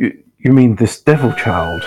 You, mean this devil child?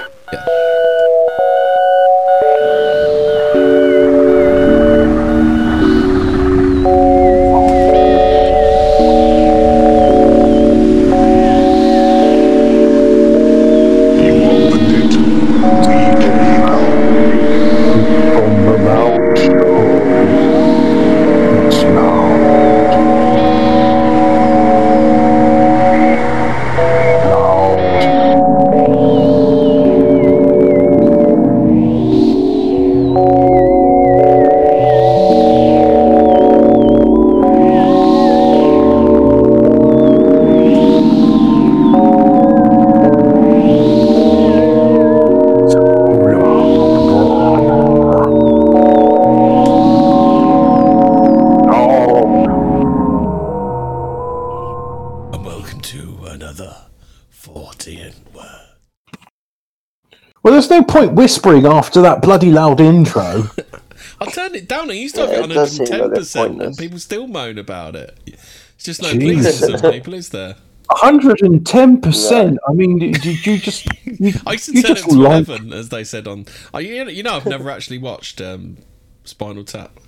There's no point whispering after that bloody loud intro. I turned it down. I used to have Yeah, it it does seem a bit 110%, and people still moan about it. It's just no Jeez. pleasing some people, is there? 110%. I mean, did you just. You, I used to turn it just to like- 11, as they said on. You, know, you know, I've never actually watched um, Spinal Tap.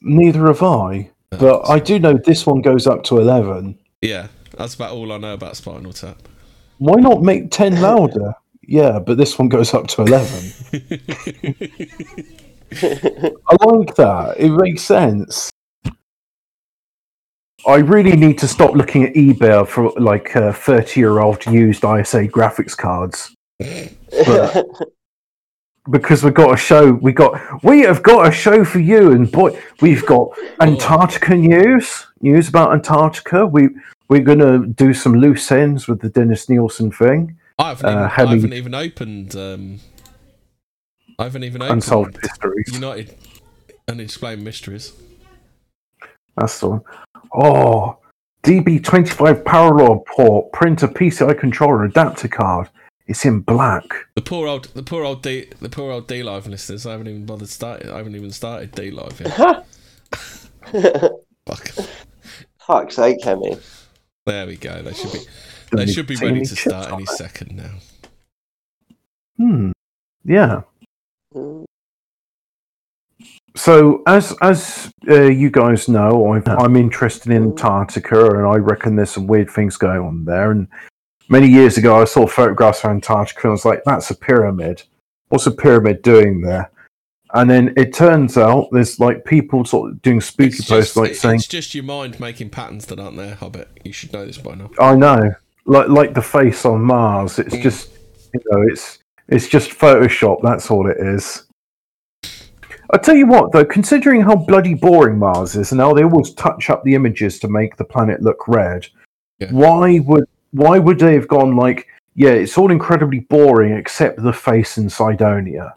Neither have I. But I do know this one goes up to 11. Yeah, that's about all I know about Spinal Tap. Why not make 10 louder? Yeah, but this one goes up to 11. I like that. It makes sense. I really need to stop looking at eBay for like uh, 30 year old used ISA graphics cards. But- because we've got a show we got we have got a show for you and boy we've got antarctica news news about antarctica we we're gonna do some loose ends with the Dennis Nilsen thing I haven't, Uh, even, I haven't even opened. Um, I haven't even opened unsolved mysteries United Unexplained Mysteries. that's the one. Oh db25 parallel port printer pci controller adapter card it's in black The poor old, the poor old D, the poor old DLive listeners. I haven't even bothered started. I haven't even started DLive yet. Fuck. Fuck's sake, Hemi. There we go. They should be. They should be ready to start any it? second now. hmm yeah Mm. So, as as uh, you guys know, I've, I'm interested in Antarctica, and I reckon there's some weird things going on there. And many years ago, I saw photographs of Antarctica, and I was like, "That's a pyramid. What's a pyramid doing there?" And then it turns out there's like people sort of doing spooky It's posts, just, like it- saying, it's just your mind making patterns that aren't there, Hobbit. You should know this by now. "I know," like like the face on Mars. It's Mm. just you know, it's it's just Photoshop. That's all it is. I tell you what, though, considering how bloody boring Mars is, and how they always touch up the images to make the planet look red, Yeah. why would why would they have gone like, yeah, it's all incredibly boring except the face in Cydonia?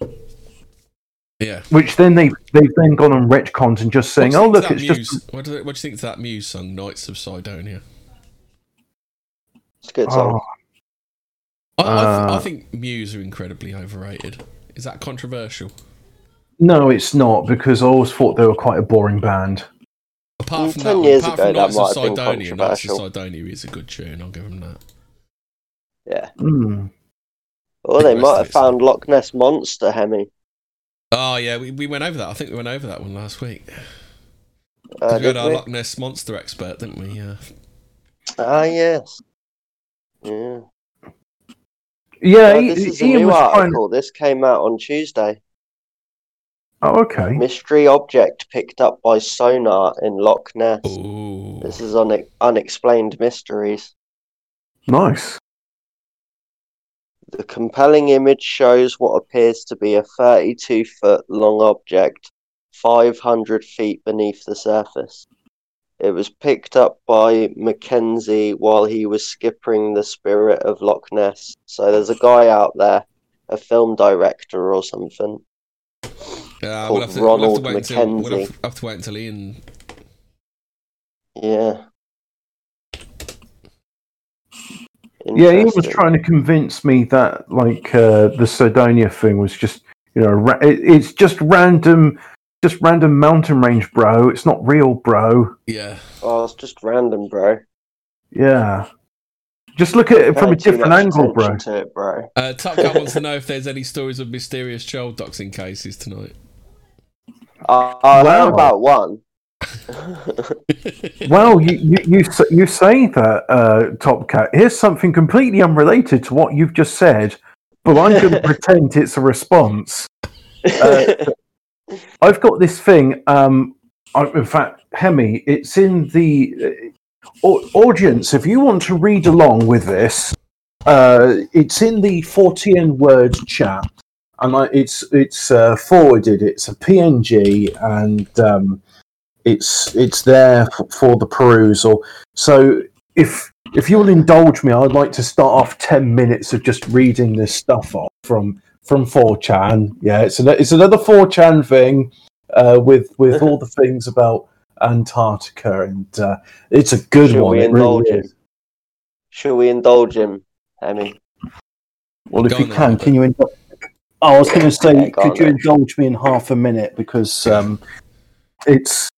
Yeah. Which then they they've then gone on retcons and just saying, oh look, it's that just Muse, what, do, what do you think of that Muse song, Knights of Cydonia? It's a good song. oh, I, I, th- I Uh, think Muse are incredibly overrated. Is that controversial? no, it's not because I always thought they were quite a boring band. Apart Mm, from 10 that, years apart ago, from that Knights of might have been Cydonia, Knights of controversial. Cydonia is a good tune. I'll give them that. Yeah. Hmm. Or they might have it's- found Loch Ness Monster, Hemi. Oh yeah, we, we went over that. I think we went over that one last week. Uh, 'Cause we had our we? Loch Ness monster expert, didn't we? Yeah. Ah, yes. Yeah. Yeah, Uh, he- this is a new was trying- article. This came out on Tuesday. Oh, okay. Mystery object picked up by sonar in Loch Ness. Oh. This is une- unexplained mysteries. Nice. The compelling image shows what appears to be a 32 foot long object, 500 feet beneath the surface. It was picked up by Mackenzie while he was skippering the spirit of Loch Ness. So there's a guy out there, a film director or something. Yeah, called we'll have, to, we'll have Ronald to wait until we'll Mackenzie. have, have to wait until Ian. Yeah. Yeah, he was trying to convince me that like uh, the Cydonia thing was just you know ra- it, it's just random, just random mountain range, bro. It's not real, bro. Yeah. Oh, it's just random, bro. Yeah. Just look at it from a different angle, bro. attention To it, bro. Uh, Top Cat wants to know if there's any stories of mysterious child doxing cases tonight. Uh, I Wow. know about one. Well, you you you, you say that, uh, Top Cat. Here's something completely unrelated to what you've just said, but I'm going to pretend it's a response. Uh, I've got this thing. Um, I, in fact, Hemi, it's in the uh, audience. If you want to read along with this, uh, it's in the 14 word chat, and I, it's it's uh, forwarded. It's a PNG, and um, it's it's there f- for the perusal. So if if you'll indulge me, I'd like to start off 10 minutes of just reading this stuff off from from 4chan. Yeah, it's an, it's another 4chan thing uh, with with all the things about Antarctica, and uh, it's a good Shall one. we It really indulge him? is. Shall we indulge him, Hemi? Well, if Go you can, Albert. can you indulge? Oh, I was going to say, Yeah, could on you then. indulge me in half a minute because um, it's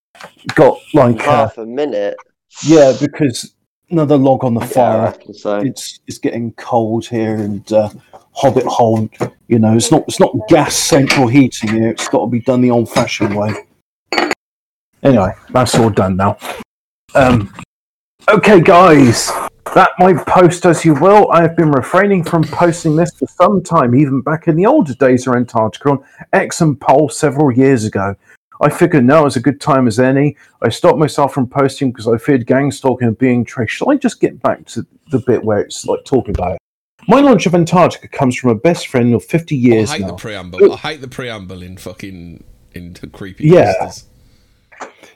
got like uh, Half a minute. yeah, because another log on the fire. reckon so. it's it's getting cold here and uh, Hobbit Hole, you know, it's not it's not gas central heating here. It's got to be done the old fashioned way. Anyway, that's all done now. Um, okay, guys, that might post as you will. I have been refraining from posting this for some time, even back in the older days of Antarctica on X and Pole several years ago. I figured now is a good time as any. I stopped myself from posting because I feared gang stalking and being traced. Shall I just get back to the bit where it's like talking about it? My knowledge of Antarctica comes from a best friend of 50 years. I hate now. the preamble. I hate the preamble in fucking in creepy. Yeah. Pastas.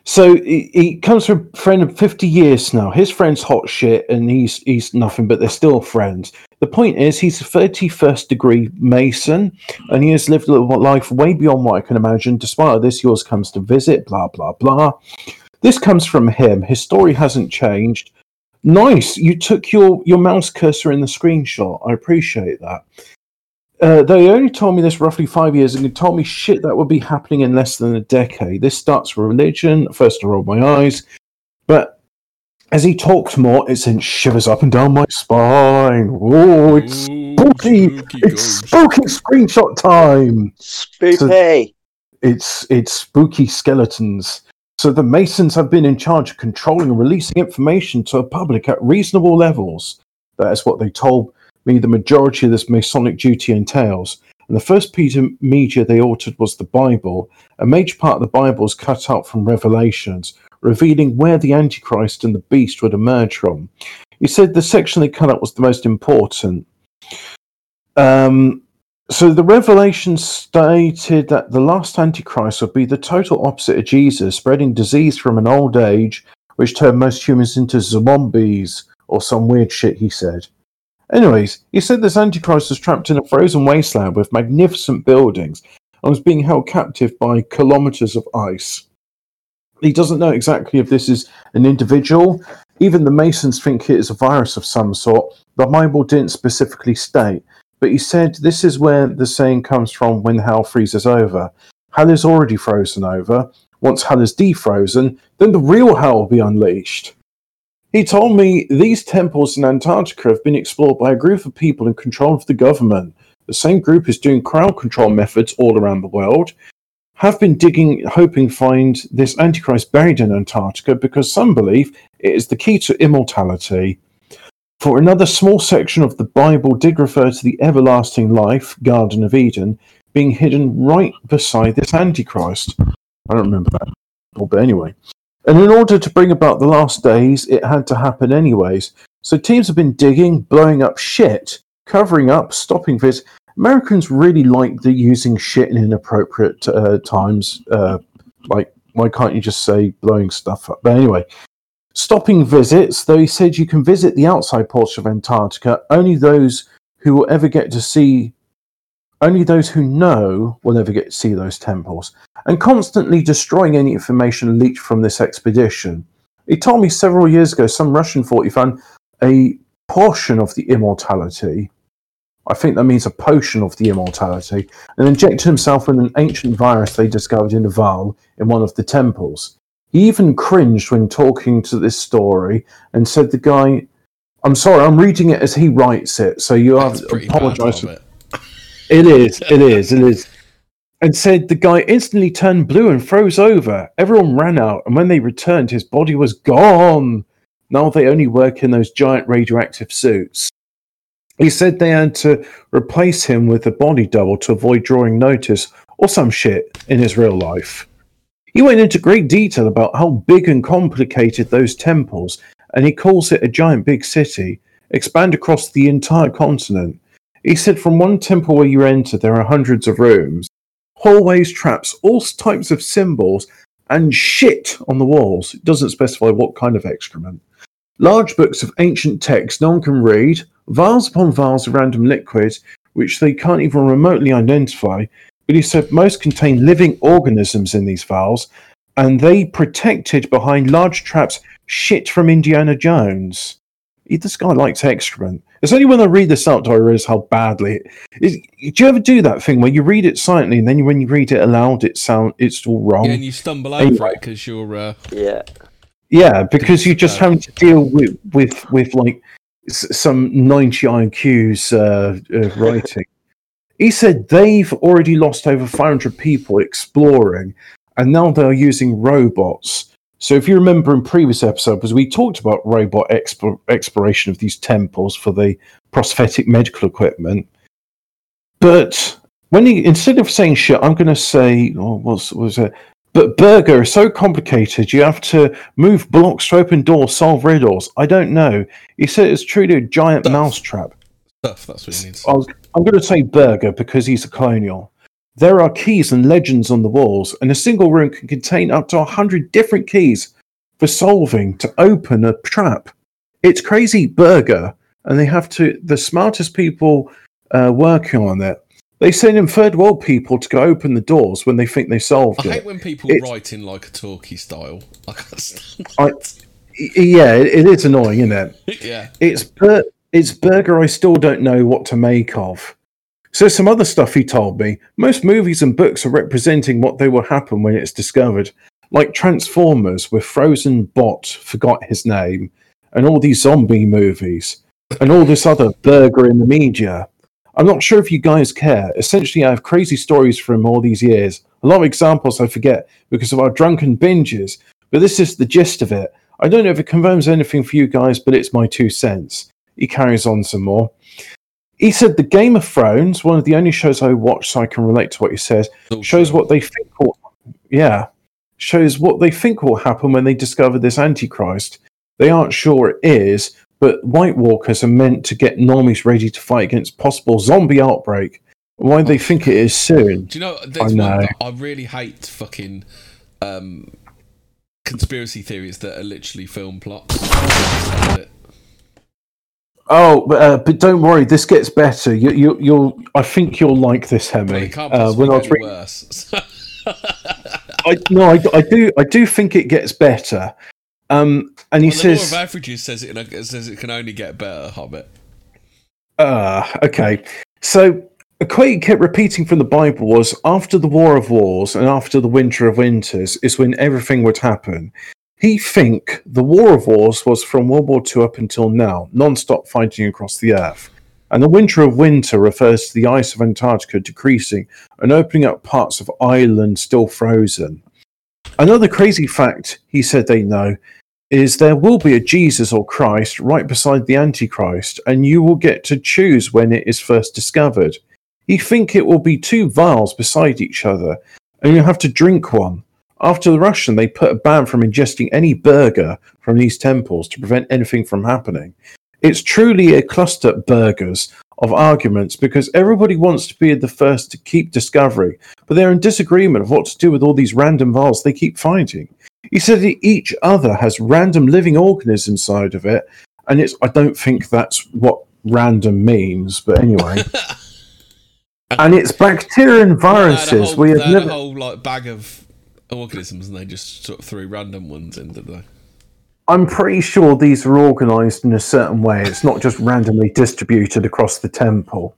So he, he comes from a friend of 50 years now. His friend's hot shit and he's he's nothing, but they're still friends. The point is, he's a 31st degree Mason and he has lived a life way beyond what I can imagine. Despite this, yours comes to visit, blah, blah, blah. This comes from him. His story hasn't changed. Nice. You took your, your mouse cursor in the screenshot. I appreciate that. Uh, they only told me this roughly five years ago. Told me shit that would be happening in less than a decade. This starts with religion. First, I rolled my eyes, but as he talked more, it sent shivers up and down my spine. Oh, it's Ooh, spooky! spooky It's ghost. spooky screenshot time. Spoopy. It's it's spooky skeletons. So the Masons have been in charge of controlling and releasing information to the public at reasonable levels. That is what they told me the majority of this Masonic duty entails. And the first piece of media they altered was the Bible. A major part of the Bible is cut out from Revelations, revealing where the Antichrist and the beast would emerge from. He said the section they cut out was the most important. Um, so the revelation stated that the last Antichrist would be the total opposite of Jesus, spreading disease from an old age, which turned most humans into zombies or some weird shit, he said. Anyways, he said this Antichrist was trapped in a frozen wasteland with magnificent buildings and was being held captive by kilometers of ice. He doesn't know exactly if this is an individual. Even the Masons think it is a virus of some sort. The Bible didn't specifically state, but he said this is where the saying comes from when hell freezes over. Hell is already frozen over. Once hell is defrozen, then the real hell will be unleashed. He told me these temples in Antarctica have been explored by a group of people in control of the government. The same group is doing crowd control methods all around the world. Have been digging, hoping find this Antichrist buried in Antarctica because some believe it is the key to immortality. For another small section of the Bible did refer to the everlasting life, Garden of Eden, being hidden right beside this Antichrist. I don't remember that, but anyway. And in order to bring about the last days, it had to happen anyways. So teams have been digging, blowing up shit, covering up, stopping this. Americans really like the using shit in inappropriate uh, times. Uh, like, why can't you just say blowing stuff up? But anyway, stopping visits, though he said you can visit the outside portion of Antarctica, only those who will ever get to see, only those who know will ever get to see those temples, and constantly destroying any information leaked from this expedition. He told me several years ago some Russian thought he found a portion of the immortality. I think that means a potion of the immortality, and injected himself with an ancient virus they discovered in a Val in one of the temples. He even cringed when talking to this story and said the guy I'm sorry, I'm reading it as he writes it, so you have to apologise. bad, It is, it is, it is. And said the guy instantly turned blue and froze over. Everyone ran out, and when they returned, his body was gone. Now they only work in those giant radioactive suits. He said they had to replace him with a body double to avoid drawing notice or some shit in his real life. He went into great detail about how big and complicated those temples, and he calls it a giant big city, expand across the entire continent. He said from one temple where you enter, there are hundreds of rooms, hallways, traps, all types of symbols, and shit on the walls. It doesn't specify what kind of excrement. Large books of ancient text no one can read, vials upon vials of random liquids, which they can't even remotely identify. But he said most contain living organisms in these vials, and they protected behind large traps shit from Indiana Jones. He- This guy likes excrement. It's only when I read this out do I realize how badly. It, is, do you ever do that thing where you read it silently and then when you read it aloud, it sound it's all wrong? Yeah, and you stumble over Anyway. it because you're. Uh, Yeah. Yeah, because you're just having to deal with with with like some 90 IQs uh, uh, writing. He said they've already lost over 500 people exploring, and now they're using robots. So if you remember in previous episodes, we talked about robot expo- exploration of these temples for the prosthetic medical equipment. But when he instead of saying shit, I'm going to say, oh, was was it? But burger is so complicated. You have to move blocks to open doors, solve riddles. I don't know. He said it's truly a giant Stuff. mousetrap. stuff, that's what he needs. I was, I'm going to say burger because he's a colonial. There are keys and legends on the walls, and a single room can contain up to 100 different keys for solving to open a trap. It's crazy burger, and they have to, the smartest people uh, working on it, they send in third world people to go open the doors when they think they solved I it. hate when people It's- write in like a talkie style. I can't stand I- Yeah, it, it is annoying, isn't it? yeah. It's bur- it's burger. I still don't know what to make of. So some other stuff he told me. Most movies and books are representing what they will happen when it's discovered, like Transformers with Frozen Bot forgot his name, and all these zombie movies, and all this other burger in the media. I'm not sure if you guys care. Essentially, I have crazy stories from all these years. A lot of examples I forget because of our drunken binges, but this is the gist of it. I don't know if it confirms anything for you guys, but it's my two cents. He carries on some more. He said the Game of Thrones, one of the only shows I watch, so I can relate to what he says, shows what they think will, yeah, shows what they think will happen when they discover this Antichrist. They aren't sure it is, but White Walkers are meant to get normies ready to fight against possible zombie outbreak. Why they think it is soon? Do you know? I know. I really hate. Fucking um, conspiracy theories that are literally film plots. Oh, but, uh, but don't worry, this gets better. You, you, you'll. I think you'll like this, Hemi. it can't Uh, when I was worse. I, no, I, I do. I do think it gets better. Um, and he well, the law says, of averages says it, it says it can only get better. Hobbit. uh, "Okay." So a quote he kept repeating from the Bible was, "After the War of Wars and after the Winter of Winters is when everything would happen." He think the War of Wars was from World War II up until now, non-stop fighting across the Earth, and the Winter of Winter refers to the ice of Antarctica decreasing and opening up parts of Ireland still frozen. Another crazy fact he said they know is there will be a Jesus or Christ right beside the Antichrist, and you will get to choose when it is first discovered. You think it will be two vials beside each other, and you have to drink one. After the Russian, they put a ban from ingesting any burger from these temples to prevent anything from happening. It's truly a cluster of burgers of arguments because everybody wants to be the first to keep discovery, but they're in disagreement of what to do with all these random vials they keep finding. He said that each other has random living organisms inside of it, and it's I don't think that's what random means, but anyway. and it's bacteria and They had a viruses. whole, We have had a never whole like bag of organisms, and they just sort of threw random ones in, did they? I'm pretty sure these are organized in a certain way. It's not just randomly distributed across the temple.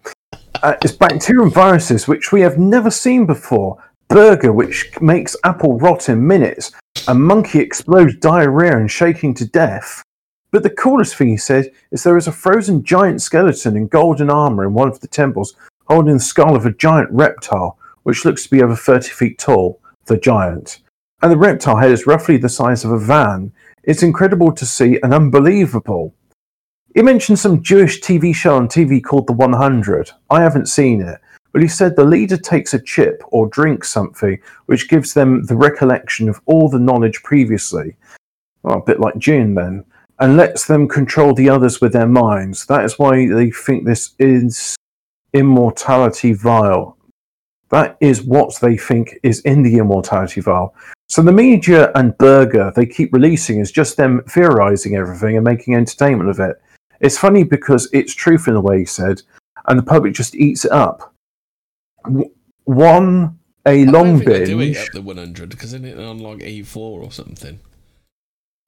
Uh, it's bacteria and viruses which we have never seen before. Burger, which makes apple rot in minutes. A monkey explodes diarrhea and shaking to death. But the coolest thing he said is there is a frozen giant skeleton in golden armor in one of the temples holding the skull of a giant reptile, which looks to be over 30 feet tall, the giant. And the reptile head is roughly the size of a van. It's incredible to see and unbelievable. He mentioned some Jewish TV show on TV called The 100. I haven't seen it, but he said the leader takes a chip or drinks something which gives them the recollection of all the knowledge previously. Well, a bit like Jin then, and lets them control the others with their minds. That is why they think this is immortality vial. That is what they think is in the immortality vial. So the media and Burger they keep releasing is just them theorizing everything and making entertainment of it. It's funny because it's truth in a way he said, and the public just eats it up. One a I long don't think they do binge. up the 100 because isn't it on like E4 or something?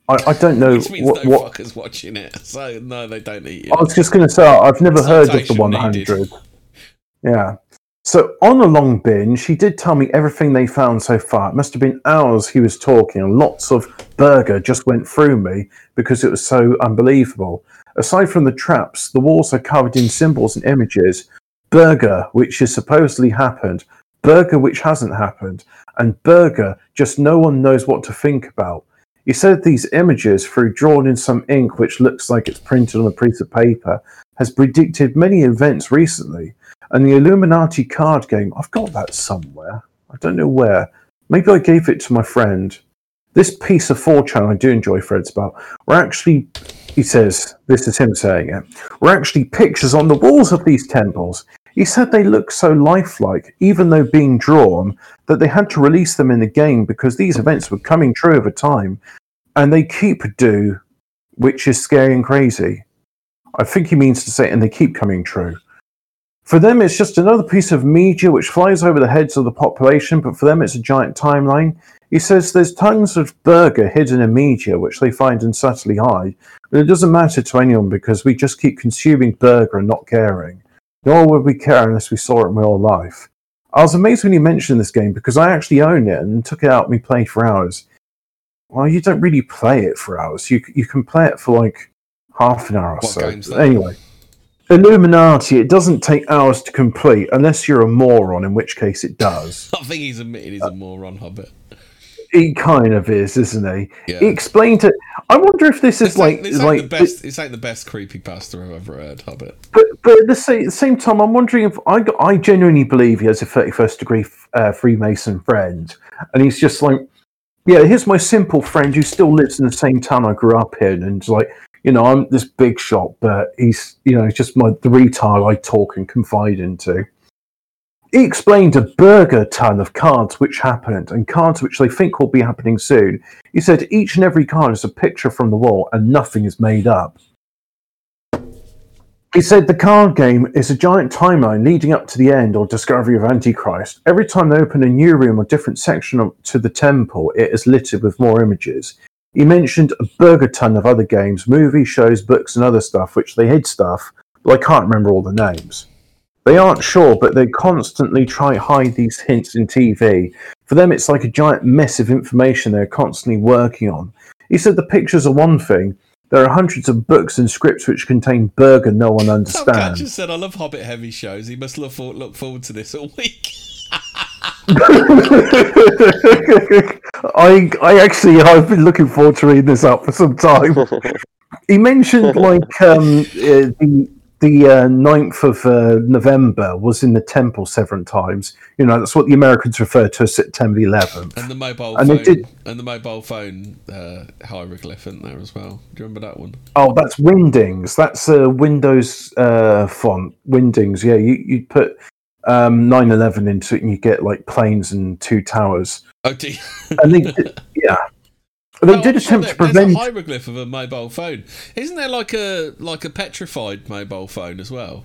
I, I don't know Which means what, no what fuckers watching it. So no, they don't eat it. I was just going to say, I've never heard of the 100. needed. Yeah. So on a long binge, he did tell me everything they found so far. It must have been hours he was talking, and lots of burger just went through me because it was so unbelievable. Aside from the traps, the walls are covered in symbols and images. Burger, which has supposedly happened, burger, which hasn't happened, and burger, just no one knows what to think about. He said these images, through drawn in some ink which looks like it's printed on a piece of paper, has predicted many events recently. And the Illuminati card game, I've got that somewhere. I don't know where. Maybe I gave it to my friend. This piece of 4chan I do enjoy Fred's about. We're actually, he says, this is him saying it, we're actually pictures on the walls of these temples. He said they look so lifelike, even though being drawn, that they had to release them in the game because these events were coming true over time. And they keep do, which is scary and crazy. I think he means to say, and they keep coming true. For them, it's just another piece of media which flies over the heads of the population, but for them, it's a giant timeline. He says there's tons of burger hidden in media which they find and subtly hide, but it doesn't matter to anyone because we just keep consuming burger and not caring. Nor would we care unless we saw it in real life. I was amazed when you mentioned this game because I actually own it and took it out and we played for hours. Well, you don't really play it for hours. You you can play it for like half an hour or What so. Anyway, Illuminati. It doesn't take hours to complete unless you're a moron, in which case it does. I think he's admitted he's a moron hobbit. he kind of is, isn't he? Yeah. He explained it. I wonder if this is This like ain't, this ain't like the best. This ain't the best creepy pasta I've ever heard. Hobbit. But but at the same, at the same time, I'm wondering if I I genuinely believe he has a 31st degree uh, Freemason friend, and he's just like, yeah, here's my simple friend who still lives in the same town I grew up in, and it's like, you know, I'm this big shot, but he's you know, he's just my the retard I talk and confide into. He explained a burger ton of cards which happened and cards which they think will be happening soon. He said each and every card is a picture from the wall and nothing is made up. He said the card game is a giant timeline leading up to the end or discovery of Antichrist. Every time they open a new room or different section of- to the temple, it is littered with more images. He mentioned a burger ton of other games, movies, shows, books, and other stuff, which they hid stuff, but I can't remember all the names. They aren't sure, but they constantly try to hide these hints in TV. For them, it's like a giant mess of information they're constantly working on. He said the pictures are one thing. There are hundreds of books and scripts which contain burger no one understands. just said, "I love Hobbit heavy shows. He must look for, look forward to this all week." I I actually I've been looking forward to reading this up for some time. he mentioned like um, uh, the the uh, 9th of uh, November was in the temple several times. You know that's what the Americans refer to as September 11th. and the mobile And they phone, did- and the mobile phone uh, hieroglyph in there as well. Do you remember that one? Oh, that's Wingdings. That's a Windows uh, font. Wingdings. Yeah, you you put um, 911 into it and you get like planes and two towers. Oh, you- And they did, yeah. They did I'm sure attempt to prevent. There's a hieroglyph of a mobile phone. Isn't there like a like a petrified mobile phone as well?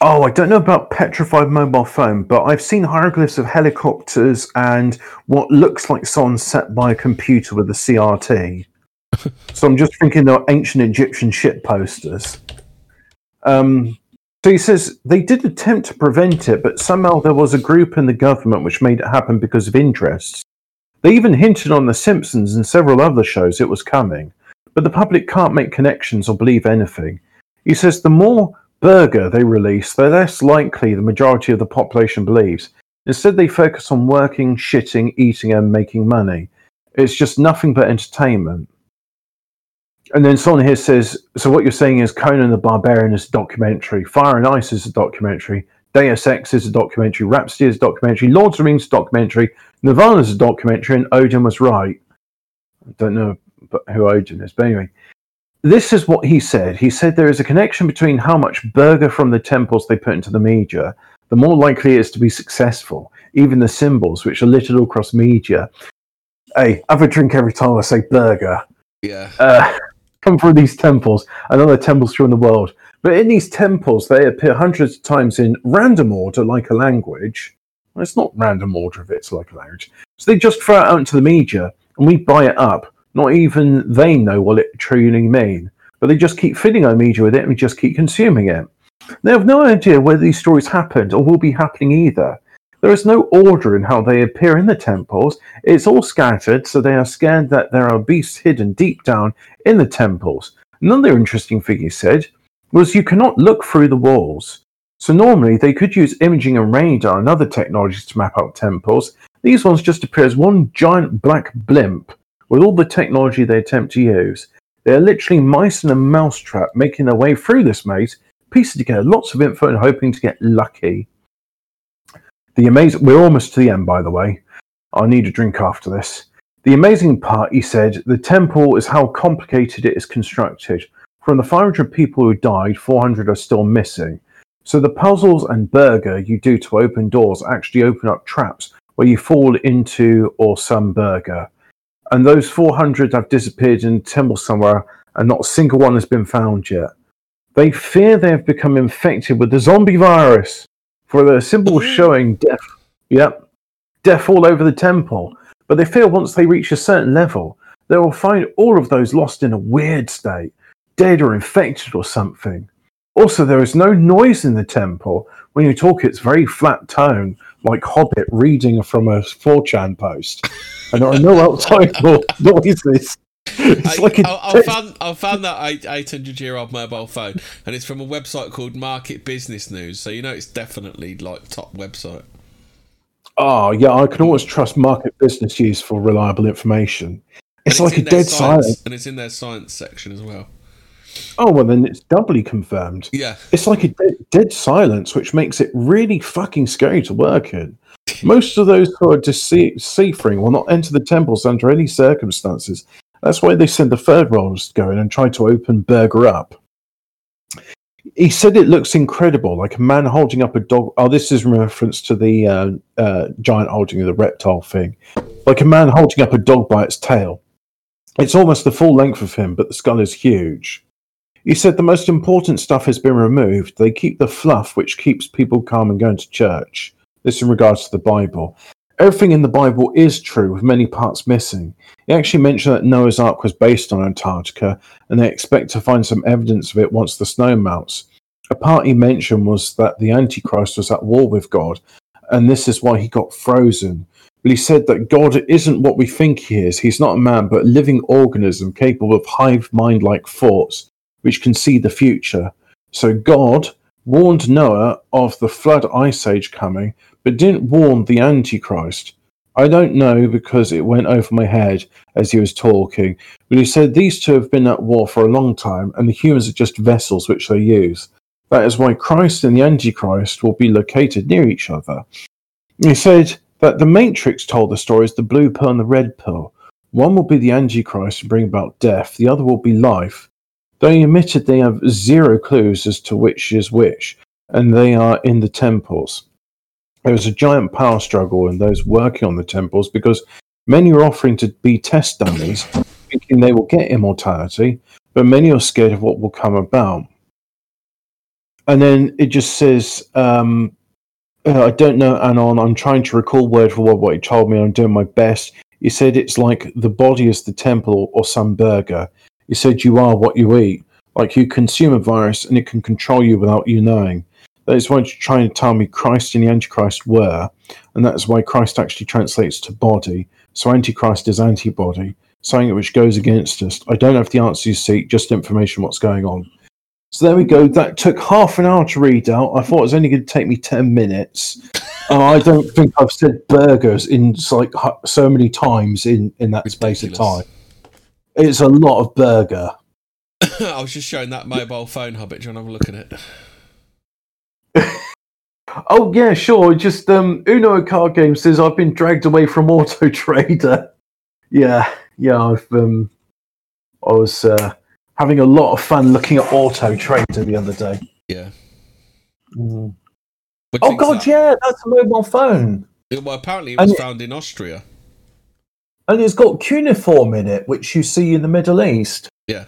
Oh, I don't know about petrified mobile phone, but I've seen hieroglyphs of helicopters and what looks like someone set by a computer with a CRT. so I'm just thinking they're ancient Egyptian ship posters. Um, so he says they did attempt to prevent it, but somehow there was a group in the government which made it happen because of interests. They even hinted on The Simpsons and several other shows it was coming. but the public can't make connections or believe anything. He says the more burger they release, the less likely the majority of the population believes. Instead, they focus on working, shitting, eating, and making money. It's just nothing but entertainment. And then someone here says, so what you're saying is Conan the Barbarian is a documentary, Fire and Ice is a documentary, Deus Ex is a documentary, Rhapsody is a documentary, Lord of the Rings is a documentary, Nirvana is a documentary, and Odin was right. I don't know but who Odin is, but anyway. This is what he said. He said there is a connection between how much burger from the temples they put into the media, the more likely it is to be successful. Even the symbols, which are littered all across media. Hey, have a drink every time I say burger Yeah. uh, come from these temples and other temples throughout the world. But in these temples, they appear hundreds of times in random order, like a language. Well, it's not random order if it's like a language. So they just throw it out into the media, and we buy it up. Not even they know what it truly mean, but they just keep filling our media with it, and we just keep consuming it. They have no idea where these stories happened or will be happening either. There is no order in how they appear in the temples. It's all scattered, so they are scared that there are beasts hidden deep down in the temples. Another interesting thing he said was you cannot look through the walls. So normally they could use imaging and radar and other technologies to map out temples. These ones just appear as one giant black blimp with all the technology they attempt to use. They are literally mice in a mousetrap making their way through this maze, piecing together lots of info and hoping to get lucky. The amazing we're almost to the end by the way. I need a drink after this. The amazing part, he said, the temple is how complicated it is constructed. From the 500 people who died, 400 are still missing. So the puzzles and burger you do to open doors actually open up traps where you fall into or some burger. And those 400 have disappeared in a temple somewhere and not a single one has been found yet. They fear they have become infected with the zombie virus for the symbol showing death. Yep. Death all over the temple. But they feel once they reach a certain level, they will find all of those lost in a weird state, dead or infected or something. Also, there is no noise in the temple. When you talk, it's very flat tone, like Hobbit reading from a 4chan post. And there are no outside no- noises. It's I, like I, found I found that eight hundred year old mobile phone, and it's from a website called Market Business News. So you know it's definitely like top website. Oh, yeah, I can always trust market business News for reliable information. It's And like a dead science, silence. and it's in their science section as well. Oh, well, then it's doubly confirmed. Yeah, It's like a dead, dead silence, which makes it really fucking scary to work in. Most of those who are dece- deceiving will not enter the temples under any circumstances. That's why they sent the third rollers to go in and try to open Burger up. He said it looks incredible, like a man holding up a dog. Oh, this is reference to the uh, uh, giant holding of the reptile thing. Like a man holding up a dog by its tail. It's almost the full length of him, but the skull is huge. He said the most important stuff has been removed. They keep the fluff, which keeps people calm and going to church. This in regards to the Bible. Everything in the Bible is true, with many parts missing. He actually mentioned that Noah's Ark was based on Antarctica, and they expect to find some evidence of it once the snow melts. A part he mentioned was that the Antichrist was at war with God, and this is why he got frozen. But he said that God isn't what we think he is. He's not a man, but a living organism capable of hive mind like thoughts, which can see the future. So God warned Noah of the flood ice age coming, but didn't warn the Antichrist. I don't know because it went over my head as he was talking, but he said these two have been at war for a long time, and the humans are just vessels which they use. That is why Christ and the Antichrist will be located near each other. He said that the Matrix told the stories the blue pill and the red pill. One will be the Antichrist and bring about death, the other will be life. They admitted they have zero clues as to which is which, and they are in the temples. There was a giant power struggle in those working on the temples because many are offering to be test dummies, thinking they will get immortality, but many are scared of what will come about. And then it just says, um, uh, I don't know, Anon. I'm trying to recall word for word what he told me. I'm doing my best. He said it's like the body is the temple or some burger. He said you are what you eat. Like you consume a virus and it can control you without you knowing. That is what you're trying to tell me Christ and the Antichrist were. And that's why Christ actually translates to body. So Antichrist is antibody. something which goes against us. I don't have the answers you seek, just information what's going on. So there we go. That took half an hour to read out. I thought it was only going to take me 10 minutes. And I don't think I've said burgers in like so many times in, in that space of time. It's a lot of burger. I was just showing that mobile phone hobbit. Do you want to have a look at it? Oh yeah, sure. Just um, Uno card game says I've been dragged away from Auto Trader. Yeah, yeah. I've um, I was uh, having a lot of fun looking at Auto Trader the other day. Yeah. Mm. What do you Oh god, that? yeah, that's a mobile phone, Well, apparently it And was it- found in Austria. And it's got cuneiform in it, which you see in the Middle East. Yeah.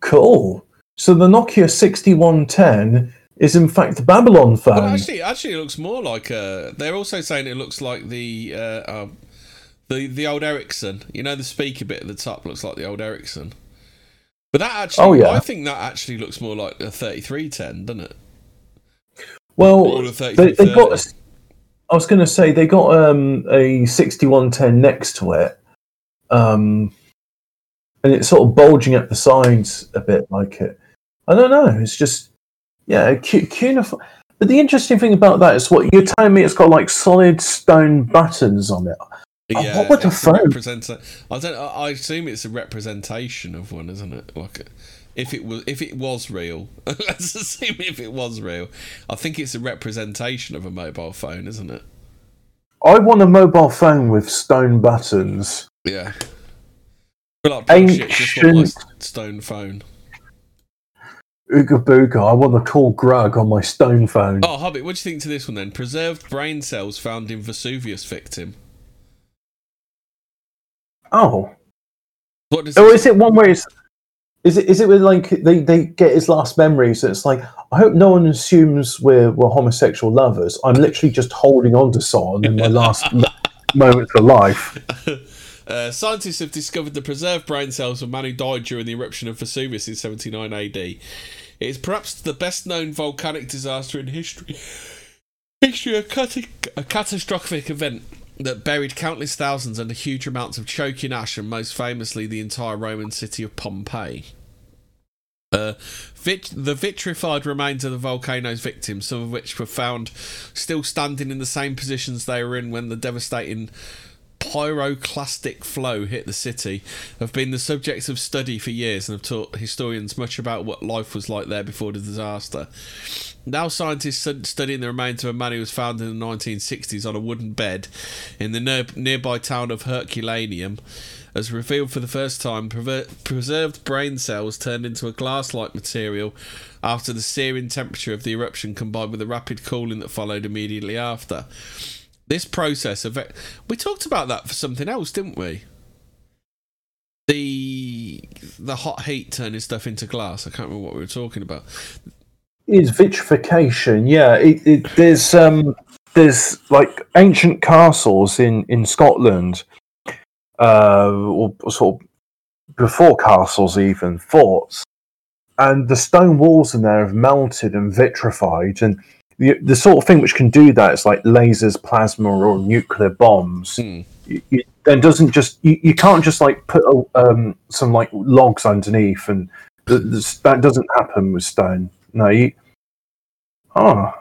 Cool. So the Nokia sixty-one ten is in fact the Babylon phone. Well, actually, actually, it looks more like. Uh, they're also saying it looks like the uh, um, the the old Ericsson. You know, the speaker bit at the top looks like the old Ericsson. But that actually, Oh, yeah. I think that actually looks more like a thirty-three ten, doesn't it? well, they, they 3330. got. a- I was going to say they got um, a sixty-one ten next to it, um, and it's sort of bulging at the sides a bit, like it. I don't know. It's just yeah, cu- cuneiform. But the interesting thing about that is what you're telling me. It's got like solid stone buttons on it. Oh, Yeah, what would a phone- represent- I don't. I I assume it's a representation of one, isn't it? Like, if it was, if it was real, let's assume if it was real. I think it's a representation of a mobile phone, isn't it? I want a mobile phone with stone buttons. Yeah. But like, bullshit, just want Ancient- stone phone. Ooga booga. I want to call Grug on my stone phone. Oh, Hobbit, what do you think to this one then? Preserved brain cells found in Vesuvius victim. Oh. What does Oh, is it one where it's is it is it with like they, they get his last memories? It's like I hope no one assumes we're we're homosexual lovers. I'm literally just holding on to someone in my last moments of life. Uh, scientists have discovered the preserved brain cells of a man who died during the eruption of Vesuvius in 79 AD. It is perhaps the best known volcanic disaster in history. History, a, cata- a catastrophic event that buried countless thousands under huge amounts of choking ash and most famously the entire Roman city of Pompeii. Uh, vit- the vitrified remains of the volcano's victims, some of which were found still standing in the same positions they were in when the devastating pyroclastic flow hit the city have been the subjects of study for years and have taught historians much about what life was like there before the disaster. Now, scientists stud- studying the remains of a man who was found in the 1960s on a wooden bed in the near- nearby town of Herculaneum has revealed for the first time preserved brain cells turned into a glass like material after the searing temperature of the eruption combined with the rapid cooling that followed immediately after. This process of it, we talked about that for something else, didn't we? The the hot heat turning stuff into glass. I can't remember what we were talking about. Is vitrification? Yeah, it, it, there's um there's like ancient castles in in Scotland, uh, or sort of before castles even forts, and the stone walls in there have melted and vitrified, and the, the sort of thing which can do that is like lasers, plasma, or nuclear bombs. You, you, then doesn't just you, you can't just like put a, um, some like logs underneath, and the, the, that doesn't happen with stone. No, you. Oh.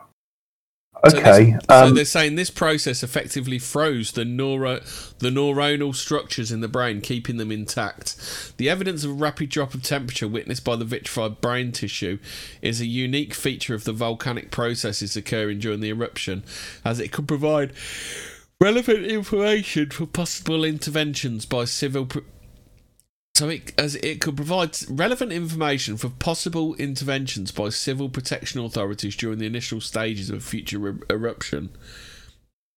So Okay. So, um, they're saying this process effectively froze the neuro the neuronal structures in the brain, keeping them intact. The evidence of a rapid drop of temperature witnessed by the vitrified brain tissue is a unique feature of the volcanic processes occurring during the eruption, as it could provide relevant information for possible interventions by civil. So it, as it could provide relevant information for possible interventions by civil protection authorities during the initial stages of a future er- eruption,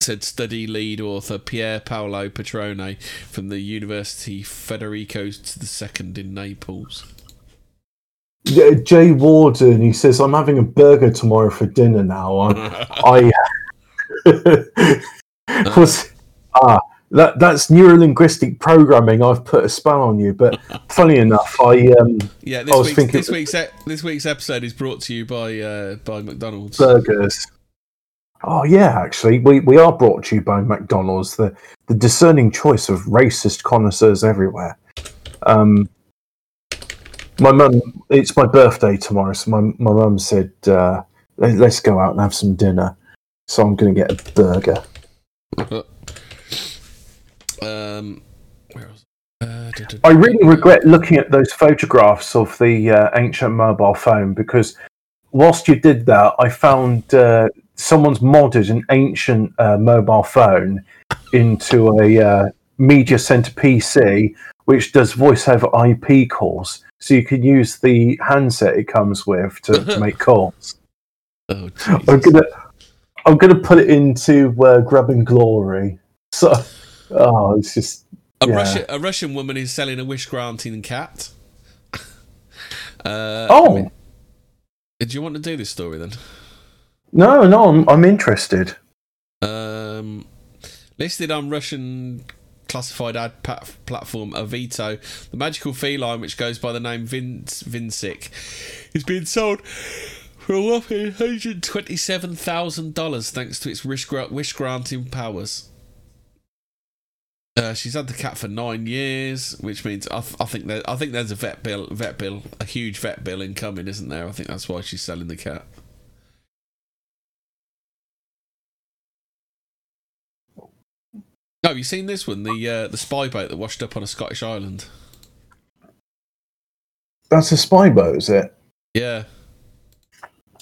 said study lead author Pier Paolo Petrone from the University Federico II in Naples. Yeah, Jay Warden, he says, I'm having a burger tomorrow for dinner now. I, I was, ah, that, that's neurolinguistic programming. I've put a spell on you. But funny enough, I, um, yeah, I this was week's, thinking- this week's e- this week's episode is brought to you by uh, by McDonald's. burgers. Oh yeah, actually, we, we are brought to you by McDonald's, the the discerning choice of racist connoisseurs everywhere. Um, my mum, it's my birthday tomorrow, so my my mum said, uh, "Let- "Let's go out and have some dinner." So I'm going to get a burger. Um, where was? Uh, I really regret looking at those photographs of the uh, ancient mobile phone because whilst you did that, I found uh, someone's modded an ancient uh, mobile phone into a uh, media center PC which does voice over IP calls. So you can use the handset it comes with to, to make calls. Oh, I'm gonna, I'm gonna put it into uh, and Glory. So, oh, it's just A, yeah. Russian, a Russian woman is selling a wish granting cat. Uh, oh I mean, do you want to do this story then? no, no, I'm, I'm interested. Um, listed on Russian classified ad pa- platform Avito, the magical feline, which goes by the name Vince Vincic, is being sold for a whopping $127,000 thanks to its wish granting powers. Uh, she's had the cat for nine years, which means I, th- I think there, I think there's a vet bill, vet bill, a huge vet bill incoming, isn't there? I think that's why she's selling the cat. Oh, have you seen this one? The uh, the spy boat that washed up on a Scottish island. That's a spy boat, is it? Yeah,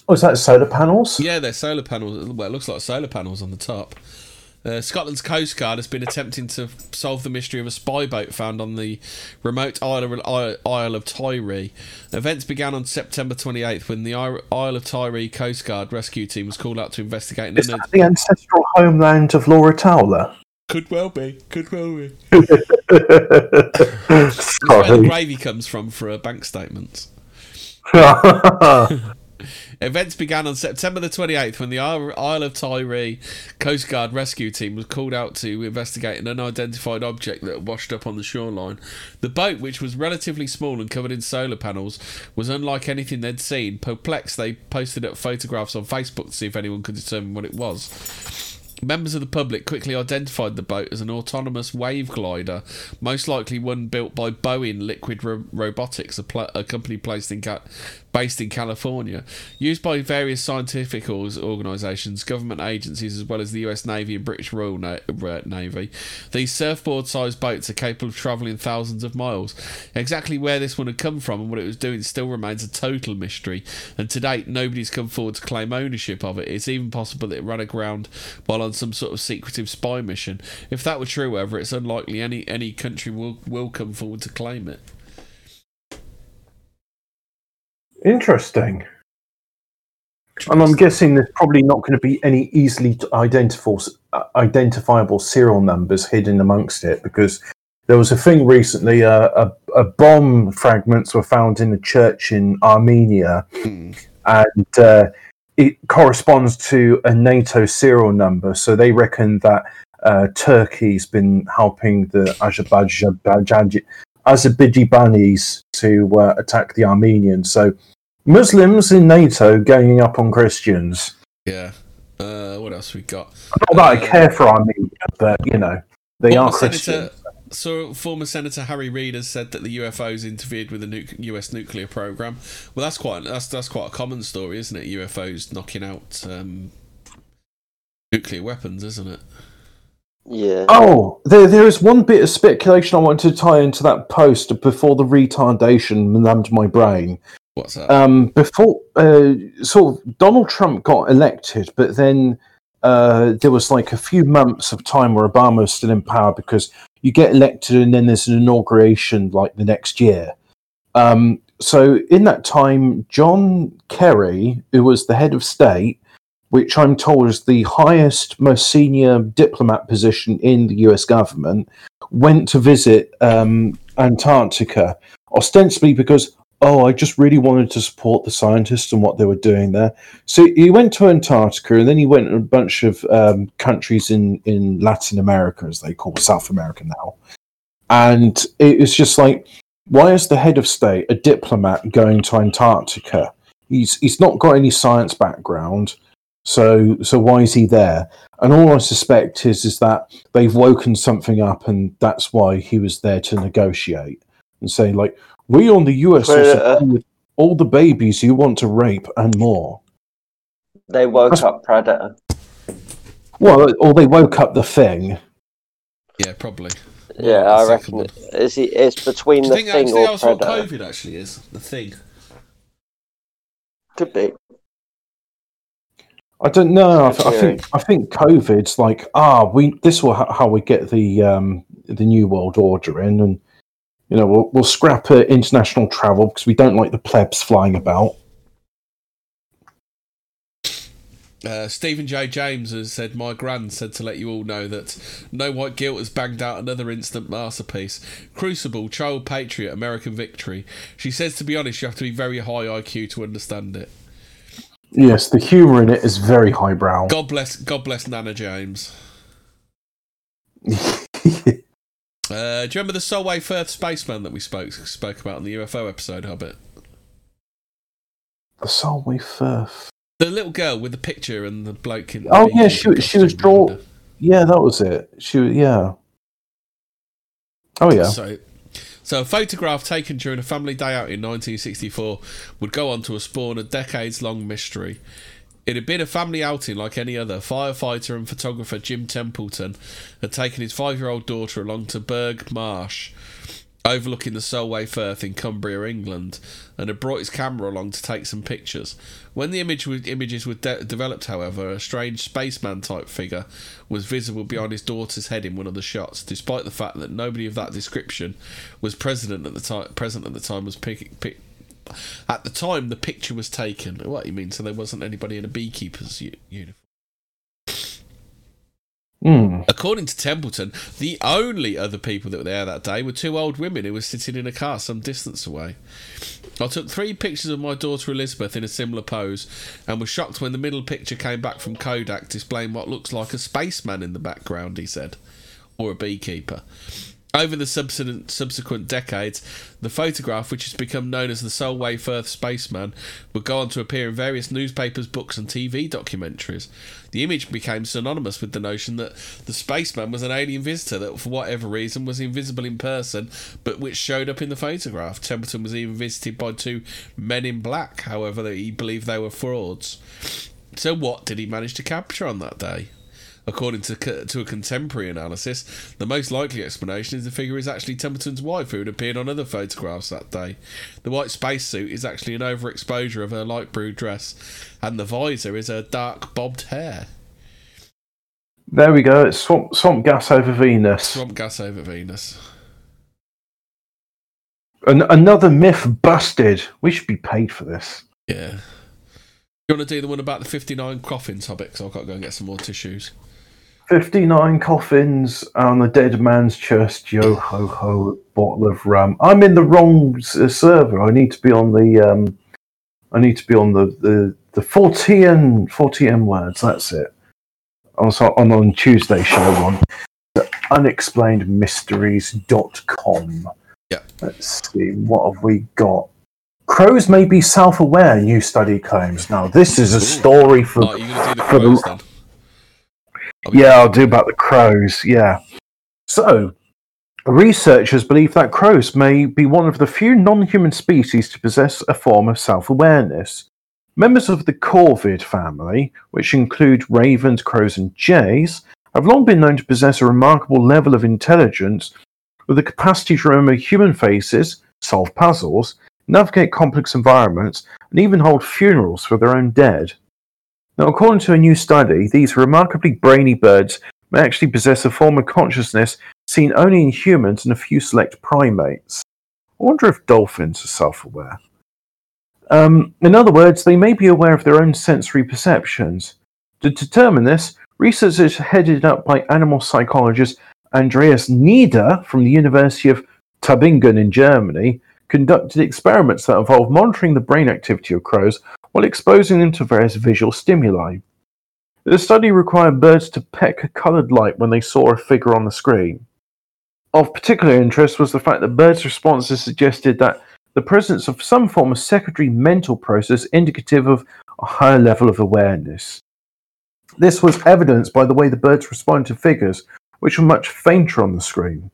Oh, is that solar panels? yeah, they're solar panels. Well, it looks like solar panels on the top. Uh, Scotland's Coast Guard has been attempting to solve the mystery of a spy boat found on the remote Isle of, Isle- Isle of Tiree. Events began on September 28th when the Isle Isle of Tiree Coast Guard rescue team was called out to investigate. Is that the ancestral homeland of Laura Towler? Could well be. Could well be. That's where the gravy comes from for uh, bank statements. Events began on September the 28th when the Isle of Tiree Coast Guard rescue team was called out to investigate an unidentified object that washed up on the shoreline. The boat, which was relatively small and covered in solar panels, was unlike anything they'd seen. Perplexed, they posted up photographs on Facebook to see if anyone could determine what it was. Members of the public quickly identified the boat as an autonomous wave glider, most likely one built by Boeing Liquid Ro- Robotics, a, pl- a company placed in Ca- based in California. Used by various scientific organisations, government agencies, as well as the US Navy and British Royal Na- Navy, these surfboard sized boats are capable of travelling thousands of miles. Exactly where this one had come from and what it was doing still remains a total mystery, and to date, nobody's come forward to claim ownership of it. It's even possible that it ran aground while on some sort of secretive spy mission. If that were true, however, it's unlikely any, any country will, will come forward to claim it. Interesting. And I'm guessing there's probably not going to be any easily identifiable, uh, serial numbers hidden amongst it because there was a thing recently, uh, a, a bomb fragments were found in a church in Armenia Hmm. and uh, it corresponds to a NATO serial number. So they reckon that uh, Turkey's been helping the Azerbaijan, Azerbaijanis to uh, attack the Armenians. So Muslims in NATO ganging up on Christians. Yeah. Uh, what else we got? Not that I Uh, care for Armenia, but you know they are Christians. Senator, so former Senator Harry Reid has said that the UFOs interfered with the nu- U.S. nuclear program. Well, that's quite that's that's quite a common story, isn't it? UFOs knocking out um, nuclear weapons, isn't it? Yeah. Oh, there, there is one bit of speculation I wanted to tie into that post before the retardation numbed my brain. What's that? um, before uh, sort of Donald Trump got elected, but then uh, there was like a few months of time where Obama was still in power because you get elected and then there's an inauguration like the next year. Um, so in that time, John Kerry, who was the head of state, which I'm told is the highest, most senior diplomat position in the US government, went to visit um, Antarctica, ostensibly because oh, I just really wanted to support the scientists and what they were doing there. So he went to Antarctica and then he went to a bunch of um, countries in, in Latin America, as they call South America now. And it was just like, why is the head of state, a diplomat, going to Antarctica? He's, he's not got any science background. So so why is he there? And all I suspect is is that they've woken something up, and that's why he was there to negotiate and say like, we on the US will Predator. Uh, uh, supply you with all the babies you want to rape and more. They woke That's- up Predator. Well, or they woke up the thing. Yeah, probably. Yeah, the I reckon it, is he, it's between Do you the think, thing actually or that's what Predator. COVID actually is? The thing. Could be. I don't know. I, Good I think I think COVID's like ah we this will ha- how we get the um the new world order in and you know we'll we'll scrap uh, international travel because we don't like the plebs flying about. Uh, Stephen J. James has said, My grand said to let you all know that No White Guilt has banged out another instant masterpiece. Crucible, Child Patriot, American Victory. She says, to be honest, you have to be very high IQ to understand it. Yes, the humour in it is very highbrow. God bless, God bless Nana James. Uh, do you remember the Solway Firth spaceman that we spoke spoke about in the UFO episode, Hobbit? the Solway Firth. The little girl with the picture and the bloke in. Oh the yeah, she was- she was costume draw. behind her. Yeah, that was it. She was yeah. Oh yeah. So, so a photograph taken during a family day out in 1964 would go on to spawn a decades-long mystery. It had been a family outing like any other. Firefighter and photographer Jim Templeton had taken his five-year-old daughter along to Burgh Marsh, overlooking the Solway Firth in Cumbria, England, and had brought his camera along to take some pictures. When the image images were de- developed, however, a strange spaceman-type figure was visible behind his daughter's head in one of the shots, despite the fact that nobody of that description was present at the time. Present at the time was pick, pick, at the time the picture was taken. What do you mean? So there wasn't anybody in a beekeeper's u- uniform. Hmm. According to Templeton, the only other people that were there that day were two old women who were sitting in a car some distance away. I took three pictures of my daughter Elizabeth in a similar pose and was shocked when the middle picture came back from Kodak displaying what looks like a spaceman in the background, he said, or a beekeeper. Over the subsequent, subsequent decades, the photograph, which has become known as the Solway Firth Spaceman, would go on to appear in various newspapers, books, and TV documentaries. The image became synonymous with the notion that the spaceman was an alien visitor that, for whatever reason, was invisible in person, but which showed up in the photograph. Templeton was even visited by two men in black, however, he believed they were frauds. So, what did he manage to capture on that day? According to, to a contemporary analysis, the most likely explanation is the figure is actually Templeton's wife, who had appeared on other photographs that day. The white spacesuit is actually an overexposure of her light blue dress, and the visor is her dark bobbed hair. There we go. It's swamp, swamp gas over Venus. Swamp gas over Venus. An- another myth busted. We should be paid for this. Yeah. You want to do the one about the 59 coffins, Hobbit? So I've got to go and get some more tissues. 59 coffins on the dead man's chest. Yo ho ho, bottle of rum. I'm in the wrong uh, server. I need to be on the. Um, I need to be on the the the 40 40 M words. That's it. Also on on Tuesday show on unexplainedmysteries.com. Yeah. Let's see what have we got. Crows may be self-aware. New study claims. Now this is a story for Oh, you're going to do the for the- then? Yeah, I'll do about the crows. Yeah. So, researchers believe that crows may be one of the few non human species to possess a form of self awareness. Members of the corvid family, which include ravens, crows, and jays, have long been known to possess a remarkable level of intelligence with the capacity to remember human faces, solve puzzles, navigate complex environments, and even hold funerals for their own dead. Now, according to a new study, these remarkably brainy birds may actually possess a form of consciousness seen only in humans and a few select primates. I wonder if dolphins are self aware. Um, in other words, they may be aware of their own sensory perceptions. To determine this, researchers headed up by animal psychologist Andreas Nieder from the University of Tübingen in Germany conducted experiments that involved monitoring the brain activity of crows while exposing them to various visual stimuli. The study required birds to peck a coloured light when they saw a figure on the screen. Of particular interest was the fact that birds' responses suggested that the presence of some form of secondary mental process indicative of a higher level of awareness. This was evidenced by the way the birds responded to figures, which were much fainter on the screen.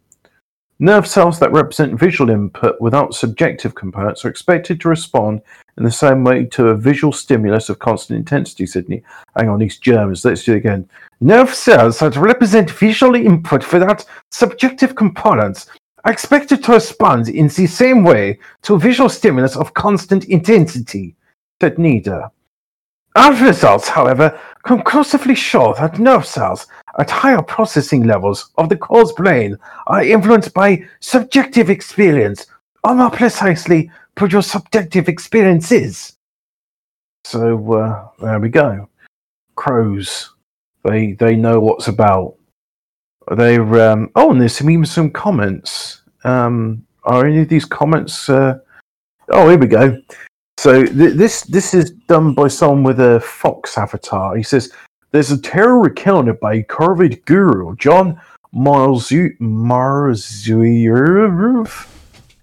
Nerve cells that represent visual input without subjective components are expected to respond in the same way to a visual stimulus of constant intensity, Sydney. Hang on, these Germans. Let's do it again. Nerve cells that represent visual input without subjective components are expected to respond in the same way to a visual stimulus of constant intensity, said Nieder. Our results, however, conclusively show that nerve cells at higher processing levels of the cause brain are influenced by subjective experience, or more precisely, produce subjective experiences. So uh, there we go. Crows, they they know what's about. They're um, oh, and there's some, even some comments. Um, are any of these comments? Uh, oh, here we go. So th- this this is done by someone with a fox avatar. He says there's a terror recounted by Corvid guru John Marzu Marziuff.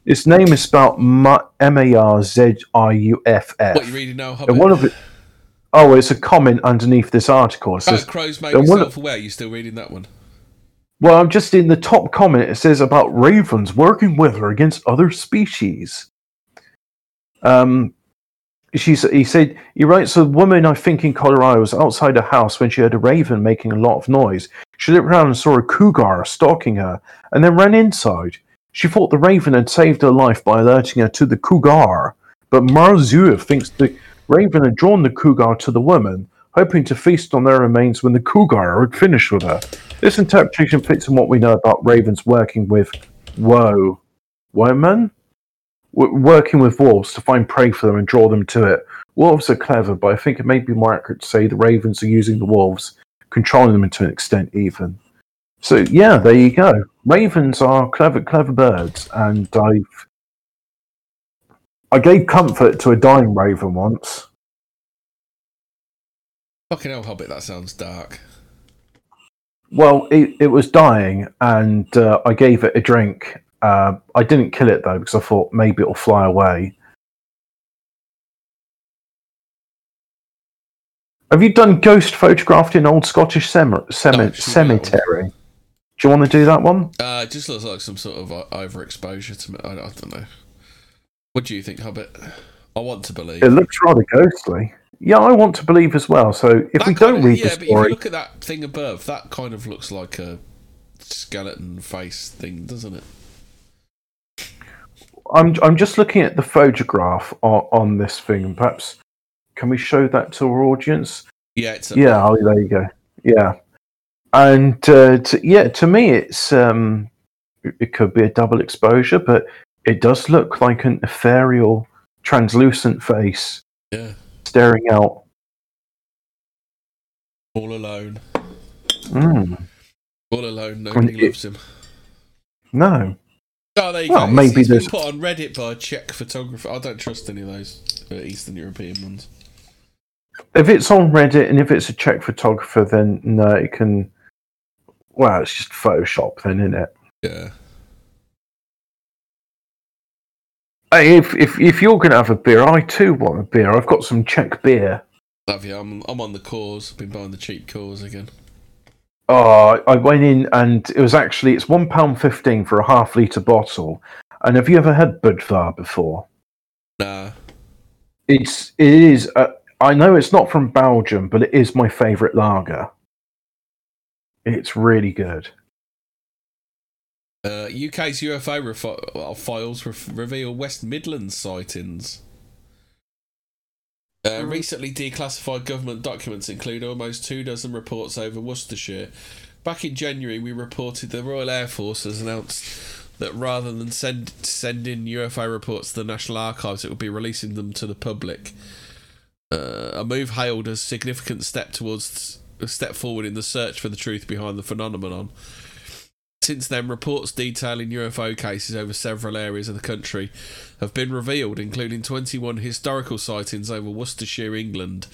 His name is spelled M A R Z I U F F. What you reading now, And Hobbit? one of it. Oh, it's a comment underneath this article. It Oh, says, Crows make and yourself aware. You still reading that one? Well, I'm just in the top comment. It says about ravens working with her against other species. Um, he said he writes a woman I think in Colorado was outside a house when she heard a raven making a lot of noise. She looked around and saw a cougar stalking her, and then ran inside. She thought the raven had saved her life by alerting her to the cougar, but Marzuev thinks the raven had drawn the cougar to the woman, hoping to feast on their remains when the cougar had finished with her. This interpretation fits in what we know about ravens working with woe women, w- working with wolves to find prey for them and draw them to it. Wolves are clever, but I think it may be more accurate to say the ravens are using the wolves, controlling them to an extent, even. So yeah, there you go. Ravens are clever, clever birds, and I've I gave comfort to a dying raven once. Fucking hell, Hobbit. That sounds dark. Well, it, it was dying, and uh, I gave it a drink. Uh, I didn't kill it though because I thought maybe it'll fly away. Have you done ghost photographed in old Scottish cem- cem- No, should we do that one? cemetery? Do you want to do that one? Uh, it just looks like some sort of uh, overexposure to me. I, I don't know. What do you think, Hobbit? I want to believe. It looks rather ghostly. Yeah, I want to believe as well. So if That we don't of- read yeah, the but if you look at that thing above, that kind of looks like a skeleton face thing, doesn't it? I'm I'm just looking at the photograph on, on this thing. and Perhaps can we show that to our audience? Yeah, it's a, Yeah, oh, there you go. Yeah, and uh, to, yeah, to me, it's um, it- it could be a double exposure, but it does look like an ethereal, translucent face yeah, staring out. all alone, Mm, all alone. Nobody it- loves him. no, Oh, there you Well, go. It's- maybe it's been put on Reddit by a Czech photographer. I don't trust any of those uh, Eastern European ones. if it's on Reddit and if it's a Czech photographer, then no, it can. Well, it's just Photoshop, then, isn't it? Yeah. Hey, If if if you're gonna have a beer, I too want a beer. I've got some Czech beer. Have you? I'm, I'm on the cause. Been buying the cheap cause again. Oh, I went in and it was actually it's one pound fifteen for a half liter bottle. And have you ever had Budvar before? Nah. It's it is. Uh, I know it's not from Belgium, but it is my favourite lager. It's really good. Uh, UK's UFO refi- uh, files ref- reveal West Midlands sightings. Uh, recently declassified government documents include almost two dozen reports over Worcestershire. Back in January, we reported the Royal Air Force has announced that rather than send send in UFO reports to the National Archives, it would be releasing them to the public. Uh, a move hailed as a significant step towards a step forward in the search for the truth behind the phenomenon. Since then, reports detailing UFO cases over several areas of the country have been revealed, including 21 historical sightings over Worcestershire, England.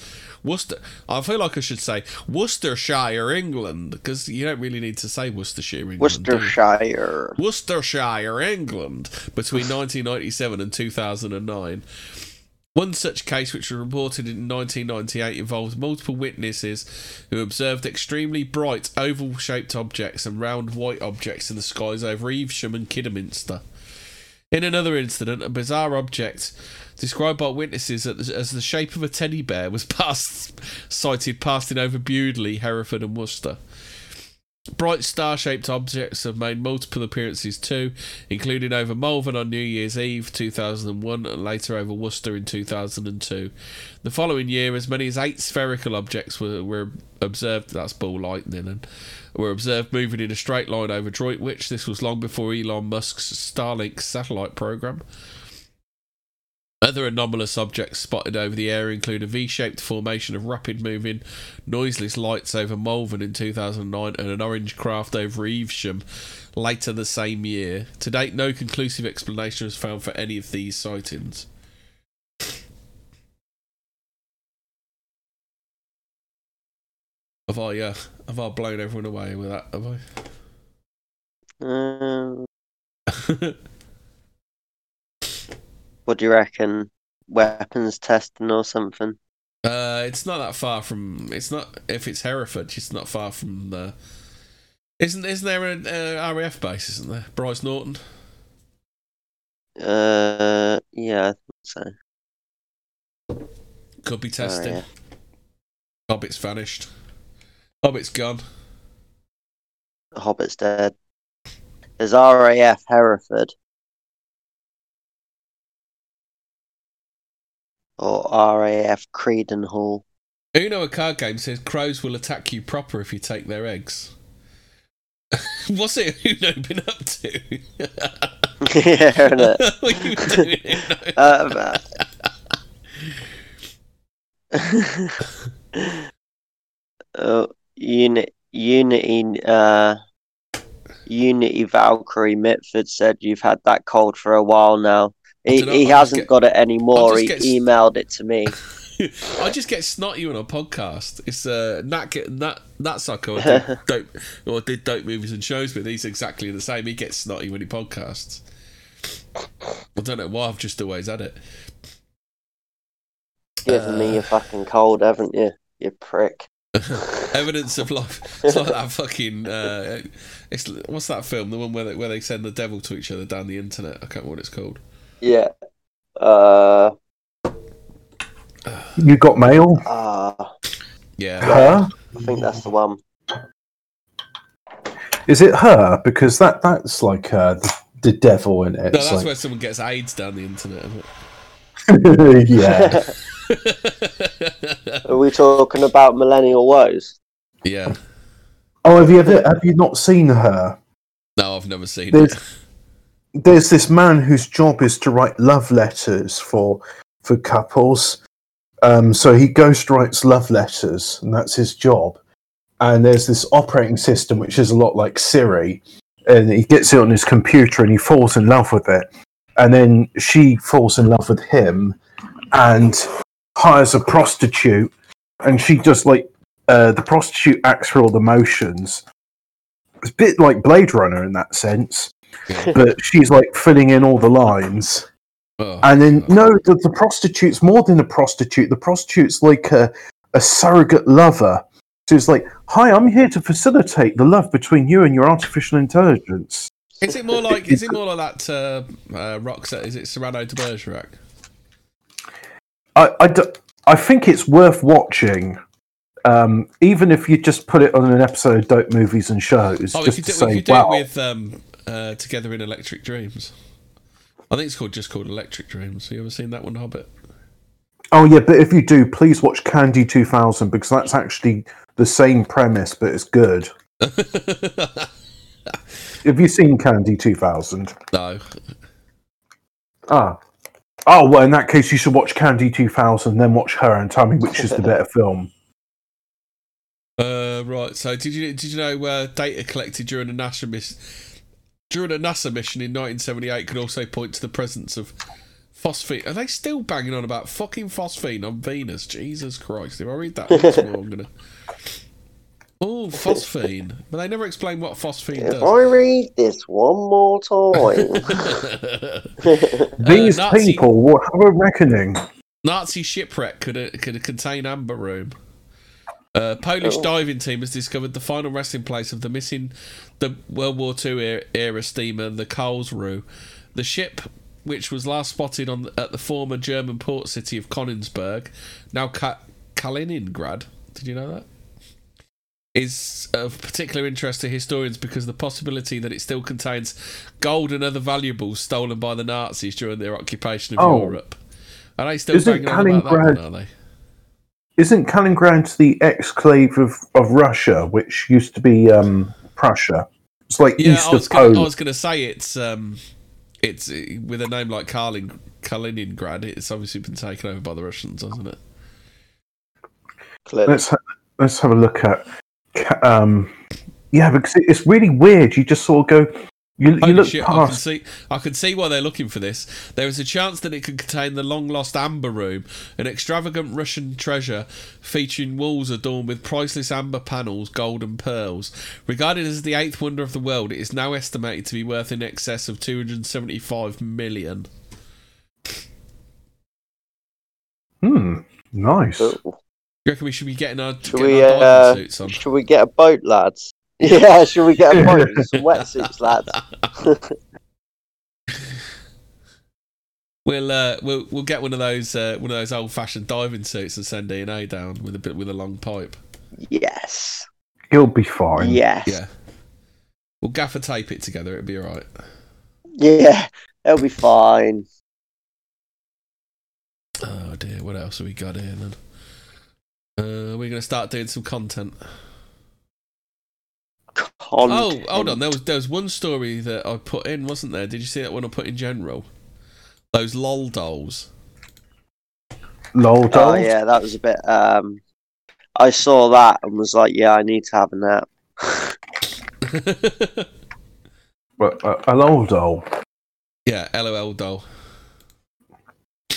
Worcester. I feel like I should say Worcestershire, England, because you don't really need to say Worcestershire, England. Worcestershire. Worcestershire, England, between 1997 and 2009. One such case, which was reported in 1998, involves multiple witnesses who observed extremely bright oval shaped objects and round white objects in the skies over Evesham and Kidderminster. In another incident, a bizarre object described by witnesses as the shape of a teddy bear was past, sighted passing over Bewdley, Hereford, and Worcester. Bright star shaped objects have made multiple appearances too, including over Malvern on New Year's Eve 2001 and later over Worcester in 2002. The following year, as many as eight spherical objects were, were observed, that's ball lightning, and were observed moving in a straight line over Droitwich. This was long before Elon Musk's Starlink satellite program. Other anomalous objects spotted over the area include a V shaped formation of rapid moving, noiseless lights over Malvern in 2009 and an orange craft over Evesham later the same year. To date, no conclusive explanation was found for any of these sightings. Have I, uh, have I blown everyone away with that? Have Um, I? what do you reckon? Weapons testing or something? Uh, it's not that far from. It's not if it's Hereford. It's not far from the. Isn't isn't there an uh, RAF base? Isn't there? Brize Norton. Uh, yeah, I think so. Could be testing. yeah. Hobbit's vanished. Hobbit's gone. Hobbit's dead. There's RAF Hereford. Or RAF Credenhill. Uno, a card game, says crows will attack you proper if you take their eggs. What's it Uno been up to? yeah, innit? what are you doing, Uno? Uh, uh, Uni- Unity, uh, Unity Valkyrie Mitford said you've had that cold for a while now. He, he hasn't get- got it anymore. He get- emailed it to me. I just get snotty on a podcast. It's uh, Nat, Nat, Nat Sucker did dope, or did dope movies and shows, but he's exactly the same. He gets snotty when he podcasts. I don't know why. I've just always had it. Giving me your fucking cold, haven't you? You prick. Evidence of life. It's like that fucking. Uh, it's what's that film? The one where they, where they send the devil to each other down the internet. I can't remember what it's called. Yeah. Uh, You got mail? ah, Yeah. Her? I think that's the one. Is it her? Because that that's like uh, the, the devil in it. No, that's like- where someone gets AIDS down the internet. isn't yeah. Are we talking about millennial woes? yeah. Oh, have you ever have you not seen her? No, I've never seen There's- it. There's this man whose job is to write love letters for for couples. Um, so he ghostwrites love letters, and that's his job. And there's this operating system which is a lot like Siri, and he gets it on his computer and he falls in love with it. And then she falls in love with him and hires a prostitute, and she just like uh, the prostitute acts for all the motions. It's a bit like Blade Runner in that sense. But she's like filling in all the lines. Oh, And then no, the, the prostitute's more than a prostitute. The prostitute's like a, a surrogate lover. So it's like, hi, I'm here to facilitate the love between you and your artificial intelligence. Is it more like? Is it more like that? Uh, uh, Roxette? Is it Cyrano de Bergerac? I I think it's worth watching, um, even if you just put it on an episode of Dope Movies and Shows, Oh, just could to do, say, we could do wow. it with um, uh, Together in Electric Dreams. I think it's called just called Electric Dreams. Have you ever seen that one, Hobbit? Oh yeah, but if you do, please watch Candy 2000 because that's actually the same premise, but it's good. Have you seen Candy 2000? no. Ah. Oh, well, in that case, you should watch Candy 2000, then watch her and tell me which is the better film. Uh, right. So did you did you know uh, data collected during the mission during a NASA mission in 1978 could also point to the presence of phosphine? Are they still banging on about fucking phosphine on Venus? Jesus Christ! If I read that once more, I'm gonna. Oh, phosphine, but they never explain what phosphine If does. I read this one more time. These Nazi- people will have a reckoning. Nazi shipwreck could uh, could contain amber room. Uh, Polish Oh. diving team has discovered the final resting place of the missing the World War II era, era steamer, the Karlsruhe. The ship, which was last spotted on at the former German port city of Konigsberg, now Ka- Kaliningrad. Did you know that? Is of particular interest to historians because the possibility that it still contains gold and other valuables stolen by the Nazis during their occupation of Oh. Europe. Are they still banging about that one, are they? Isn't Kaliningrad the exclave of, of Russia, which used to be um, Prussia? It's like Yeah, east I was of gonna, Poland. I was gonna say it's um, it's uh, with a name like Kalin, Kaliningrad. It's obviously been taken over by the Russians, hasn't it? Clearly. Let's ha- let's have a look at. Um, yeah, because it's really weird. You just sort of go. You, you look shit! I can see. I can see why they're looking for this. There is a chance that it could contain the long-lost Amber Room, an extravagant Russian treasure featuring walls adorned with priceless amber panels, gold and pearls. Regarded as the eighth wonder of the world, it is now estimated to be worth in excess of 275 million. Hmm, nice. Oh, You reckon we should be getting our, Should getting we, our diving uh, suits on? should we get a boat, lads? Yeah, should we get a boat some wetsuits, lads? We'll uh, we'll we'll get one of those uh, one of those old fashioned diving suits and send DNA down with a bit with a long pipe. Yes. He'll be fine. Yes. Yeah, we'll gaffer tape it together. It'll be all right. Yeah. It'll be fine. Oh dear, what else have we got here then? Uh, we're gonna start doing some content. Content. Oh, hold on. There was there was one story that I put in, wasn't there? Did you see that one I put in general? Those lol dolls. Lol Oh dolls. yeah, that was a bit. Um, I saw that and was like, yeah, I need to have a nap. But, uh, a lol doll. yeah, LOL doll.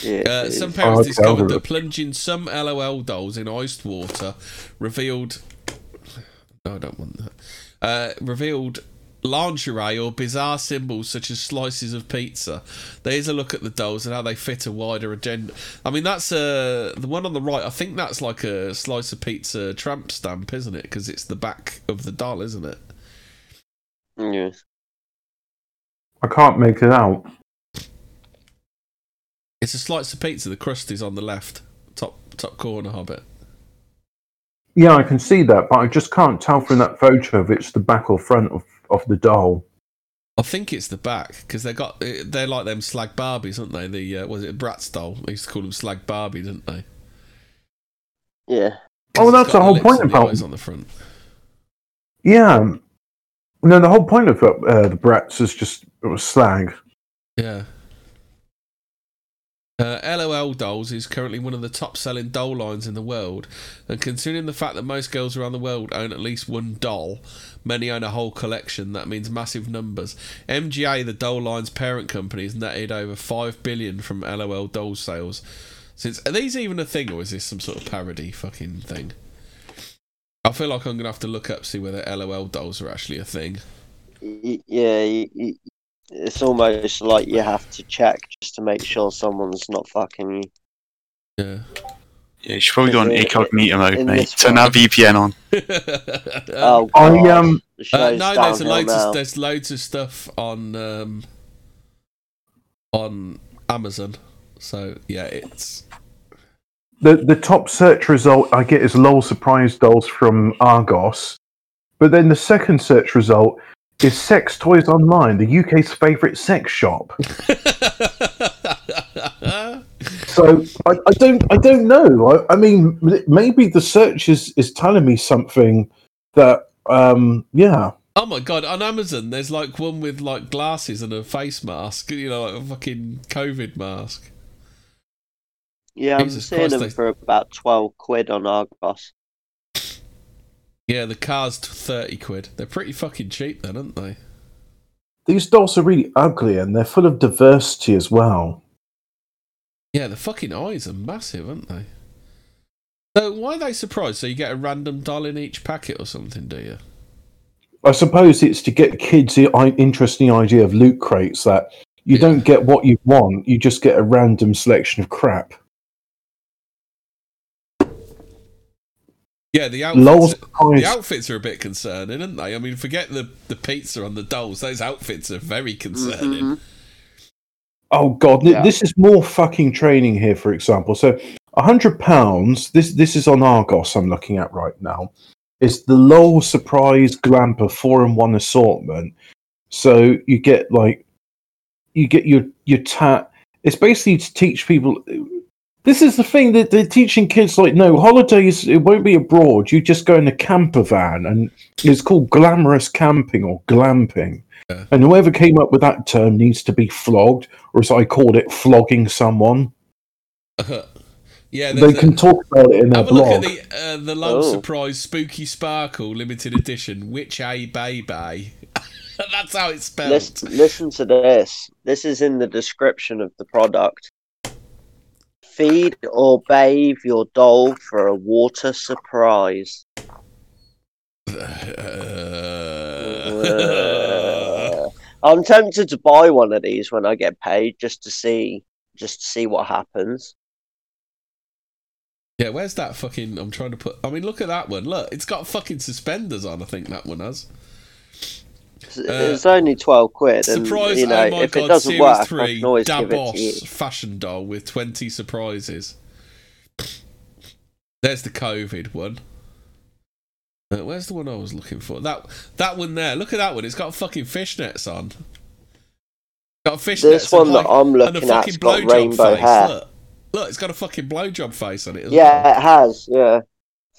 Yeah, Uh, some parents Oh, discovered that plunging some LOL dolls in iced water revealed. No, I don't want that. Uh, revealed lingerie or bizarre symbols such as slices of pizza. There's a look at the dolls and how they fit a wider agenda. I mean, that's uh, the one on the right. I think that's like a slice of pizza tramp stamp, isn't it? Because it's the back of the doll, isn't it? Yes. I can't make it out. It's a slice of pizza. The crust is on the left, top top corner Hobbit. Yeah, I can see that, but I just can't tell from that photo if it's the back or front of, of the doll. I think it's the back because they got they're like them slag Barbies, aren't they? The uh, was it Bratz doll? They used to call them slag Barbie, didn't they? Yeah. Oh, that's the whole point point and the about- eyes on the front. Yeah. No, the whole point of uh, the Bratz is just it was slag. Yeah. Uh, LOL Dolls is currently one of the top selling doll lines in the world, and considering the fact that most girls around the world own at least one doll, many own a whole collection, that means massive numbers. MGA, the doll line's parent company, has netted over 5 billion from LOL doll sales. Since Are these even a thing, or is this some sort of parody fucking thing? I feel like I'm going to have to look up see whether LOL dolls are actually a thing. Yeah. It's almost like you have to check just to make sure someone's not fucking you. Yeah. Yeah, you should probably go on In- incognito mode, in mate. Turn one. that VPN on. Oh, I, God. um, The Uh, no, there's a downhill loads now. of, there's loads of stuff on um, on Amazon. So yeah, it's The the top search result I get is lol surprise dolls from Argos, but then the second search result is sex toys online, the UK's favourite sex shop. So I, I don't I don't know. I, I mean, maybe the search is is telling me something that um yeah. oh my god! On Amazon, there's like one with like glasses and a face mask. You know, like a fucking COVID mask. Yeah, I'm seeing Christ, them they- for about 12 quid on Argos. Yeah, the car's thirty quid. They're pretty fucking cheap, then, aren't they? These dolls are really ugly and they're full of diversity as well. Yeah, the fucking eyes are massive, aren't they? So why are they surprised? So you get a random doll in each packet or something, do you? I suppose it's to get kids the interesting idea of loot crates that you Yeah. don't get what you want, you just get a random selection of crap. Yeah, the Lol outfits. surprise. The outfits are a bit concerning, aren't they? I mean, forget the, the pizza on the dolls. Those outfits are very concerning. Mhm. Oh god, Yeah. this is more fucking training here. For example, so a hundred pounds. This this is on Argos. I'm looking at right now. Is the LOL Surprise Glamper four and one assortment. So you get like, you get your your tat. It's basically to teach people. This is the thing that they're teaching kids like no holidays. It won't be abroad. You just go in a camper van, and it's called glamorous camping or glamping. Yeah. And whoever came up with that term needs to be flogged, or as I called it, flogging someone. yeah, They there's a- can talk about it in their Have a look at the uh, the low Oh. surprise spooky sparkle limited edition witch a baby. That's how it's spelled. Listen, listen to this. This is in the description of the product. Feed or bathe your doll for a water surprise. Uh, I'm tempted to buy one of these when I get paid, just to see, just to see what happens. yeah, where's that fucking? I'm trying to put. I mean, look at that one. Look, it's got fucking suspenders on. I think that one has. It's, it's only twelve quid, and Surprise! you know oh my if god! it doesn't Series work, I three, can always give it to you. Davos fashion doll with twenty surprises. There's the COVID one. Uh, where's the one I was looking for? That that one there. Look at that one. It's got fucking fishnets on. Got fishnets. This and one that I'm looking at's fucking got rainbow face. hair. Look. Look, it's got a fucking blowjob face on it. Yeah, it has. Yeah,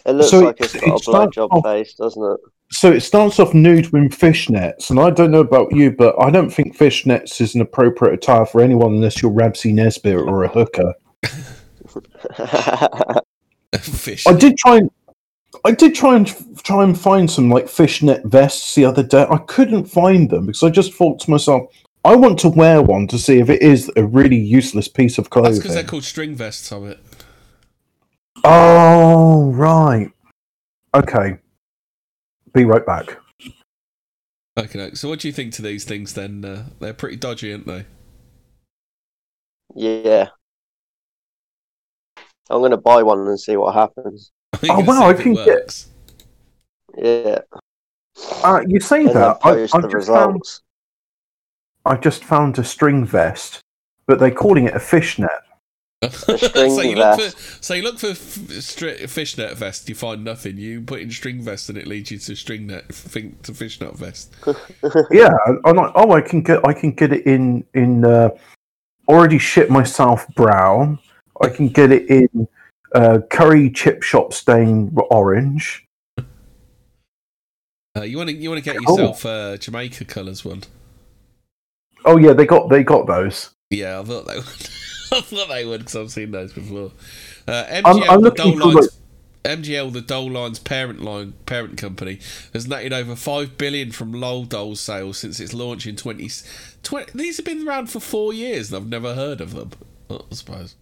it looks So like it- it's got a it's not- blowjob oh. face, doesn't it? So it starts off nude with fishnets, and I don't know about you, but I don't think fishnets is an appropriate attire for anyone unless you're Rab C. Nesbitt or a hooker. Fish. I did try and I did try and try and find some like fishnet vests the other day. I couldn't find them because I just thought to myself, I want to wear one to see if it is a really useless piece of clothing. That's because they're called string vests on it. Oh right, okay. Be right back. Okay, so what do you think to these things then? Uh, they're pretty dodgy, aren't they? yeah, I'm gonna buy one and see what happens. Oh, wow, see I if it think it- works. Yeah, Uh, you say and that I, post I just found results. I just found a string vest, but they're calling it a fishnet. so string you look for so you look for f- stri- fishnet vest, you find nothing. You put in string vest, and it leads you to string net fin- to fishnet vest. yeah, I'm like, oh, I can get, I can get it in in uh, already shit myself brown. I can get it in uh, curry chip shop stain orange. Uh, you want to you want to get Cool. yourself uh, Jamaica colours one. Oh yeah, they got they got those. Yeah, I thought they would. I thought they would because I've seen those before. Uh, MGL, I'm- I'm the looking Dole for, Lines, MGL, the Dole Lines parent line parent company, has netted over five billion from Lol Doll sales since its launch in 20, 20 These have been around for four years, and I've never heard of them. I suppose.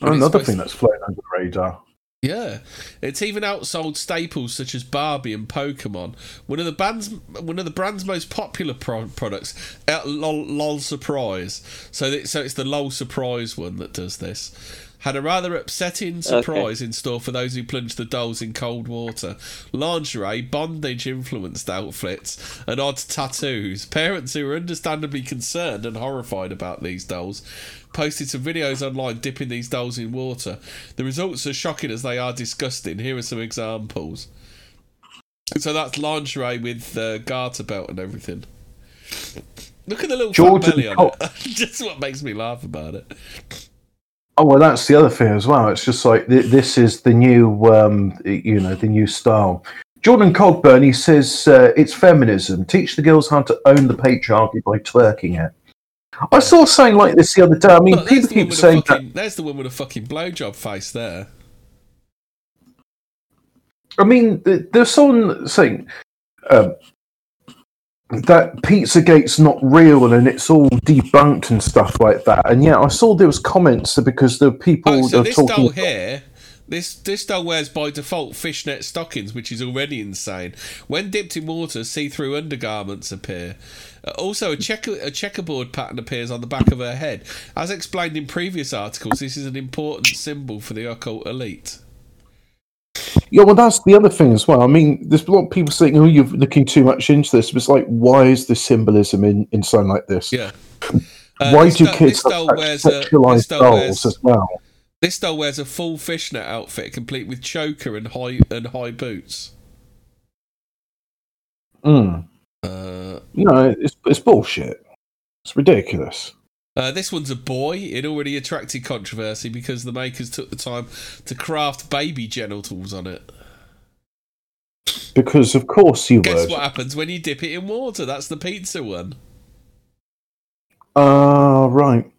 But Another thing that's flown under the radar. Yeah, it's even outsold staples such as Barbie and Pokemon. One of the band's one of the brand's most popular pro- products, uh, lol, lol Surprise. So, so it's the lol Surprise one that does this. Had a rather upsetting surprise in store for those who plunged the dolls in cold water. Lingerie, bondage influenced outfits, and odd tattoos. Parents who were understandably concerned and horrified about these dolls posted some videos online dipping these dolls in water. The results are shocking as they are disgusting. Here are some examples. So that's lingerie with uh, garter belt and everything. Look at the little Jordan fat belly on Cop- it. Just what makes me laugh about it. Oh well, that's the other thing as well. It's just like th- this is the new, um, you know, the new style. Jordan Cogburn, he says uh, it's feminism. Teach the girls how to own the patriarchy by twerking it. I saw something like this the other day. I mean, Look, people keep saying that. there's the one with a fucking blowjob face there. I mean, there's someone saying um, that Pizzagate's not real and it's all debunked and stuff like that. And yeah, I saw there was comments because the people Oh, so are this talking. doll here, this this doll wears by default fishnet stockings, which is already insane. When dipped in water, see-through undergarments appear. Uh, also, a checker a checkerboard pattern appears on the back of her head. As explained in previous articles, this is an important symbol for the occult elite. Yeah, well, that's the other thing as well. I mean, there's a lot of people saying, "Oh, you're looking too much into this." But it's like, why is the symbolism in in something like this? Yeah. Uh, why do doll- kids have doll such wears a this sexualized doll dolls wears, as well? this doll wears a full fishnet outfit complete with choker and high and high boots. Mm. Uh, You know, it's it's bullshit. It's ridiculous. Uh, this one's a boy. It already attracted controversy because the makers took the time to craft baby genitals on it. Because of course you Guess would. what happens when you dip it in water? That's the pizza one. Ah, right.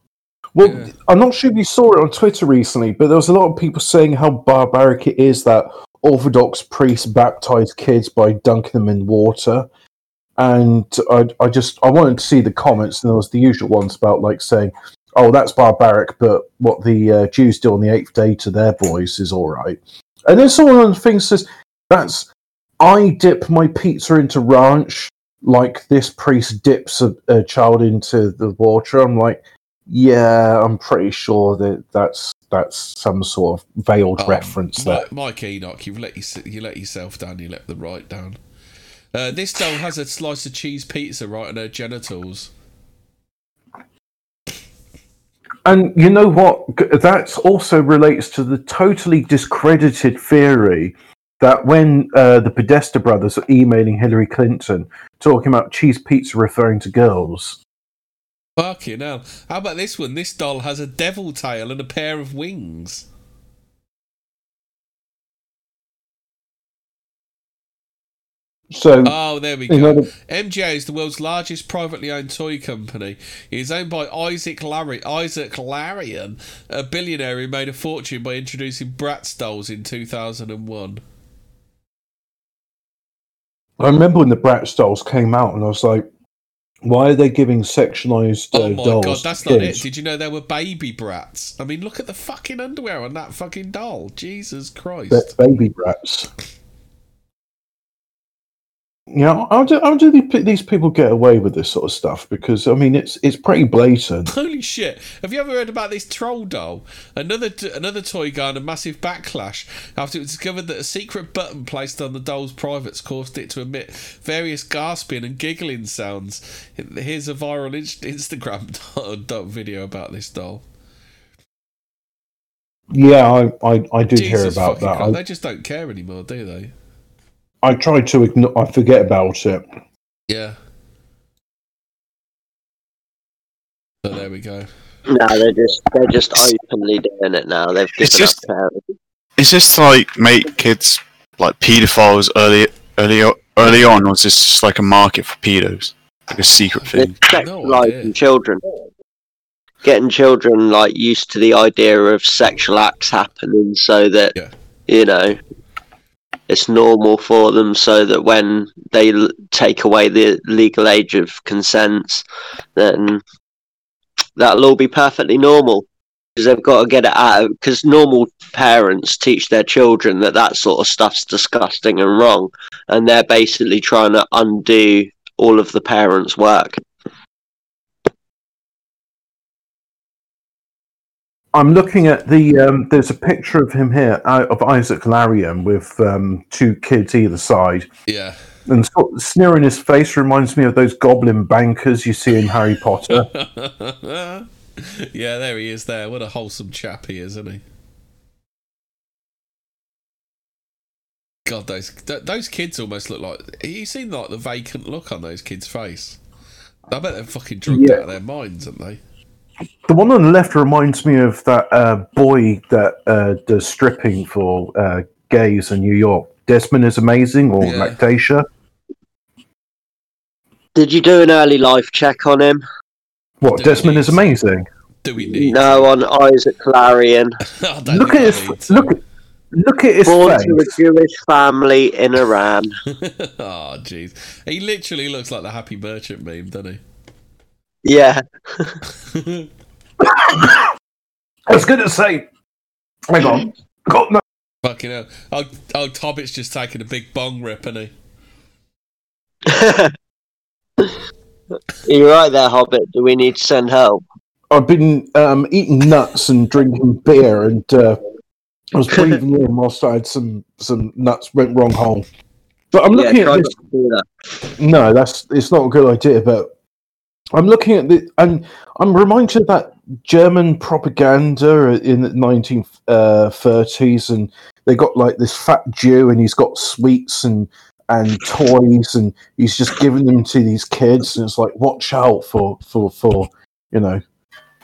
Well, Yeah. I'm not sure if you saw it on Twitter recently, but there was a lot of people saying how barbaric it is that Orthodox priests baptize kids by dunking them in water. And I, I just I wanted to see the comments, and there was the usual ones about like saying, "Oh, that's barbaric," but what the uh, Jews do on the eighth day to their boys is all right. And then someone on the thing says, "That's I dip my pizza into ranch like this priest dips a, a child into the water. I'm like, yeah, I'm pretty sure that that's that's some sort of veiled Oh, reference there. Mike, Mike Enoch, you've let your, you let yourself down. You let the right down. Uh, this doll has a slice of cheese pizza right on her genitals. And you know what? That also relates to the totally discredited theory that when uh, the Podesta brothers are emailing Hillary Clinton talking about cheese pizza referring to girls. Fucking hell! How about this one? This doll has a devil tail and a pair of wings. So, Oh, there we go. know, the- MJ is the world's largest privately owned toy company. It is owned by Isaac Larry, Isaac Larian, a billionaire who made a fortune by introducing Bratz dolls in 2001. I remember when the Bratz dolls came out, and I was like, why are they giving sexualized uh, Oh my dolls god, that's not it. Did you know there were baby brats? I mean, look at the fucking underwear on that fucking doll. Jesus Christ. They're baby brats. You know, how do, how do these people get away with this sort of stuff? Because I mean, it's it's pretty blatant. Holy shit! Have you ever heard about this troll doll? Another another toy garnered a massive backlash after it was discovered that a secret button placed on the doll's privates caused it to emit various gasping and giggling sounds. Here's a viral Instagram video about this doll. Yeah, I I, I did hear about that. I, They just don't care anymore, do they? I try to ignore. I forget about it. Yeah. So there we go. No, they're just they're just openly doing it now. They've It's given just- up parents. Is this like make kids like paedophiles early, early, early on, or is this just like a market for pedos, like a secret It's thing? No children. Getting children like used to the idea of sexual acts happening so that Yeah. you know it's normal for them so that when they l- take away the legal age of consent then that'll all be perfectly normal. Because they've got to get it out because normal parents teach their children that that sort of stuff's disgusting and wrong and they're basically trying to undo all of the parents work I'm looking at the. Um, there's a picture of him here uh, of Isaac Larian with um, two kids either side, Yeah. and sort of sneer in his face reminds me of those goblin bankers you see in Harry Potter. yeah, there he is. There, what a wholesome chap he is, isn't he? God, those th- those kids almost look like. You seen like the vacant look on those kids' face. I bet they're fucking drugged Yeah. out of their minds, aren't they? The one on the left reminds me of that uh, boy that uh, does stripping for uh, gays in New York. Desmond is amazing, or Yeah. Lactatia. did you do an early life check on him What Do Desmond is amazing. Do we need? no on Isaac Larian Look at his need to. look. at- Look at his born face. to a jewish family in iran oh, jeez. He literally looks like the Happy Merchant meme, doesn't yeah he? I was going to say. Hang on. Got no. Fucking hell. Oh, oh, Hobbit's just taking a big bong rip, isn't he? You're right there, Hobbit. Do we need to send help? I've been um, eating nuts and drinking beer and uh, I was breathing in whilst I had some some nuts went wrong hole. But I'm looking try at this. that. No, that's it's not a good idea. But I'm looking at the and I'm reminded of that German propaganda in the 1930s, and they got like this fat Jew, and he's got sweets and and toys, and he's just giving them to these kids, and it's like watch out for for for you know,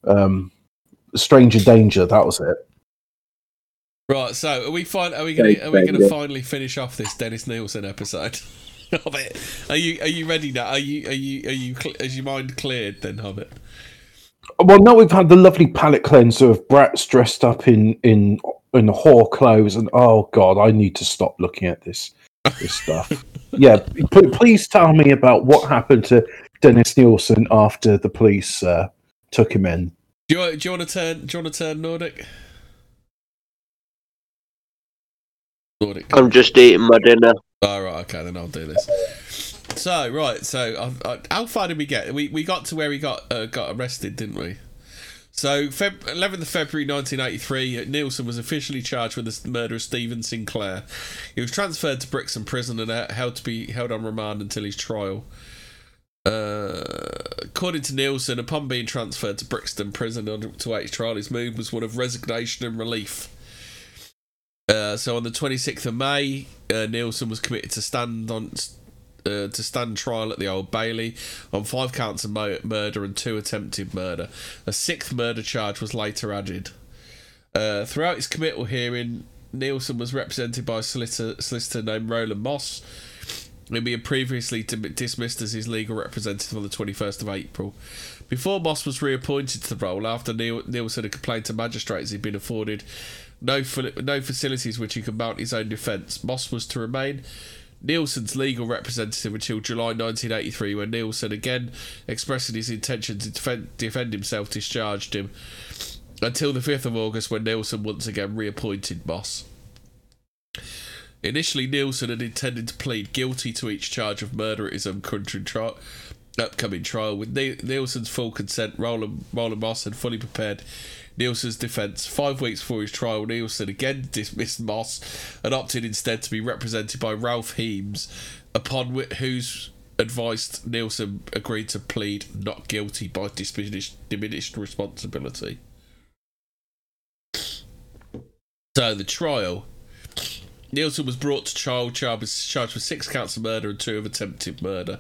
um, stranger danger. That was it. Right, so are we fine? Are we going? to Are we going to finally finish off this Dennis Nilsen episode? Hobbit, are you are you ready now? Are you are you are you cl- is your mind cleared then, Hobbit? Well, now we've had the lovely palette cleanser of brats dressed up in in in whore clothes, and oh god, I need to stop looking at this this stuff. yeah, p- please tell me about what happened to Dennis Nilsen after the police uh, took him in. Do you want- do you want to turn do you want to turn Nordic? Nordic. I'm just eating my dinner. All right, okay, then I'll do this. So right, so I, I, how far did we get? We we got to where he got uh, got arrested, didn't we? So, Feb- 11th of February 1983, Nilsen was officially charged with the murder of Stephen Sinclair. He was transferred to Brixton Prison and uh, held to be held on remand until his trial. Uh, according to Nilsen, upon being transferred to Brixton Prison to wait his trial, his mood was one of resignation and relief. Uh, so on the 26th of May, uh, Nilsen was committed to stand on uh, to stand trial at the Old Bailey on five counts of mo- murder and two attempted murder. A sixth murder charge was later added. Uh, throughout his committal hearing, Nilsen was represented by a solicitor, solicitor named Roland Moss, who had previously dismissed as his legal representative on the 21st of April. Before Moss was reappointed to the role after Niel- Nilsen had complained to magistrates he'd been afforded no, no facilities which he could mount his own defence. Moss was to remain Nilsen's legal representative until July 1983, when Nilsen, again expressing his intention to defend, defend himself, discharged him. Until the 5th of August, when Nilsen once again reappointed Moss. Initially, Nilsen had intended to plead guilty to each charge of murder at his upcoming trial. Upcoming trial, with Nilsen's full consent, Roland, Roland Moss had fully prepared Nilsen's defence. Five weeks before his trial, Nilsen again dismissed Moss and opted instead to be represented by Ralph Haeems, upon whi- whose advice Nilsen agreed to plead not guilty by diminished, diminished responsibility. So the trial. Nilsen was brought to trial charged, charged with six counts of murder and two of attempted murder.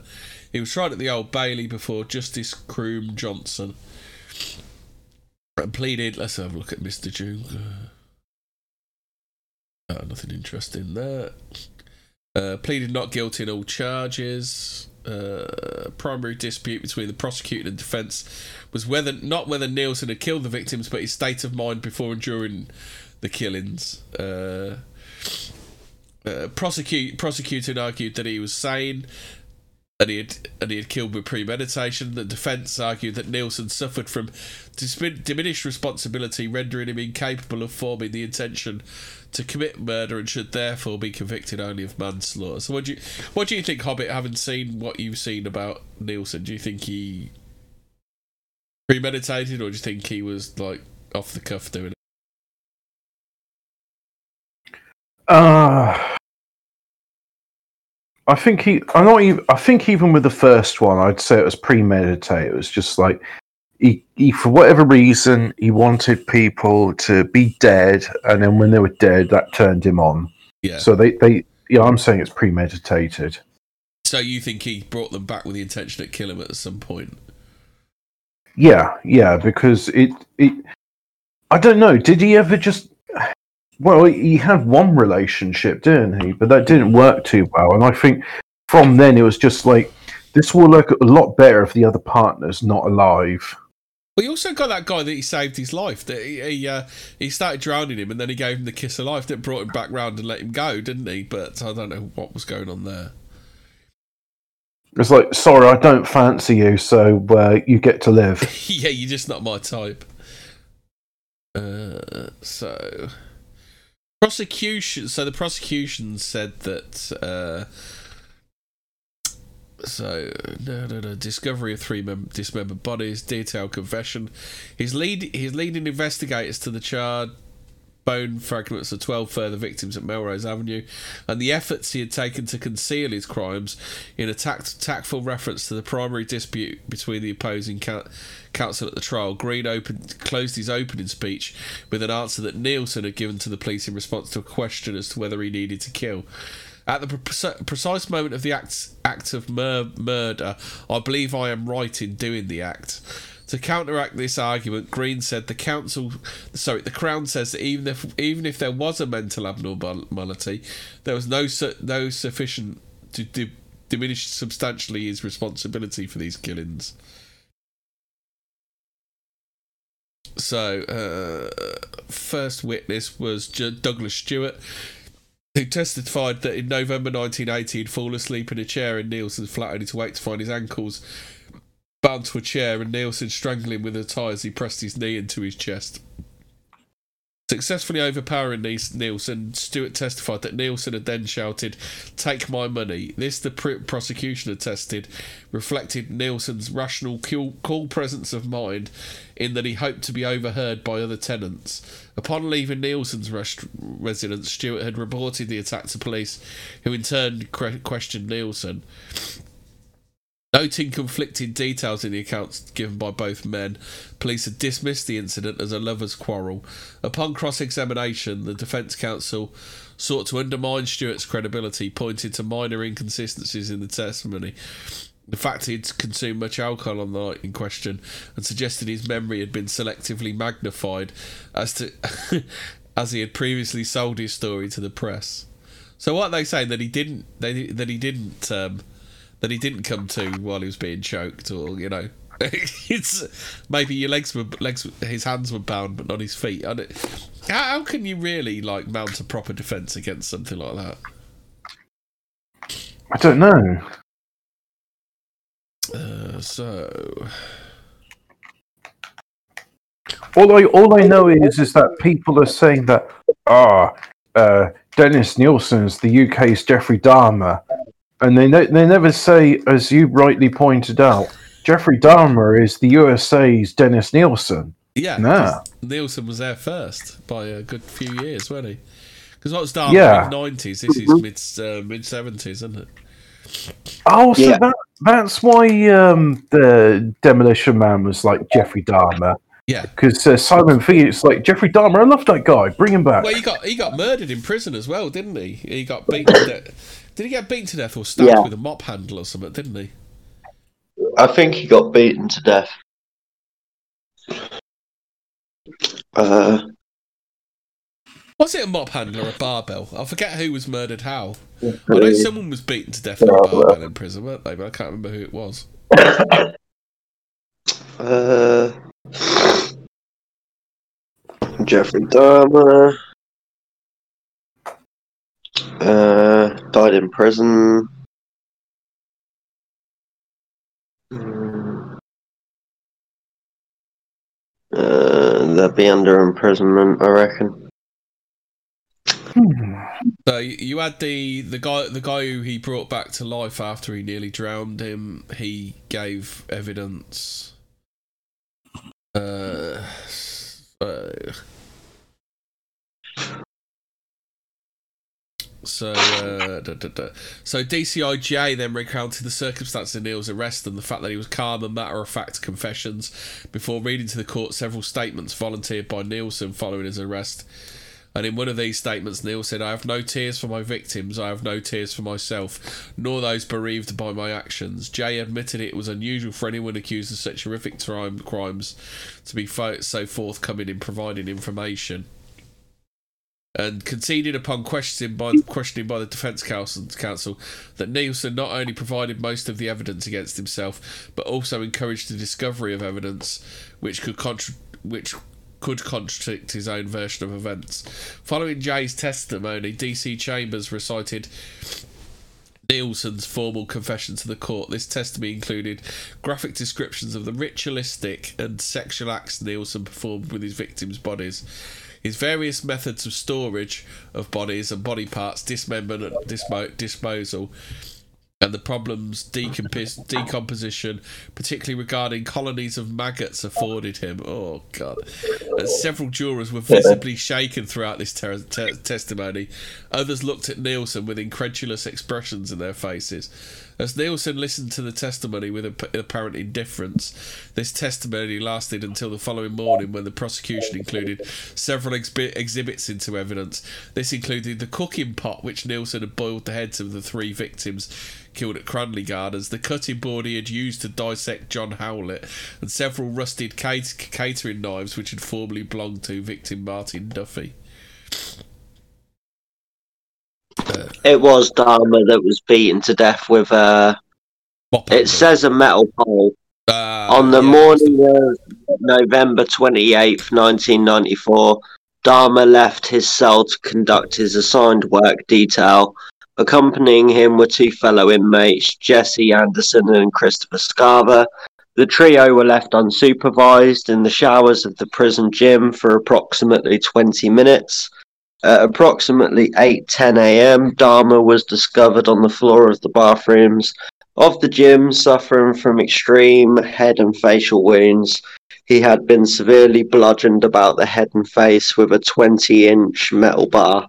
He was tried at the Old Bailey before Justice Croom Johnson pleaded. Let's have a look at Mr. June. Uh, nothing interesting there. Uh, pleaded not guilty in all charges. Uh, primary dispute between the prosecutor and defence was whether not whether Nilsen had killed the victims, but his state of mind before and during the killings. Uh, uh, prosecute, prosecutor argued that he was sane and he had and he had killed with premeditation. The defence argued that Nilsen suffered from diminished responsibility, rendering him incapable of forming the intention to commit murder, and should therefore be convicted only of manslaughter. So, what do you what do you think, Hobbit? Having seen what you've seen about Nilsen, do you think he premeditated, or do you think he was like off the cuff doing it? Uh, I think he. I not even. I think even with the first one, I'd say it was premeditated. It was just like he, he, for whatever reason, he wanted people to be dead, and then when they were dead, that turned him on. Yeah. So they, they, yeah, I'm saying it's premeditated. So you think he brought them back with the intention to kill him at some point? Yeah, yeah, because it, it. I don't know. Did he ever just? Well, he had one relationship, didn't he? But that didn't work too well. And I think from then it was just like this will look a lot better if the other partner's not alive. Well, he also got that guy that he saved his life. That he he, uh, he started drowning him, and then he gave him the kiss of life. That brought him back round and let him go, didn't he? But I don't know what was going on there. It's like, sorry, I don't fancy you, so uh, you get to live. yeah, you're just not my type. Uh, so prosecution. So the prosecution said that. Uh, so no, no, no. Discovery of three mem- dismembered bodies, detailed confession. He's lead. He's leading investigators to the charred bone fragments of 12 further victims at Melrose Avenue, and the efforts he had taken to conceal his crimes in a tact- tactful reference to the primary dispute between the opposing coun counsel at the trial. Green opened, closed his opening speech with an answer that Nilsen had given to the police in response to a question as to whether he needed to kill. At the pre- precise moment of the act, act of mur- murder, I believe I am right in doing the act. To counteract this argument, Green said the council, sorry, the Crown says that even if even if there was a mental abnormality, there was no no sufficient to di- diminish substantially his responsibility for these killings. So, uh, first witness was J- Douglas Stewart, who testified that in November 1980 he'd fall asleep in a chair in Nilsen's flat only to wake to find his ankles bound to a chair and Nilsen strangling with a tie as he pressed his knee into his chest. Successfully overpowering Nilsen, Stewart testified that Nilsen had then shouted, Take my money. This, the pr- prosecution attested, reflected Nilsen's rational, cool, cool presence of mind in that he hoped to be overheard by other tenants. Upon leaving Nilsen's residence, Stewart had reported the attack to police, who in turn que- questioned Nilsen. Noting conflicting details in the accounts given by both men, police had dismissed the incident as a lover's quarrel. Upon cross examination, the defence counsel sought to undermine Stewart's credibility, pointing to minor inconsistencies in the testimony. The fact he'd consumed much alcohol on the night in question and suggested his memory had been selectively magnified as to as he had previously sold his story to the press. So what they say that he didn't they, that he didn't um, that he didn't come to while he was being choked, or you know, it's maybe your legs were legs, his hands were bound, but not his feet. And it, how, how can you really like mount a proper defense against something like that? I don't know. Uh, so All I all I know is is that people are saying that ah, uh, Dennis Nilsen's the UK's Jeffrey Dahmer, and they ne- they never say, as you rightly pointed out, Jeffrey Dahmer is the USA's Dennis Nilsen. yeah, Nah. 'cause Nilsen was there first by a good few years, wasn't he? Because what's was Dahmer Yeah. mid nineties? This is mid uh, mid seventies, isn't it? Oh, so Yeah. that that's why um, the Demolition Man was like Jeffrey Dahmer Yeah. because uh, Simon Phoenix like Jeffrey Dahmer. I love that guy. Bring him back. Well, he got he got murdered in prison as well, didn't he? He got beaten to death. Did he get beaten to death or stabbed Yeah. with a mop handle or something? Didn't he? I think he got beaten to death. Uh, Was it a mop handle or a barbell? I forget who was murdered how. I know someone was beaten to death with a barbell in prison, weren't they? But I can't remember who it was. uh, Jeffrey Dahmer uh, died in prison. Mm. Uh, they'll be under imprisonment, I reckon. Hmm. So you- you had the the guy the guy who he brought back to life after he nearly drowned him. He gave evidence. Uh, uh, so uh, da, da, da. so DCI Jay then recounted the circumstances of Neil's arrest and the fact that he was calm and matter of fact confessions before reading to the court several statements volunteered by Nilsen following his arrest. And in one of these statements, Neil said, I have no tears for my victims, I have no tears for myself, nor those bereaved by my actions. Jay admitted it was unusual for anyone accused of such horrific crime, crimes to be so forthcoming in providing information. And conceded upon questioning by, questioning by the Defence Counsel, that Nilsen not only provided most of the evidence against himself, but also encouraged the discovery of evidence which could contra- which could contradict his own version of events. Following Jay's testimony, DC Chambers recited Nilsen's formal confession to the court. This testimony included graphic descriptions of the ritualistic and sexual acts Nilsen performed with his victims' bodies. His various methods of storage of bodies and body parts, dismemberment dismo- disposal, and the problems decompos- decomposition, particularly regarding colonies of maggots, afforded him. Oh God! And several jurors were visibly shaken throughout this ter- te- testimony. Others looked at Nilsen with incredulous expressions in their faces. As Nilsen listened to the testimony with apparent indifference, this testimony lasted until the following morning when the prosecution included several exhi- exhibits into evidence. This included the cooking pot which Nilsen had boiled the heads of the three victims killed at Cranley Gardens, the cutting board he had used to dissect John Howlett, and several rusted cat- catering knives which had formerly belonged to victim Martin Duffy. It was Dahmer that was beaten to death with a. Mop It says a metal pole. Uh, On the yeah, morning of November 28th, 1994, Dahmer left his cell to conduct his assigned work detail. Accompanying him were two fellow inmates, Jesse Anderson and Christopher Scarver. The trio were left unsupervised in the showers of the prison gym for approximately 20 minutes. At approximately 8:10 a.m., Dahmer was discovered on the floor of the bathrooms of the gym, suffering from extreme head and facial wounds. He had been severely bludgeoned about the head and face with a 20 inch metal bar,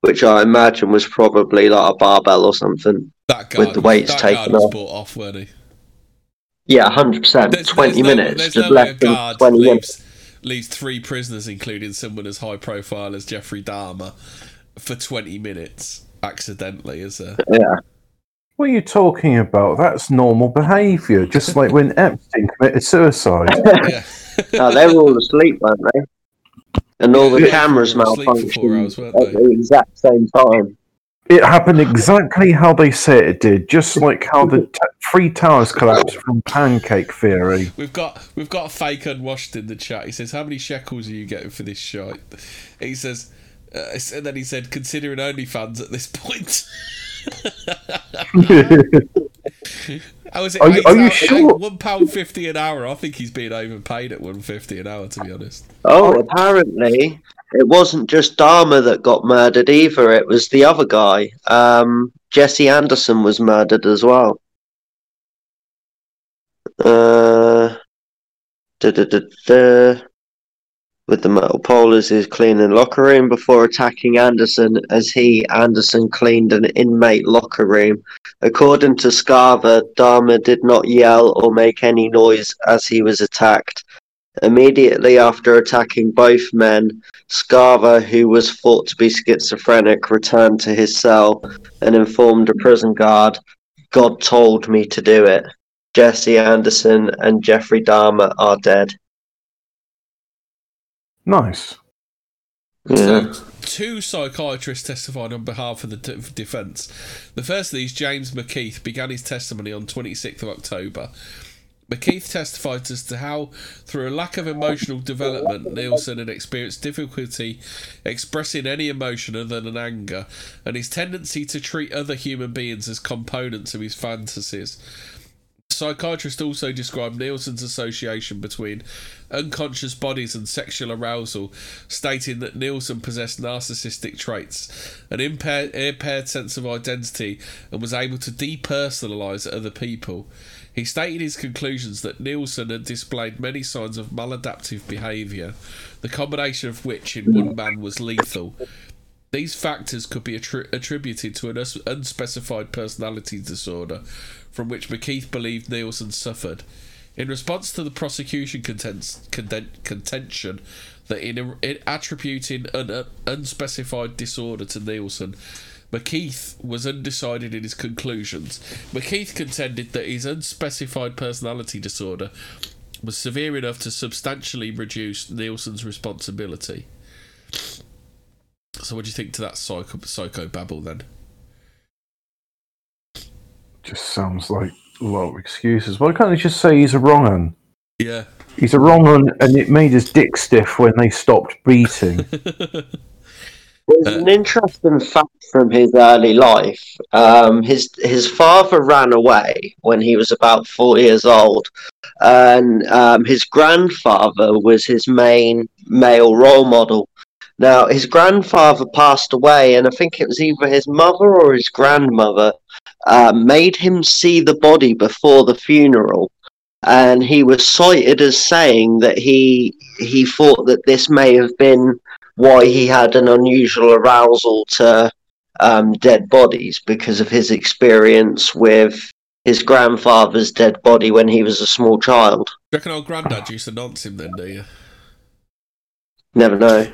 which I imagine was probably like a barbell or something. that with the weights that taken off. bought off, weren't he? Yeah, 100%. There's- 20 there's minutes. there's just no less guard 20 minutes. Leaves, leaves three prisoners, including someone as high profile as Jeffrey Dahmer, for 20 minutes accidentally, is there? Yeah. What are you talking about? That's normal behaviour, just like when Epstein committed suicide. yeah. no, they were all asleep, weren't they? And all the Yeah, cameras they were asleep for four hours, malfunctioned at the exact same time. It happened exactly how they said it did, just like how the t- three towers collapsed from pancake theory. We've got we've got a fake unwashed in the chat. He says, "How many shekels are you getting for this shite?" He says, uh, and then he said, "Considering OnlyFans at this point." How is it? Are you- eight are you hour- sure? eight- One pound fifty an hour. I think he's being overpaid at one fifty an hour. To be honest. Oh, apparently it wasn't just Dahmer that got murdered either. It was the other guy. Um, Jesse Anderson was murdered as well. Uh. With the metal pole as cleaning locker room before attacking Anderson as he, Anderson, cleaned an inmate locker room. According to Scarver, Dahmer did not yell or make any noise as he was attacked. Immediately after attacking both men, Scarver, who was thought to be schizophrenic, returned to his cell and informed a prison guard, God told me to do it. Jesse Anderson and Jeffrey Dahmer are dead. Nice. Yeah. So, two psychiatrists testified on behalf of the d- defence. The first of these, James McKeith, began his testimony on 26th of October. McKeith testified as to how, through a lack of emotional development, Nilsen had experienced difficulty expressing any emotion other than anger, and his tendency to treat other human beings as components of his fantasies. The psychiatrist also described Nilsen's association between unconscious bodies and sexual arousal, stating that Nilsen possessed narcissistic traits, an impaired, impaired sense of identity, and was able to depersonalize other people. He stated his conclusions that Nilsen had displayed many signs of maladaptive behaviour, the combination of which in one man was lethal. These factors could be attri- attributed to an us- unspecified personality disorder from which McKeith believed Nilsen suffered. In response to the prosecution contents, conden- contention that in, in attributing an uh, unspecified disorder to Nilsen, McKeith was undecided in his conclusions. McKeith contended that his unspecified personality disorder was severe enough to substantially reduce Nilsen's responsibility. So, what do you think to that psycho psycho babble then? Just sounds like a lot of excuses. Why can't they just say he's a wrong un? Yeah. He's a wrong un, and it made his dick stiff when they stopped beating. There's an interesting fact from his early life. Um, his his father ran away when he was about four years old, and um, his grandfather was his main male role model. Now his grandfather passed away, and I think it was either his mother or his grandmother uh, made him see the body before the funeral, and he was cited as saying that he he thought that this may have been why he had an unusual arousal to um, dead bodies because of his experience with his grandfather's dead body when he was a small child. Do you reckon old granddad used to nonce him then, do you? Never know.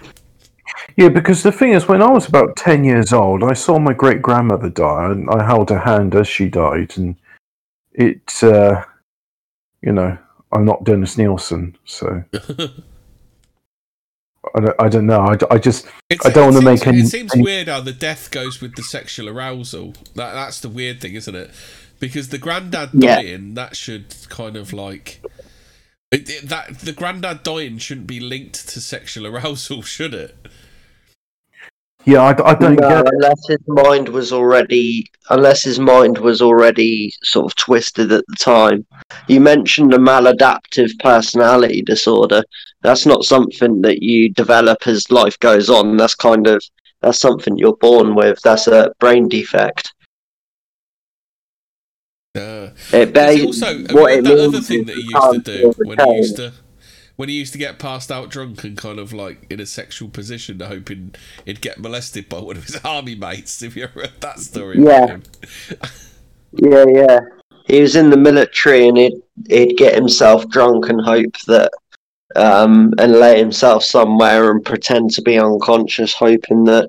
Yeah, because the thing is, when I was about 10 years old, I saw my great grandmother die, and I held her hand as she died, and it, uh, you know, I'm not Dennis Nilsen, so I don't, I don't know. I, I just, It's, I don't it wanna seems- make any- It seems any- weird how the death goes with the sexual arousal. That that's the weird thing, isn't it? Because the granddad Yeah. dying, that should kind of like it, it- that the granddad dying shouldn't be linked to sexual arousal, should it? Yeah, I, I don't No, get unless his mind was already, unless his mind was already sort of twisted at the time. You mentioned a maladaptive personality disorder. That's not something that you develop as life goes on. That's kind of that's something you're born with. That's a brain defect. Uh, It ba- also what that it other means thing that he used to do when he used to when he used to get passed out drunk and kind of like in a sexual position, hoping he'd get molested by one of his army mates. If you ever read that story, Yeah. Yeah, yeah. He was in the military and he'd, he'd get himself drunk and hope that, um, and lay himself somewhere and pretend to be unconscious, hoping that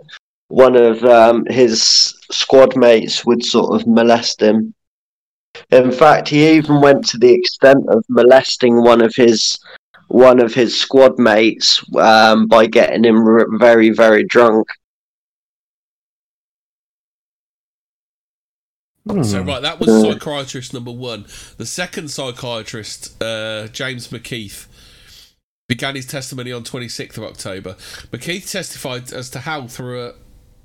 one of um, his squad mates would sort of molest him. In fact, he even went to the extent of molesting one of his one of his squad mates um, by getting him r- very, very drunk. So Hmm. right, that was Uh. psychiatrist number one. The second psychiatrist, uh, James McKeith, began his testimony on 26th of October. McKeith testified as to how through a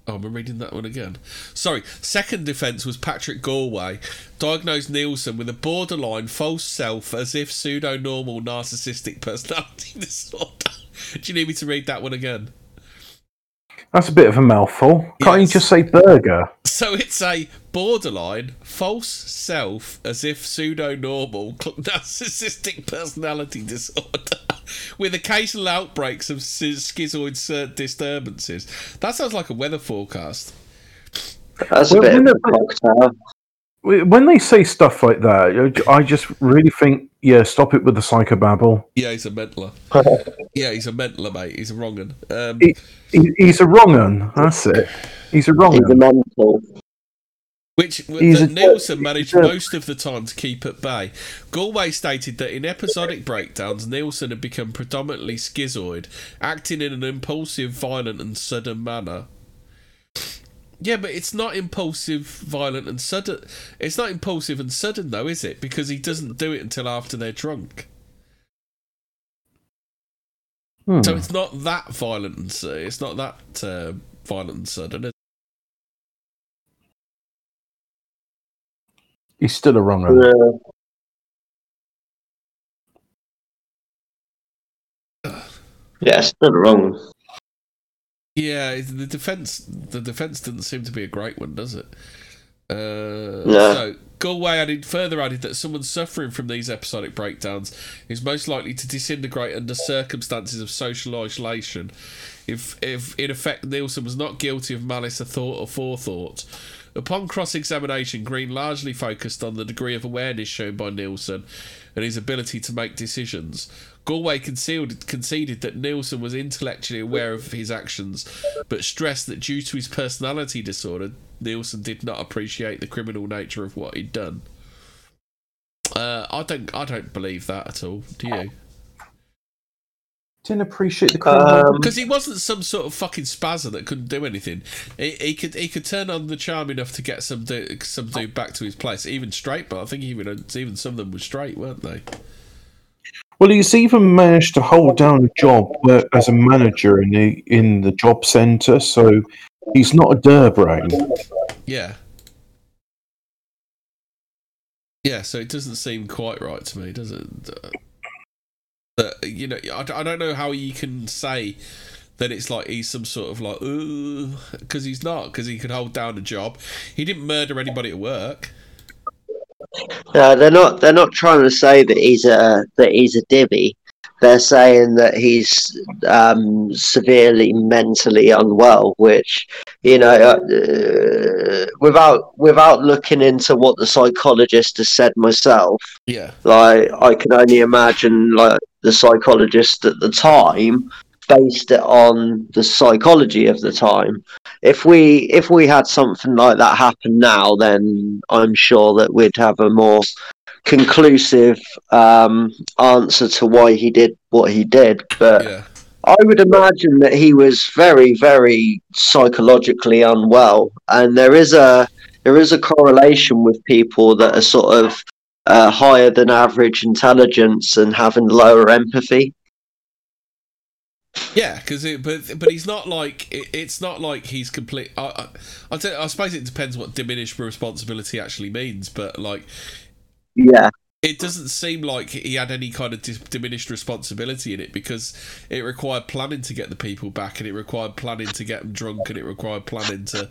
Oh, I'm reading that one again. Sorry. Second defence was Patrick Gallwey, diagnosed Nilsen with a borderline false self as if pseudo normal narcissistic personality disorder. Do you need me to read that one again? That's a bit of a mouthful. Can't you just say burger? So it's a borderline false self as if pseudo normal narcissistic personality disorder with occasional outbreaks of schizoid disturbances. That sounds like a weather forecast. That's a Well, bit of a cocktail. When they say stuff like that, I just really think, yeah, stop it with the psychobabble. Yeah, he's a mentaler. Yeah, he's a mentaler, mate. He's a wrong un. Um, He- He, he's a wrong un. That's it. He's a wrong He's a mental. Which that Nilsen managed most of the time to keep at bay. Gallwey stated that in episodic breakdowns, Nilsen had become predominantly schizoid, acting in an impulsive, violent, and sudden manner. Yeah, but it's not impulsive, violent, and sudden. It's not impulsive and sudden, though, is it? Because he doesn't do it until after they're drunk. Hmm. So it's not that violent it's not that uh, violent and sudden. He's still a wrong un. Yeah. Yeah, still wrong. Yeah, the defense the defense doesn't seem to be a great one, does it? Uh, No. So Gallwey added further added that someone suffering from these episodic breakdowns is most likely to disintegrate under circumstances of social isolation. If if in effect Nilsen was not guilty of malice of thought or forethought. Upon cross examination, Green largely focused on the degree of awareness shown by Nilsen and his ability to make decisions. Gallwey concealed, conceded that Nilsen was intellectually aware of his actions, but stressed that due to his personality disorder, Nilsen did not appreciate the criminal nature of what he'd done. Uh, I don't, I don't believe that at all. Do you? Didn't appreciate the criminal. Um, Because he wasn't some sort of fucking spazzer that couldn't do anything. He, he could he could turn on the charm enough to get some dude, some dude back to his place, even straight. But I think even even some of them were straight, weren't they? Well, he's even managed to hold down a job as a manager in the in the job centre, so he's not a dirbrain. Yeah. Yeah, so it doesn't seem quite right to me, does it? That you know, I, I don't know how you can say that it's like he's some sort of like, because he's not, because he could hold down a job. He didn't murder anybody at work. No, they're not. They're not trying to say that he's a that he's a divvy. They're saying that he's um, severely mentally unwell, which you know, uh, without without looking into what the psychologist has said myself, Yeah. like I can only imagine like the psychologist at the time based it on the psychology of the time. If we if we had something like that happen now, then I'm sure that we'd have a more conclusive um, answer to why he did what he did. But Yeah. I would imagine that he was very, very psychologically unwell, and there is a there is a correlation with people that are sort of uh, higher than average intelligence and having lower empathy. Yeah, because it, but but he's not like it, it's not like he's complete. I I, I, tell- I suppose it depends what diminished responsibility actually means, but like Yeah, it doesn't seem like he had any kind of diminished responsibility in it because it required planning to get the people back, and it required planning to get them drunk, and it required planning to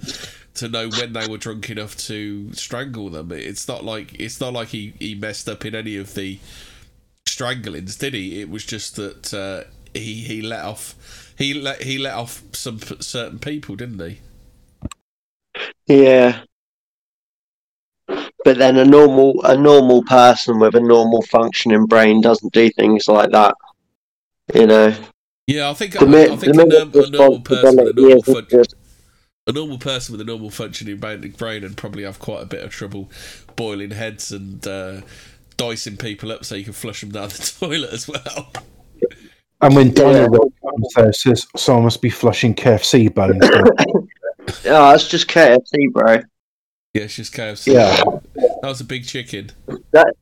to know when they were drunk enough to strangle them. It's not like it's not like he he messed up in any of the stranglings, did he? It was just that uh, he he let off he let he let off some certain people, didn't he? yeah. But then a normal a normal person with a normal functioning brain doesn't do things like that. You know, Yeah, I think the, I, I think the a, minute norm, a normal person a normal fun- just a normal person with a normal functioning brain, and probably have quite a bit of trouble boiling heads and uh, dicing people up so you can flush them down the toilet as well. And when Yeah. Daniel comes there, says, "So I must be flushing KFC bones." Oh, it's just KFC, bro. Yeah, it's just KFC. Yeah. That was a big chicken. That,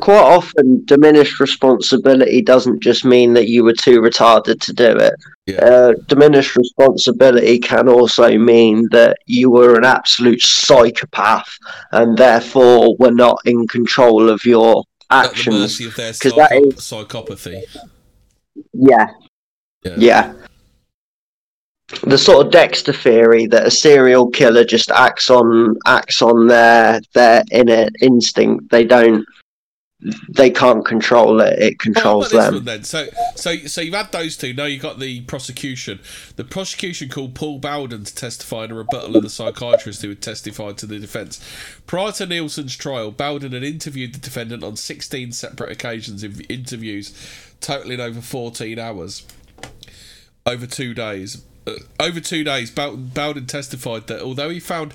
quite often, diminished responsibility doesn't just mean that you were too retarded to do it. Yeah. Uh, diminished responsibility can also mean that you were an absolute psychopath and therefore were not in control of your actions. mercy of their 'cause psycho- is- psychopathy. Yeah, Yeah. yeah. The sort of Dexter theory that a serial killer just acts on acts on their their inner instinct. They don't. They can't control it. It controls them. then? So, so, so you've had those two. Now you've got the prosecution. The prosecution called Paul Bowden to testify in a rebuttal of the psychiatrist who had testified to the defence. Prior to Nilsen's trial, Bowden had interviewed the defendant on 16 separate occasions in interviews, totaling over 14 hours, over two days. Over two days, Bowden, testified that although he found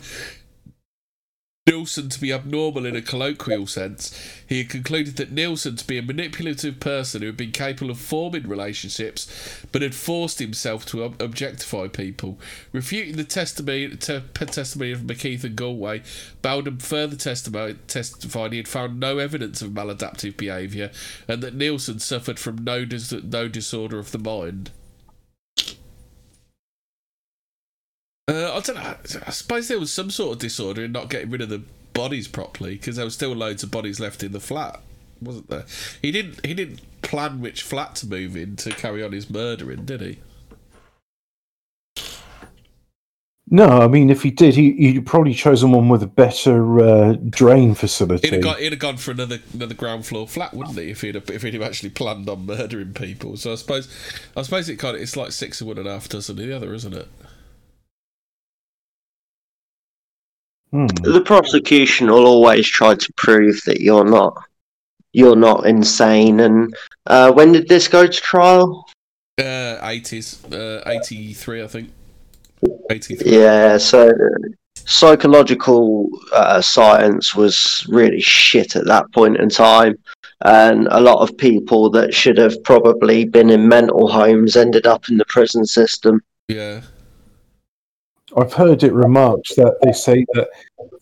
Nilsen to be abnormal in a colloquial sense, he had concluded that Nilsen to be a manipulative person who had been capable of forming relationships but had forced himself to ob- objectify people. Refuting the testimony, te- testimony of McKeith and Gallwey, Bowden further testified he had found no evidence of maladaptive behaviour and that Nilsen suffered from no, dis- no disorder of the mind. Uh, I don't know. I suppose there was some sort of disorder in not getting rid of the bodies properly because there were still loads of bodies left in the flat, wasn't there? He didn't. He didn't plan which flat to move in to carry on his murdering, did he? no, I mean, if he did, he he probably chosen one with a better uh, drain facility. He'd have, got, he'd have gone for another another ground floor flat, wouldn't he? If he'd have, if he'd have actually planned on murdering people. So I suppose I suppose it kind of it's like six of one and a half dozen of the other, isn't it? Hmm. The prosecution will always try to prove that you're not you're not insane. And uh, when did this go to trial? Uh, eighties, uh, eighty three, I think. Eighty three. Yeah, so psychological uh, science was really shit at that point in time. And a lot of people that should have probably been in mental homes ended up in the prison system. Yeah. I've heard it remarked that they say that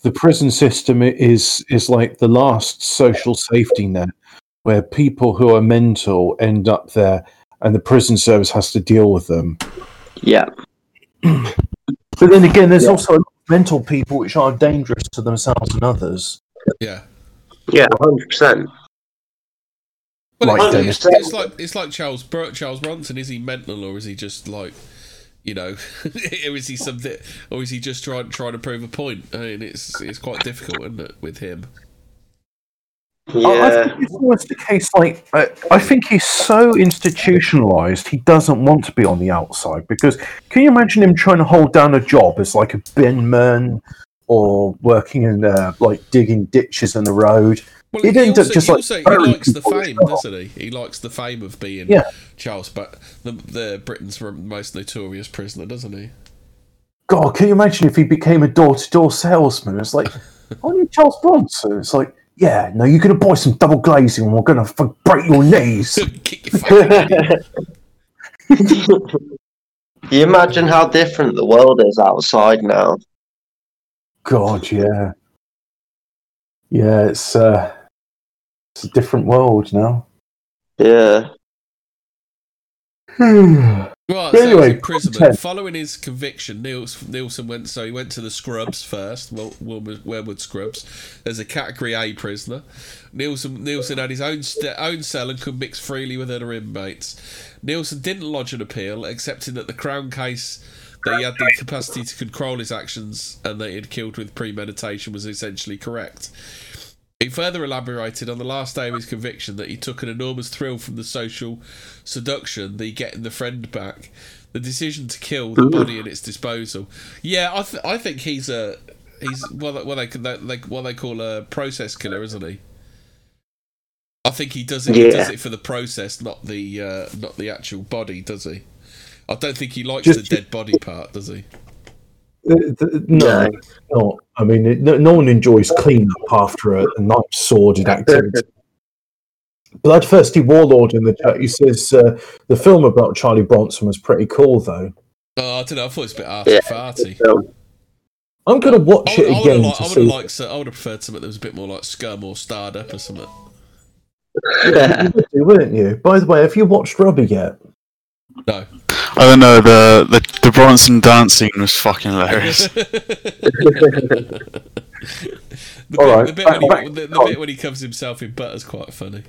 the prison system is is like the last social safety net, where people who are mental end up there, and the prison service has to deal with them. Yeah, But then again, there's also a lot of mental people which are dangerous to themselves and others. Yeah. yeah, hundred percent. Well, Like it's, it's, it's like it's like Charles Bur- Charles Bronson. Is he mental or is he just like, you know, or is he something, or is he just trying trying to prove a point? I mean, it's it's quite difficult, isn't it, with him? I- I Yeah. think it's almost a case like I, I think he's so institutionalized he doesn't want to be on the outside because can you imagine him trying to hold down a job as like a binman or working in uh, like digging ditches in the road? Well, He he, didn't also, just, he, like, also he likes the fame, doesn't he? He likes the fame of being Yeah. Charles, but the the Britain's most notorious prisoner, doesn't he? God, can you imagine if he became a door-to-door salesman? It's like, aren't you Charles Bronson? It's like, yeah, no, you're going to buy some double glazing and we're going to f- break your knees. Kick your fucking head. Can you imagine how different the world is outside now? God, yeah, yeah, it's uh, it's a different world now. Yeah. Right, so anyway, anyway, imprisonment. content. Following his conviction, Niels, Nilsen went. So he went to the Scrubs first, well, Wormwood, Wormwood Scrubs, as a Category A prisoner. Nilsen, Nilsen had his own st- own cell and could mix freely with other inmates. Nilsen didn't lodge an appeal, accepting that the Crown case that he had the capacity to control his actions and that he had killed with premeditation was essentially correct. He further elaborated on the last day of his conviction that he took an enormous thrill from the social seduction, the getting the friend back, the decision to kill the body and its disposal. Yeah, I, th- I think he's a he's what what they they, they what they call a process killer, isn't he? I think he does it. He does it for the process, not the uh, not the actual body, does he? I don't think he likes Just- the dead body part, does he? Uh, th- no, not. I mean, it, no, no one enjoys cleanup after a, a nice sordid activity. Bloodthirsty Warlord in the chat. He says uh, the film about Charlie Bronson was pretty cool, though. Oh, I don't know. I thought it was a bit arty Yeah. farty. I'm going to watch I it would, I would again have liked, to I would see. have liked, I would have preferred something that was a bit more like Scum or Starred Up or something. You would do, wouldn't you? By the way, have you watched Rubber yet? No. I don't know. The the, the Bronson dancing was fucking hilarious. the, bit, Alright, the, bit when he, back- the, the bit when he covers himself in butter's quite funny.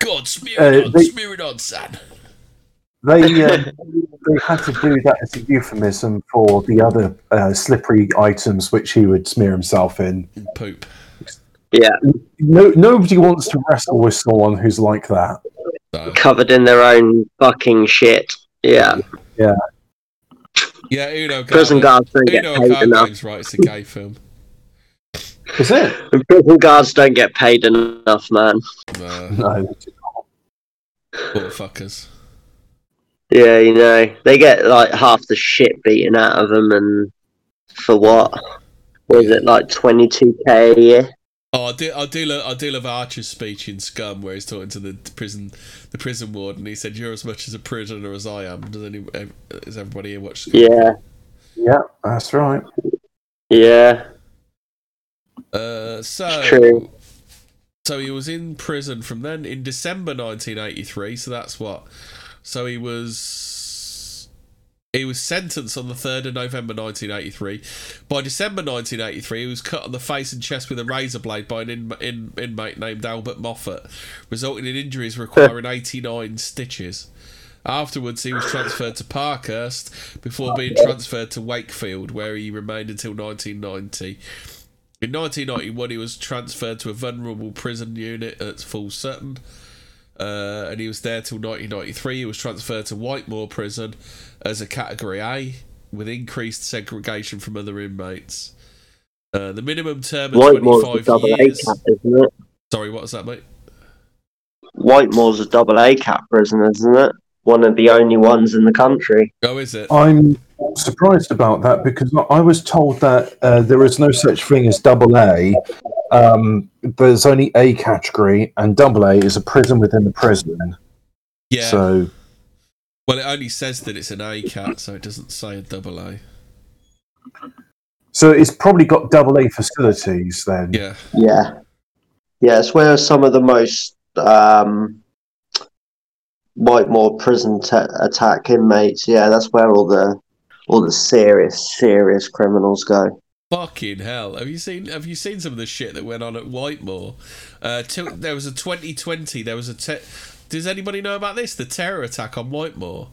God, smear Uh, it on, they- smear it on, son. They um, they had to do that as a euphemism for the other uh, slippery items which he would smear himself in. Poop. yeah, No, nobody wants to wrestle with someone who's like that. So, covered in their own fucking shit. Yeah, yeah, Yeah, Uno prison guards don't get Uno paid enough. Cargo's right, it's a gay film. Is it? And prison guards don't get paid enough, man. Uh, No. poor fuckers. Yeah, you know, they get like half the shit beaten out of them, and for what? Was it like twenty two k a year? Oh, I do, I do love, I do love Archer's speech in Scum, where he's talking to the prison, the prison warden. And he said, "You're as much as a prisoner as I am." Does any, has everybody here watched? Scum? Yeah, Yeah, that's right. yeah, Uh, so, It's true. so he was in prison from then in December 1983. So that's what. So he was. He was sentenced on the 3rd of November 1983. By December 1983, he was cut on the face and chest with a razor blade by an in, in, inmate named Albert Moffat, resulting in injuries requiring 89 stitches. Afterwards, he was transferred to Parkhurst before being transferred to Wakefield, where he remained until 1990. In 1991, he was transferred to a vulnerable prison unit at Full Sutton, uh, and he was there till 1993. He was transferred to Whitemoor Prison as a Category A, with increased segregation from other inmates. Uh, the minimum term of Whitemoor's a 25 double A years. cap, isn't it? Sorry, what was that, mate? Whitemoor's a double A cap prison, isn't it? One of the only ones in the country. Oh, is it? I'm surprised about that because I was told that uh, there is no such thing as double A. Um, there's only A category, and double A is a prison within a prison. Yeah. So well, it only says that it's an A cat, so it doesn't say a double A. So it's probably got double A facilities then. Yeah. Yeah, yeah, it's where some of the most um, Whitemoor prison te- attack inmates. Yeah, that's where all the all the serious serious criminals go. Fucking hell! Have you seen Have you seen some of the shit that went on at Whitemoor? Uh, till, there was a 2020. There was a. Te- Does anybody know about this? The terror attack on Whitemoor.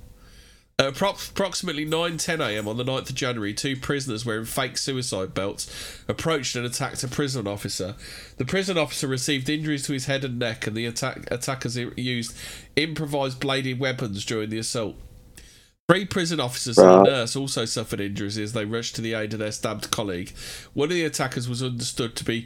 At uh, appro- approximately 9:10 a.m. on the 9th of January, two prisoners wearing fake suicide belts approached and attacked a prison officer. The prison officer received injuries to his head and neck, and the attack- attackers used improvised bladed weapons during the assault. Three prison officers and a nurse also suffered injuries as they rushed to the aid of their stabbed colleague. One of the attackers was understood to be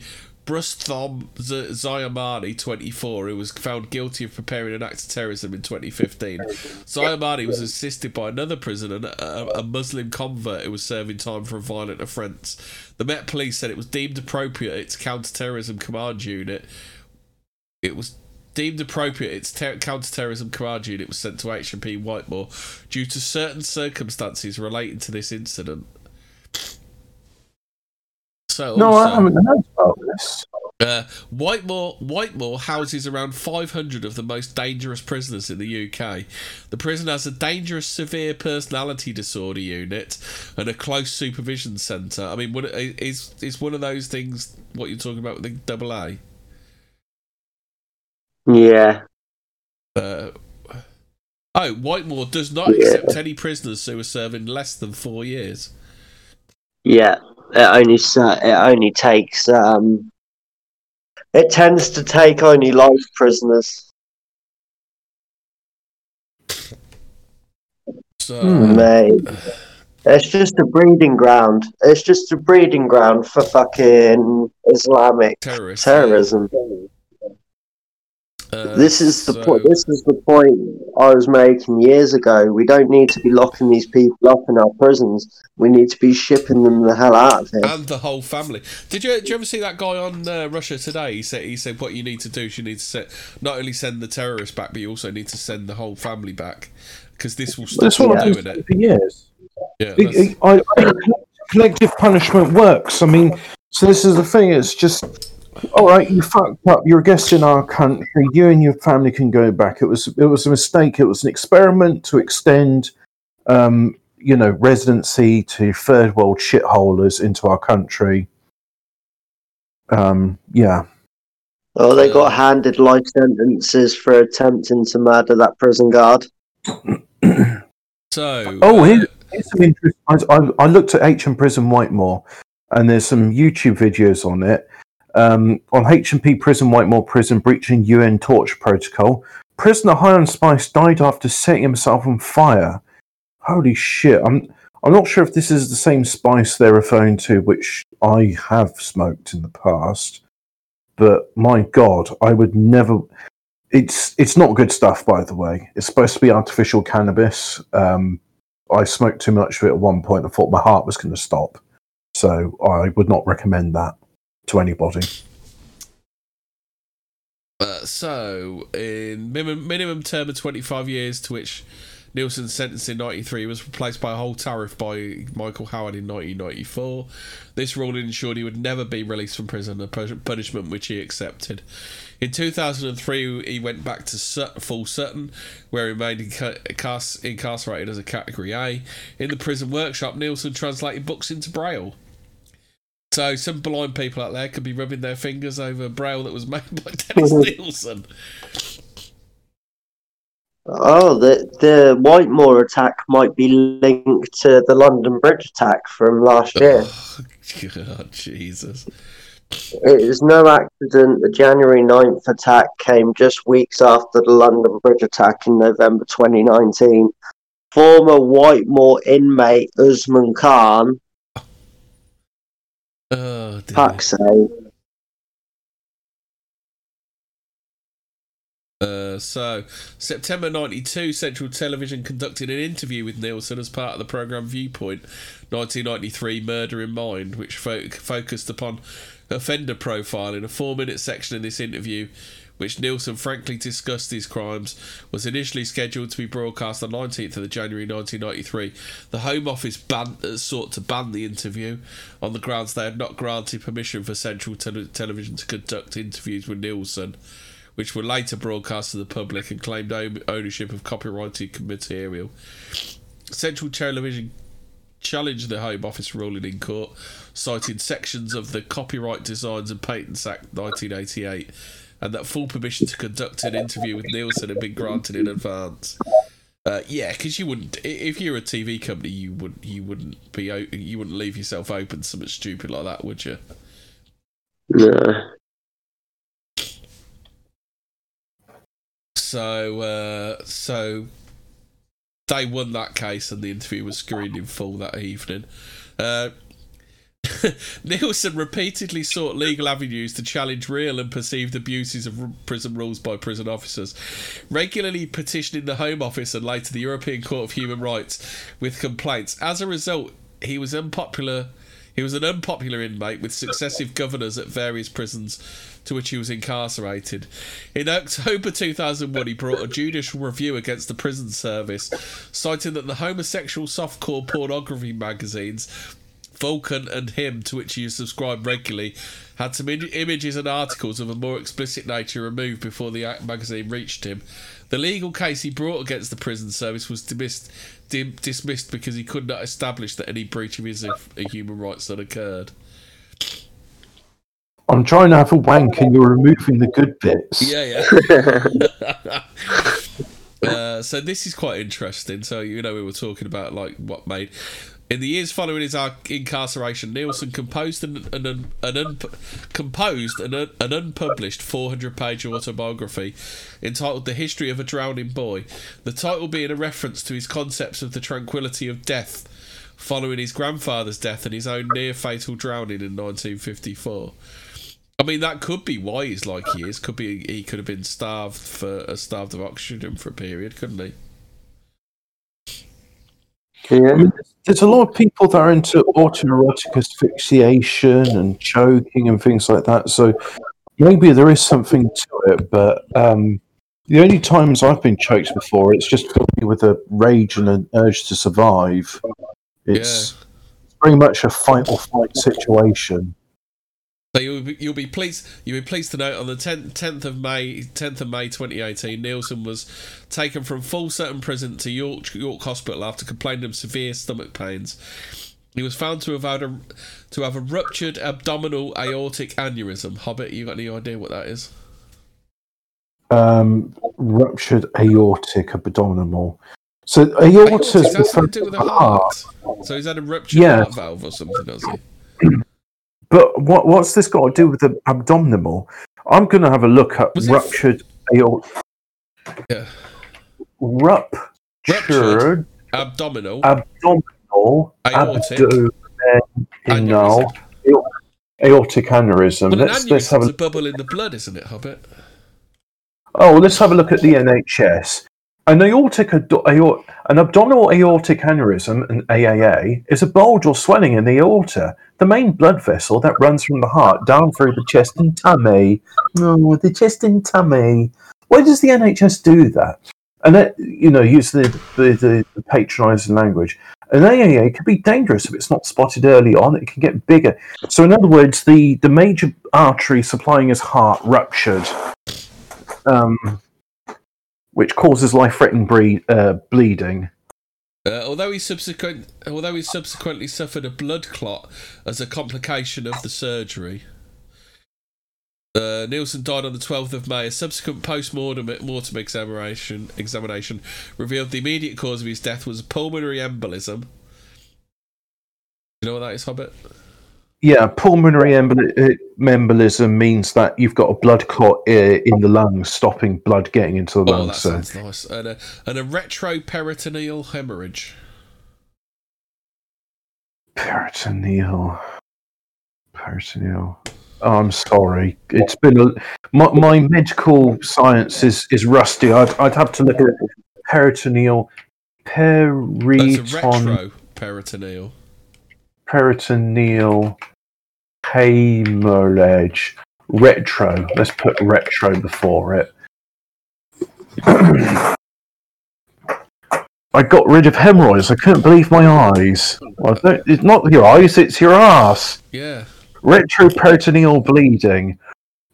Brusthom Z- Ziamani, 24, who was found guilty of preparing an act of terrorism in 2015. Ziamani was assisted by another prisoner, a, a Muslim convert who was serving time for a violent offence. The Met Police said it was deemed appropriate its counter-terrorism command unit. It was deemed appropriate its ter- counter-terrorism command unit was sent to HMP Whitemoor due to certain circumstances relating to this incident. So No, also- I haven't heard about this. uh, Whitemoor, Whitemoor houses around 500 of the most dangerous prisoners in the UK. The prison has a dangerous severe personality disorder unit and a close supervision centre. I mean, what, is is one of those things what you're talking about with the double A? Yeah. Uh, oh, Whitemoor does not Yeah. accept any prisoners who are serving less than four years. Yeah. It only it only takes um it tends to take only life prisoners. So, Hmm. Mate. It's just a breeding ground. It's just a breeding ground for fucking Islamic terrorists. terrorism. Uh, This is the so- point. This is the point I was making years ago. We don't need to be locking these people up in our prisons. We need to be shipping them the hell out of here. and the whole family. Did you, did you ever see that guy on uh, Russia Today? He said he said what you need to do is you need to set, not only send the terrorists back, but you also need to send the whole family back because this will stop That's what them I've doing it. for years. Yeah, It- it- I, I collective punishment works. I mean, so this is the thing. It's just, all right, you fucked up. You're a guest in our country. You and your family can go back. It was it was a mistake. It was an experiment to extend, um, you know, residency to third world shitholers into our country. Um, yeah. Oh, they got handed life sentences for attempting to murder that prison guard. so Oh, uh, here- here's some interest. I, I, I looked at H and Prison Whitemoor, and there's some YouTube videos on it. Um, on H&P Prison Whitemoor Prison breaching UN torture protocol, prisoner high on spice died after setting himself on fire. Holy shit! I'm I'm not sure if this is the same spice they're referring to, which I have smoked in the past. But my God, I would never. It's it's not good stuff, by the way. It's supposed to be artificial cannabis. Um, I smoked too much of it at one point. I thought my heart was going to stop. So I would not recommend that to anybody. Uh, so, in minimum, minimum term of 25 years, to which Nilsen's sentence in 93 was replaced by a whole tariff by Michael Howard in 1994. This ruling ensured he would never be released from prison, a punishment which he accepted. In 2003, he went back to Full Sutton, where he remained incarcerated as a Category A. In the prison workshop, Nilsen translated books into Braille. So some blind people out there could be rubbing their fingers over a braille that was made by Dennis Nilsen. Oh, the the Whitemoor attack might be linked to the London Bridge attack from last year. Oh, God, Jesus. It is no accident the January 9th attack came just weeks after the London Bridge attack in November 2019. Former Whitemoor inmate Usman Khan, Oh, dear. fuck's sake. Uh, so, September 92, Central Television conducted an interview with Nilsen as part of the programme Viewpoint 1993 Murder in Mind, which fo- focused upon offender profile. In a four minute section in this interview, which Nilsen frankly discussed these crimes, was initially scheduled to be broadcast on 19th of January 1993. The Home Office uh, sought to ban the interview on the grounds they had not granted permission for Central Tele- Television to conduct interviews with Nilsen which were later broadcast to the public and claimed own- ownership of copyrighted material. Central Television challenged the Home Office ruling in court, citing sections of the Copyright Designs and Patents Act 1988, and that full permission to conduct an interview with Nilsen had been granted in advance. Uh, yeah, because you wouldn't. If you're a TV company, you would you wouldn't be you wouldn't leave yourself open to something stupid like that, would you? Yeah. So uh, so they won that case, and the interview was screened in full that evening. Uh, Nilsen repeatedly sought legal avenues to challenge real and perceived abuses of prison rules by prison officers, regularly petitioning the Home Office and later the European Court of Human Rights with complaints. As a result, he was unpopular. He was an unpopular inmate with successive governors at various prisons to which he was incarcerated. In October 2001, he brought a judicial review against the prison service, citing that the homosexual softcore pornography magazines Vulcan and him, to which he subscribed regularly, had some Im- images and articles of a more explicit nature removed before the act magazine reached him. The legal case he brought against the prison service was dismissed, dim- dismissed because he could not establish that any breach of his human rights had occurred. I'm trying to have a wank and you're removing the good bits. Yeah, yeah. uh, so this is quite interesting. So you know we were talking about like what made in the years following his incarceration, Nilsen composed an, an, an, un, composed an, an unpublished 400-page autobiography entitled "The History of a Drowning Boy." The title being a reference to his concepts of the tranquility of death, following his grandfather's death and his own near-fatal drowning in 1954. I mean, that could be why he's like he is. Could be he could have been starved for uh, starved of oxygen for a period, couldn't he? I mean, there's a lot of people that are into autoerotic asphyxiation and choking and things like that. So maybe there is something to it, but um, the only times I've been choked before, it's just filled me with a rage and an urge to survive. It's very much a fight or flight situation. So you'll be, you'll be pleased you'll be pleased to note on the 10th, 10th of May 10th of May 2018 Nilsen was taken from Full Sutton Prison to York York Hospital after complaining of severe stomach pains. He was found to have had a to have a ruptured abdominal aortic aneurysm. Hobbit, you got any idea what that is? Um, ruptured aortic abdominal. So aorta Is is the to do with the the heart. heart? So he's had a ruptured Yeah. heart valve or something, does he? But what what's this got to do with the abdominal? I'm going to have a look at Was ruptured aorta. Yeah. Ruptured, Ruptured. Abdominal. abdominal Aortic. abdominal aortic aneurysm. an Let's let's have a a bubble in the blood, isn't it, Hobbit? oh let's have a look at the NHS. An aortic an abdominal aortic aneurysm, an AAA, is a bulge or swelling in the aorta, the main blood vessel that runs from the heart down through the chest and tummy. Oh, the chest and tummy. Why does the NHS do that? And that, you know, use the the, the, the patronising language. An AAA can be dangerous if it's not spotted early on. It can get bigger. So, in other words, the, the major artery supplying his heart ruptured, um, which causes life-threatening uh, bleeding. Uh, although he subsequent, although he subsequently suffered a blood clot as a complication of the surgery. Uh, Nilsen died on the 12th of May. A subsequent post-mortem mortem examination examination revealed the immediate cause of his death was pulmonary embolism. You know what that is, Hobbit? Yeah, pulmonary embol- uh, embolism means that you've got a blood clot uh, in the lungs, stopping blood getting into the Oh, that so sounds nice. And a, and a retroperitoneal hemorrhage. peritoneal, peritoneal. Oh, I'm sorry. It's been a, my, my medical science is, is rusty. I'd, I'd have to look at peritoneal, That's a periton, retroperitoneal. peritoneal hemorrhage. Retro. Let's put retro before it. I got rid of hemorrhoids. I couldn't believe my eyes. Well, it's not your eyes, it's your ass. Yeah. Retroperitoneal bleeding.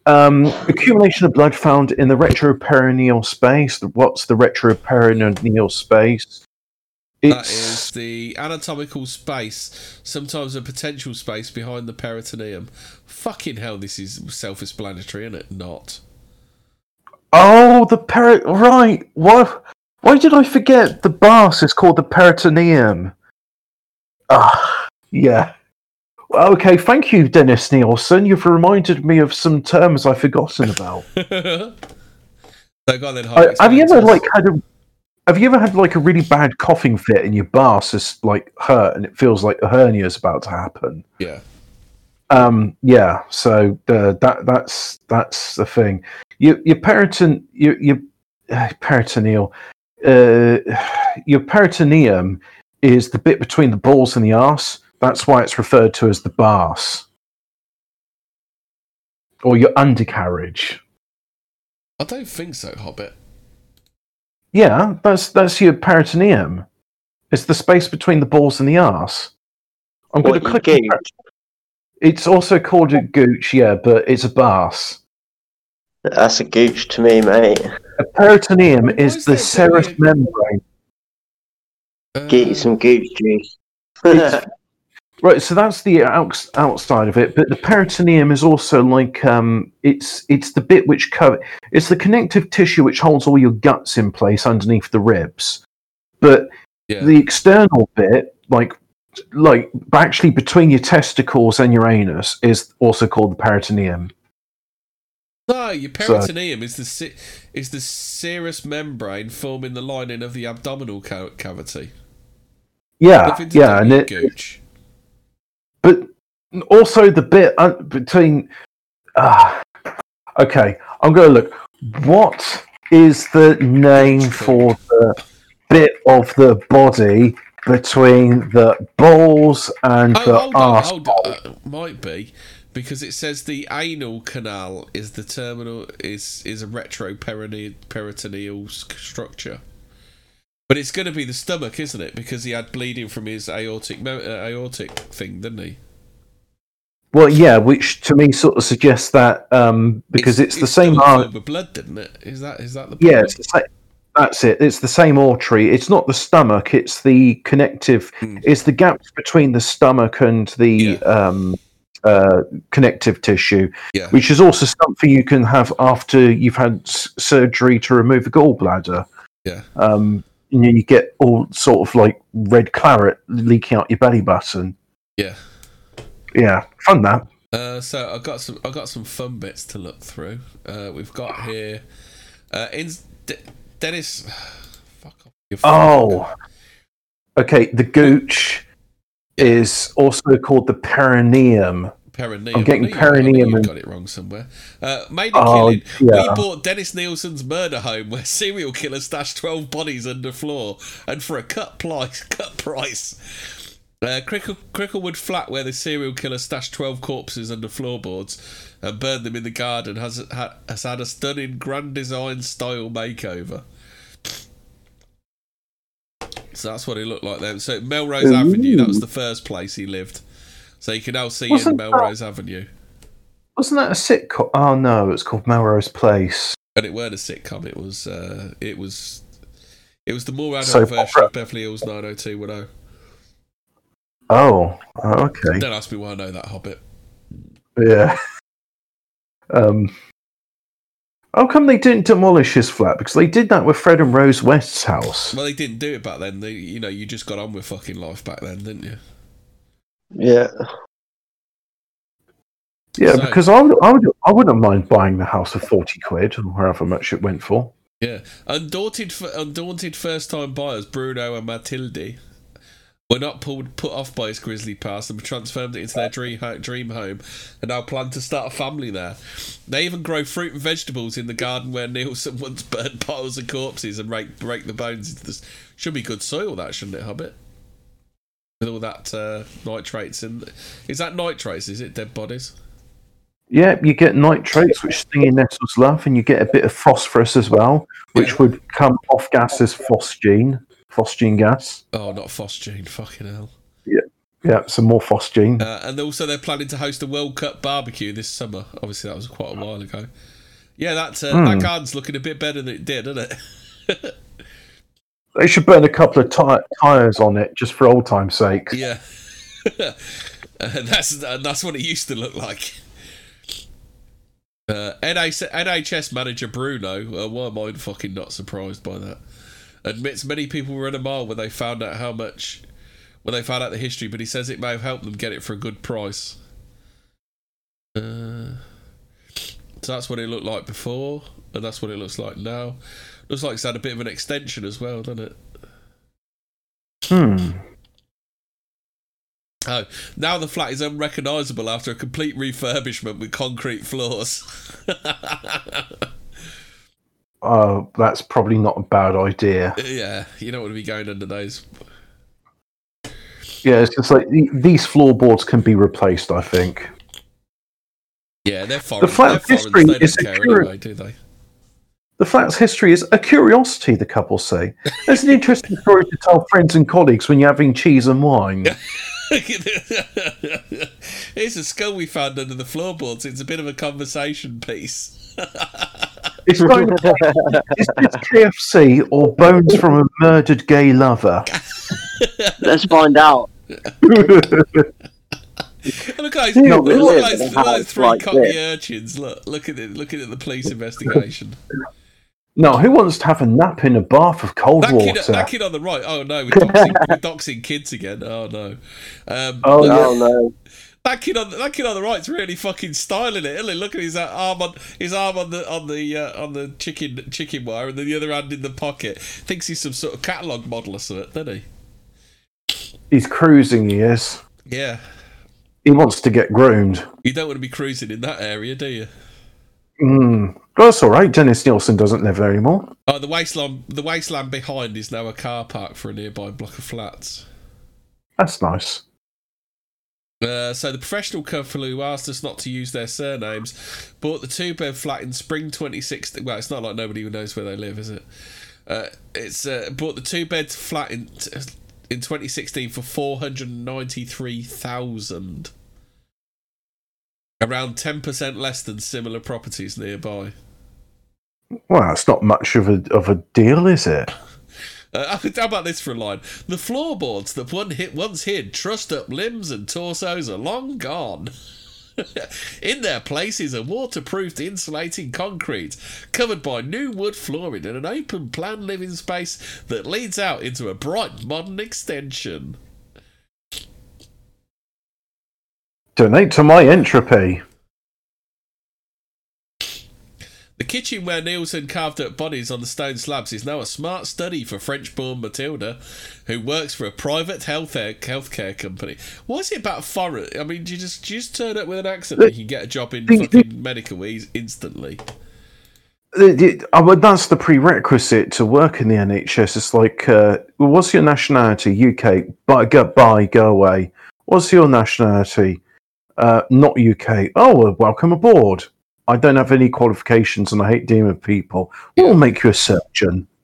Um, accumulation of blood found in the retroperitoneal space. What's the retroperitoneal space? That It's is the anatomical space, sometimes a potential space behind the peritoneum. Fucking hell, this is self-explanatory, isn't it? Not. oh the peri right. What? Why did I forget the bars is called the peritoneum? Ah, yeah. Okay, thank you, Dennis Nilsen. You've reminded me of some terms I've forgotten about. so go on then. Have you ever like had a have you ever had like a really bad coughing fit and your bass is like hurt and it feels like a hernia is about to happen? Yeah. Um, yeah. So uh, that that's that's the thing. Your your periton your your uh, peritoneal uh, your peritoneum is the bit between the balls and the arse. That's why it's referred to as the bass or your undercarriage. I don't think so, Hobbit. Yeah, that's that's your peritoneum. It's the space between the balls and the ass. I'm going to click. gooch? It's also called a gooch, yeah, but it's a bass. That's a gooch to me, mate. A peritoneum Why is is the serous weird- membrane. Get you Uh, some gooch juice. It's- Right, so that's the outs- outside of it, but the peritoneum is also like um, it's it's the bit which cover it's the connective tissue which holds all your guts in place underneath the ribs. But yeah. the external bit, like like actually between your testicles and your anus, is also called the peritoneum. No, your peritoneum is the is the serous membrane forming the lining of the abdominal ca- cavity. Yeah, yeah, and it, gooch. But also the bit between. Uh, okay, I'm going to look. What is the name for the bit of the body between the balls and Oh, the hold on, arse? hold on. Uh, might be because it says the anal canal is the terminal is is a retroperitoneal s- structure. But it's going to be the stomach, isn't it? Because he had bleeding from his aortic mo- uh, aortic thing, didn't he? Well, yeah, which to me sort of suggests that um, because it's, the same stomach artery. filled with blood, didn't it? Is that is that the Yeah, it's the same. That's it. It's the same artery. It's not the stomach. It's the connective. Hmm. It's the gaps between the stomach and the Yeah. um, uh, connective tissue, Yeah. which is also something you can have after you've had s- surgery to remove a gallbladder. Yeah. Um, and you get all sort of like red claret leaking out your belly button. Yeah. Yeah, fun that. Uh, so I've got some I've got some fun bits to look through. Uh, we've got here uh, in De- Dennis. Fuck off. you Oh, okay. The gooch is also called the perineum. Perineum. I'm getting I know you- I know perineum You got it wrong somewhere. Uh, made a Oh, killing. yeah. We bought Dennis Nilsen's murder home, where serial killer stashed twelve bodies under floor, and for a cut price. Cut price. Uh, Crickle, Cricklewood flat, where the serial killer stashed 12 corpses under floorboards and burned them in the garden, has ha, has had a stunning grand design style makeover. So that's what it looked like then. So Melrose. Avenue, that was the first place he lived. So you can now see in Wasn't that- Melrose Avenue. Wasn't that a sitcom? Oh no, it's called Melrose Place. But it weren't a sitcom. It was. Uh, it was. It was the more adult Soap version opera. of Beverly Hills 90210. Oh, oh, okay, Don't ask me why I know that Hobbit. yeah. Um, how come they didn't demolish his flat? Because they did that with Fred and Rose West's house. Well, they didn't do it back then. They, you know, you just got on with fucking life back then, didn't you? Yeah. Yeah, So- because I would, I would, I wouldn't mind buying the house for forty quid or however much it went for. Yeah. Undaunted, undaunted first-time buyers Bruno and Matilde were not pulled, put off by his grisly past and transformed it into their dream, dream home and now plan to start a family there. They even grow fruit and vegetables in the garden where Nilsen once burned piles of corpses and rake, break the bones into this. Should be good soil, that, shouldn't it, Hobbit? With all that uh, nitrates in. Is that nitrates? Is it dead bodies? Yeah, you get nitrates, which stinging nettles love, and you get a bit of phosphorus as well, which Yeah. would come off gas as phosgene, phosgene gas. Oh, not phosgene. Fucking hell. Yeah, yeah, some more phosgene. Uh, and also, they're planning to host a World Cup barbecue this summer. Obviously, that was quite a while ago. Yeah, that uh, Hmm. that garden's looking a bit better than it did, isn't it? They should burn a couple of ti tires on it just for old time's sake. Yeah, and that's and that's what it used to look like. Uh, NH- NHS manager Bruno, uh, why am I fucking not surprised by that? Admits many people were in a mile when they found out how much, when they found out the history, but he says it may have helped them get it for a good price. Uh, so that's what it looked like before, and that's what it looks like now. Looks like it's had a bit of an extension as well, doesn't it? Hmm. Oh, now the flat is unrecognisable after a complete refurbishment with concrete floors. Oh, that's probably not a bad idea. yeah, you don't want to be going under those. Yeah, it's just like these floorboards can be replaced. I think. Yeah, they're foreign. The flat they're history. They is don't a care curi- anyway, do they? The flat's history is a curiosity, the couple say. It's an interesting story to tell friends and colleagues when you're having cheese and wine. Here's a skull we found under the floorboards. It's a bit of a conversation piece. It's going to is this KFC or bones from a murdered gay lover? Let's find out. Look at those, No, look we at live those, in look those three like cockney this. urchins. Look, look at it. Looking at looking at the police investigation. No, who wants to have a nap in a bath of cold That water? kid, that kid on the right. Oh no, we're doxing, we're doxing kids again. Oh no. Um, Oh. Oh no. That kid on that kid on the right's really fucking styling it, isn't he? Look at his arm on his arm on the on the uh, on the chicken chicken wire, and then the other hand in the pocket. Thinks he's some sort of catalogue model or something, doesn't he? He's cruising, he is. Yeah. He wants to get groomed. You don't want to be cruising in that area, do you? Mm. That's all right. Dennis Nilsen doesn't live there anymore. Oh, the wasteland the wasteland behind is now a car park for a nearby block of flats. That's nice. Uh, so the professional couple who asked us not to use their surnames bought the two-bed flat in spring 2016. Well, it's not like nobody even knows where they live, is it? Uh, it's uh, bought the two-bed flat in in 2016 for 493,000. Around 10% less than similar properties nearby. Well, that's not much of a of a deal, is it? Uh, how about this for a line? The floorboards that one hit once hid trussed up limbs and torsos are long gone. In their place is a waterproofed insulating concrete covered by new wood flooring and an open plan living space that leads out into a bright modern extension. Donate to my entropy. The kitchen where Nilsen carved up bodies on the stone slabs is now a smart study for French born Matilda, who works for a private health healthcare company. What's it about foreign? I mean, do you just, do you just turn up with an accent and you can get a job in fucking medical ease instantly? The- the- uh, that's the prerequisite to work in the NHS. It's like, uh, what's your nationality? UK. Bye, go, bye, go away. What's your nationality? Uh, not UK. Oh, well, welcome aboard. I don't have any qualifications and I hate dealing with people. We'll make you a surgeon.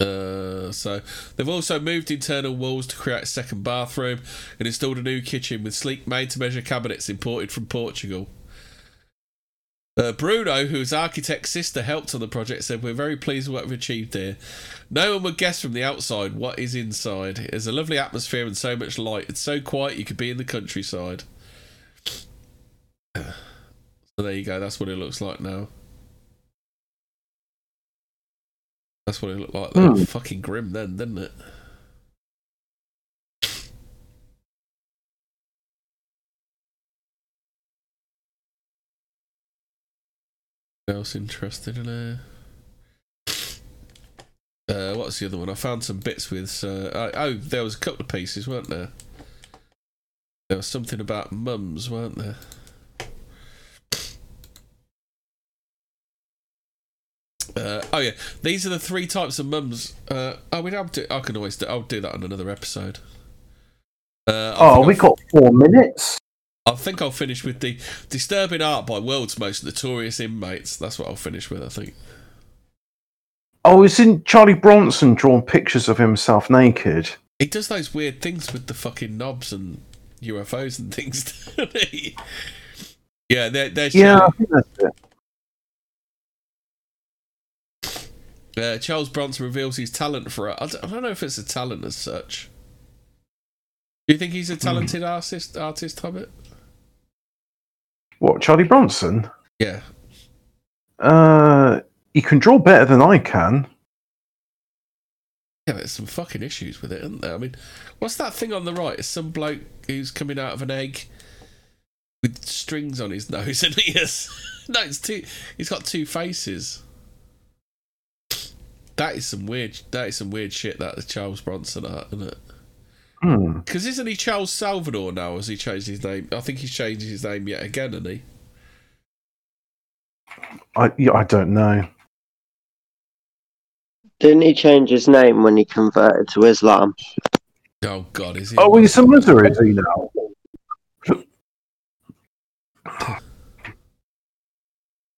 Uh, so they've also moved internal walls to create a second bathroom and installed a new kitchen with sleek made-to-measure cabinets imported from Portugal. Uh, Bruno, whose architect's sister helped on the project, said, We're very pleased with what we've achieved here. No one would guess from the outside what is inside. There's a lovely atmosphere and so much light. It's so quiet you could be in the countryside. So there you go. That's what it looks like now. That's what it looked like. Hmm. Fucking grim then, didn't it? Else interested in there? Uh, what's the other one? I found some bits with. Uh, oh, oh, there was a couple of pieces, weren't there? There was something about mums, weren't there? Uh, oh yeah, these are the three types of mums. Uh, oh, we don't do. I can always do. I'll do that on another episode. Uh, Oh, we I'll- got four minutes. I think I'll finish with the disturbing art by world's most notorious inmates. That's what I'll finish with. I think. Oh, isn't Charlie Bronson drawn pictures of himself naked? He does those weird things with the fucking knobs and UFOs and things. yeah, they're, they're Yeah, I think that's it. Uh, Charles Bronson reveals his talent for it. I don't, I don't know if it's a talent as such. Do you think he's a talented artist? Artist, Hobbit? What, Charlie Bronson? Yeah. Uh, he can draw better than I can. Yeah, there's some fucking issues with it, isn't there? I mean, what's that thing on the right? It's some bloke who's coming out of an egg with strings on his nose, and he has no, it's two. He's got two faces. That is some weird. That is some weird shit. That the Charles Bronson art, isn't it? Hmm. Because isn't he Charles Salvador now? Has he changed his name? I think he's changed his name yet again, hasn't he? I, yeah, I don't know. Didn't he change his name when he converted to Islam? Oh God, is he? Oh, he's a Muslim, is he now?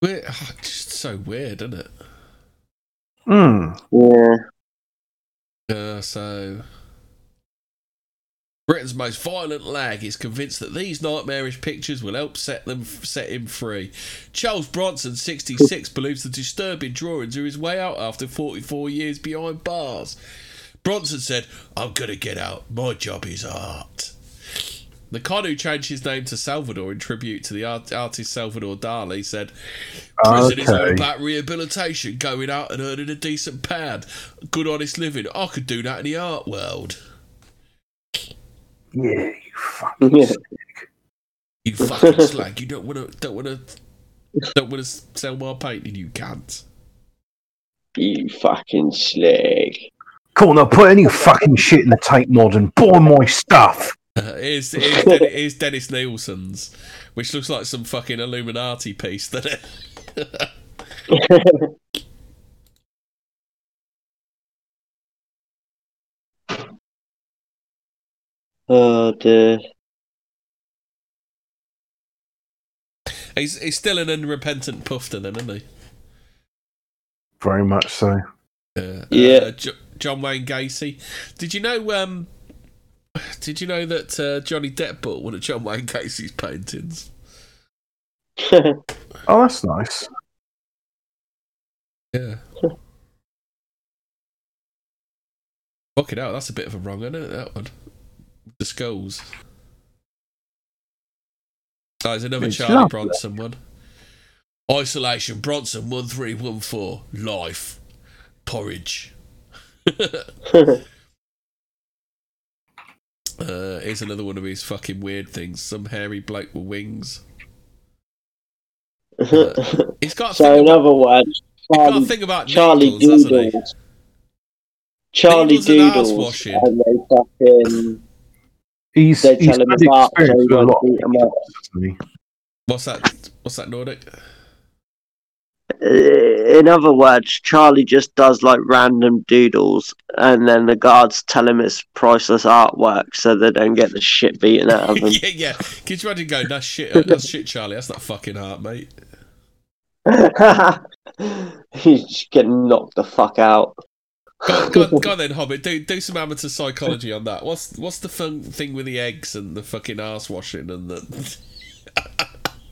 Weird, oh, just so weird, isn't it? Hmm. Yeah. Uh, so. Britain's most violent lag is convinced that these nightmarish pictures will help set them set him free. Charles Bronson, 66, believes the disturbing drawings are his way out after 44 years behind bars. Bronson said, "I'm gonna get out. My job is art." The con who changed his name to Salvador in tribute to the art- artist Salvador Dali said, Prison is all about rehabilitation, going out and earning a decent pound, good honest living. I could do that in the art world. Yeah, you fucking. Yeah. You fucking slag. You don't want to, don't want to, don't want to sell my painting. You can't. You fucking slick. Cool, now put any fucking shit in the tape mod and buy my stuff. Uh, here's, here's, Den- here's Dennis Nilsen's, which looks like some fucking Illuminati piece, doesn't it? oh dear. he's, he's still an unrepentant puffer, then, isn't he? Very much so. Uh, Yeah. Uh, Jo- John Wayne Gacy. Did you know? Um, did you know that uh, Johnny Depp bought one of John Wayne Gacy's paintings? Oh, that's nice. Yeah. Fucking hell, that's a bit of a wrong, isn't it? That one. The skulls. Oh, there's another It's Charlie. Bronson one. Isolation Bronson 1314. Life. Porridge. Uh, here's another one of his fucking weird things. Some hairy bloke with wings. He's got so in about, words, he's got a thing about Charlie needles, hasn't he? Doodles. Charlie Doodles. washing. And they fucking He's, they he's tell him had about so experience he with a lot of beat 'em up. What's that? What's that, Nordic? in other words, Charlie just does like random doodles, and then the guards tell him it's priceless artwork, so they don't get the shit beaten out of them. yeah, yeah. Can you imagine going, that's shit, uh, that's shit, Charlie. That's not fucking art, mate. He's just getting knocked the fuck out. Go, go, go on then, Hobbit. Do do some amateur psychology on that. What's what's the fun thing with the eggs and the fucking arse washing and the?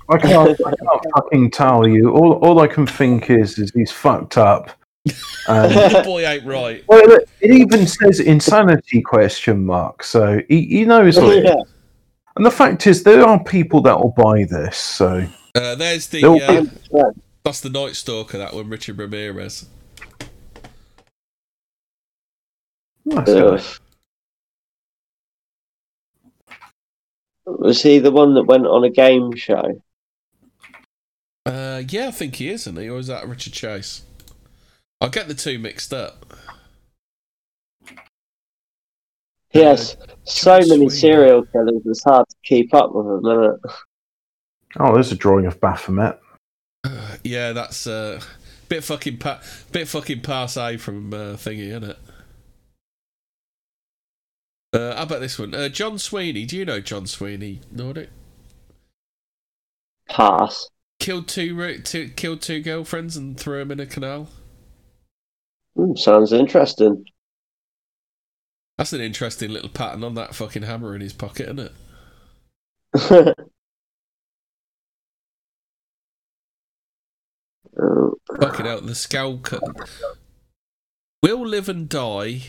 I can't, I can't fucking tell you. All, all I can think is, is he's fucked up. And, the boy ain't right. well, it it even says insanity question mark. So he, he knows what it is. yeah. And the fact is, there are people that will buy this. So Uh, there's the uh, that's the Night Stalker. That one, Richard Ramirez. That's Ugh. good. Was he the one that went on a game show? Uh, yeah, I think he is, isn't he? Or is that Richard Chase? I get the two mixed up. Yes, so John many Sweeney. serial killers. It's hard to keep up with them, isn't it? oh, there's a drawing of Baphomet. Uh, yeah, that's uh, bit fucking pa- bit fucking passe from uh, thingy, isn't it? Uh, how about this one? Uh, John Sweeney. Do you know John Sweeney, Nordic? Pass. Killed two, two killed two girlfriends and threw them in a canal. Hmm, sounds interesting. That's an interesting little pattern on that fucking hammer in his pocket, isn't it? Oh, Fucking out the skull cut. Will live and die.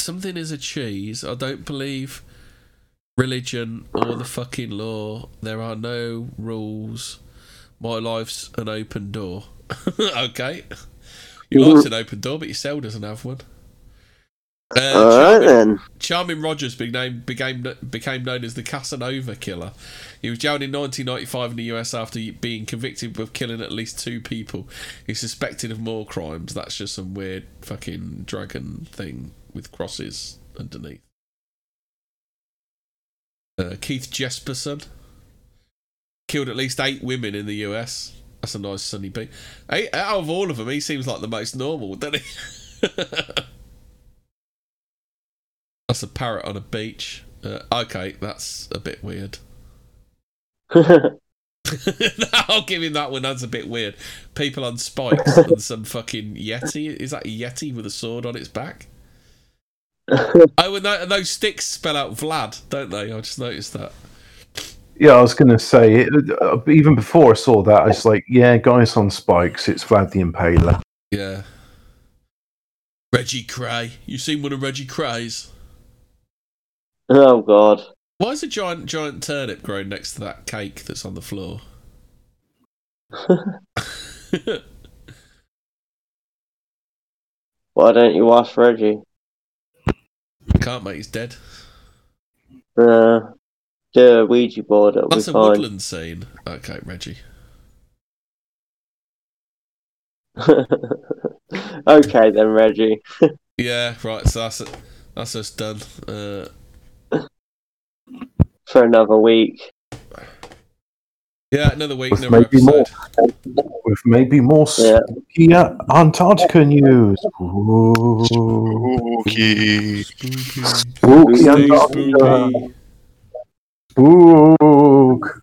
Something is a cheese. I don't believe religion or the fucking law. There are no rules. My life's an open door. okay. Your life's an open door, but your cell doesn't have one. Uh, All right Charming, then. Charming Rogers became, became became known as the Casanova Killer. He was jailed in 1995 in the US after being convicted of killing at least two people. He's suspected of more crimes. That's just some weird fucking dragon thing with crosses underneath. Uh, Keith Jesperson killed at least eight women in the US. That's a nice sunny beat. Eight, out of all of them, he seems like the most normal, doesn't he? that's a parrot on a beach. Uh, okay, that's a bit weird. I'll give him that one. That's a bit weird. People on spikes and some fucking yeti. Is that a yeti with a sword on its back? Oh, and, tho- and those sticks spell out Vlad, don't they? I just noticed that. Yeah, I was going to say, it, uh, even before I saw that, I was like, yeah, guys on spikes, it's Vlad the Impaler. Yeah. Reggie Kray. You seen one of Reggie Kray's? oh god. Why is a giant giant turnip growing next to that cake that's on the floor? Why don't you ask Reggie? Can't mate, he's dead. Uh, a Ouija board, That's a fine. woodland scene. Okay, Reggie. okay then, Reggie. Yeah, right. So that's it. That's us done. Uh, For another week. Yeah, another week, With another maybe more. episode. With maybe more Yeah. spooky uh, Antarctica news. Ooh. Spooky. Spooky Stay Antarctica. spooky. Spook.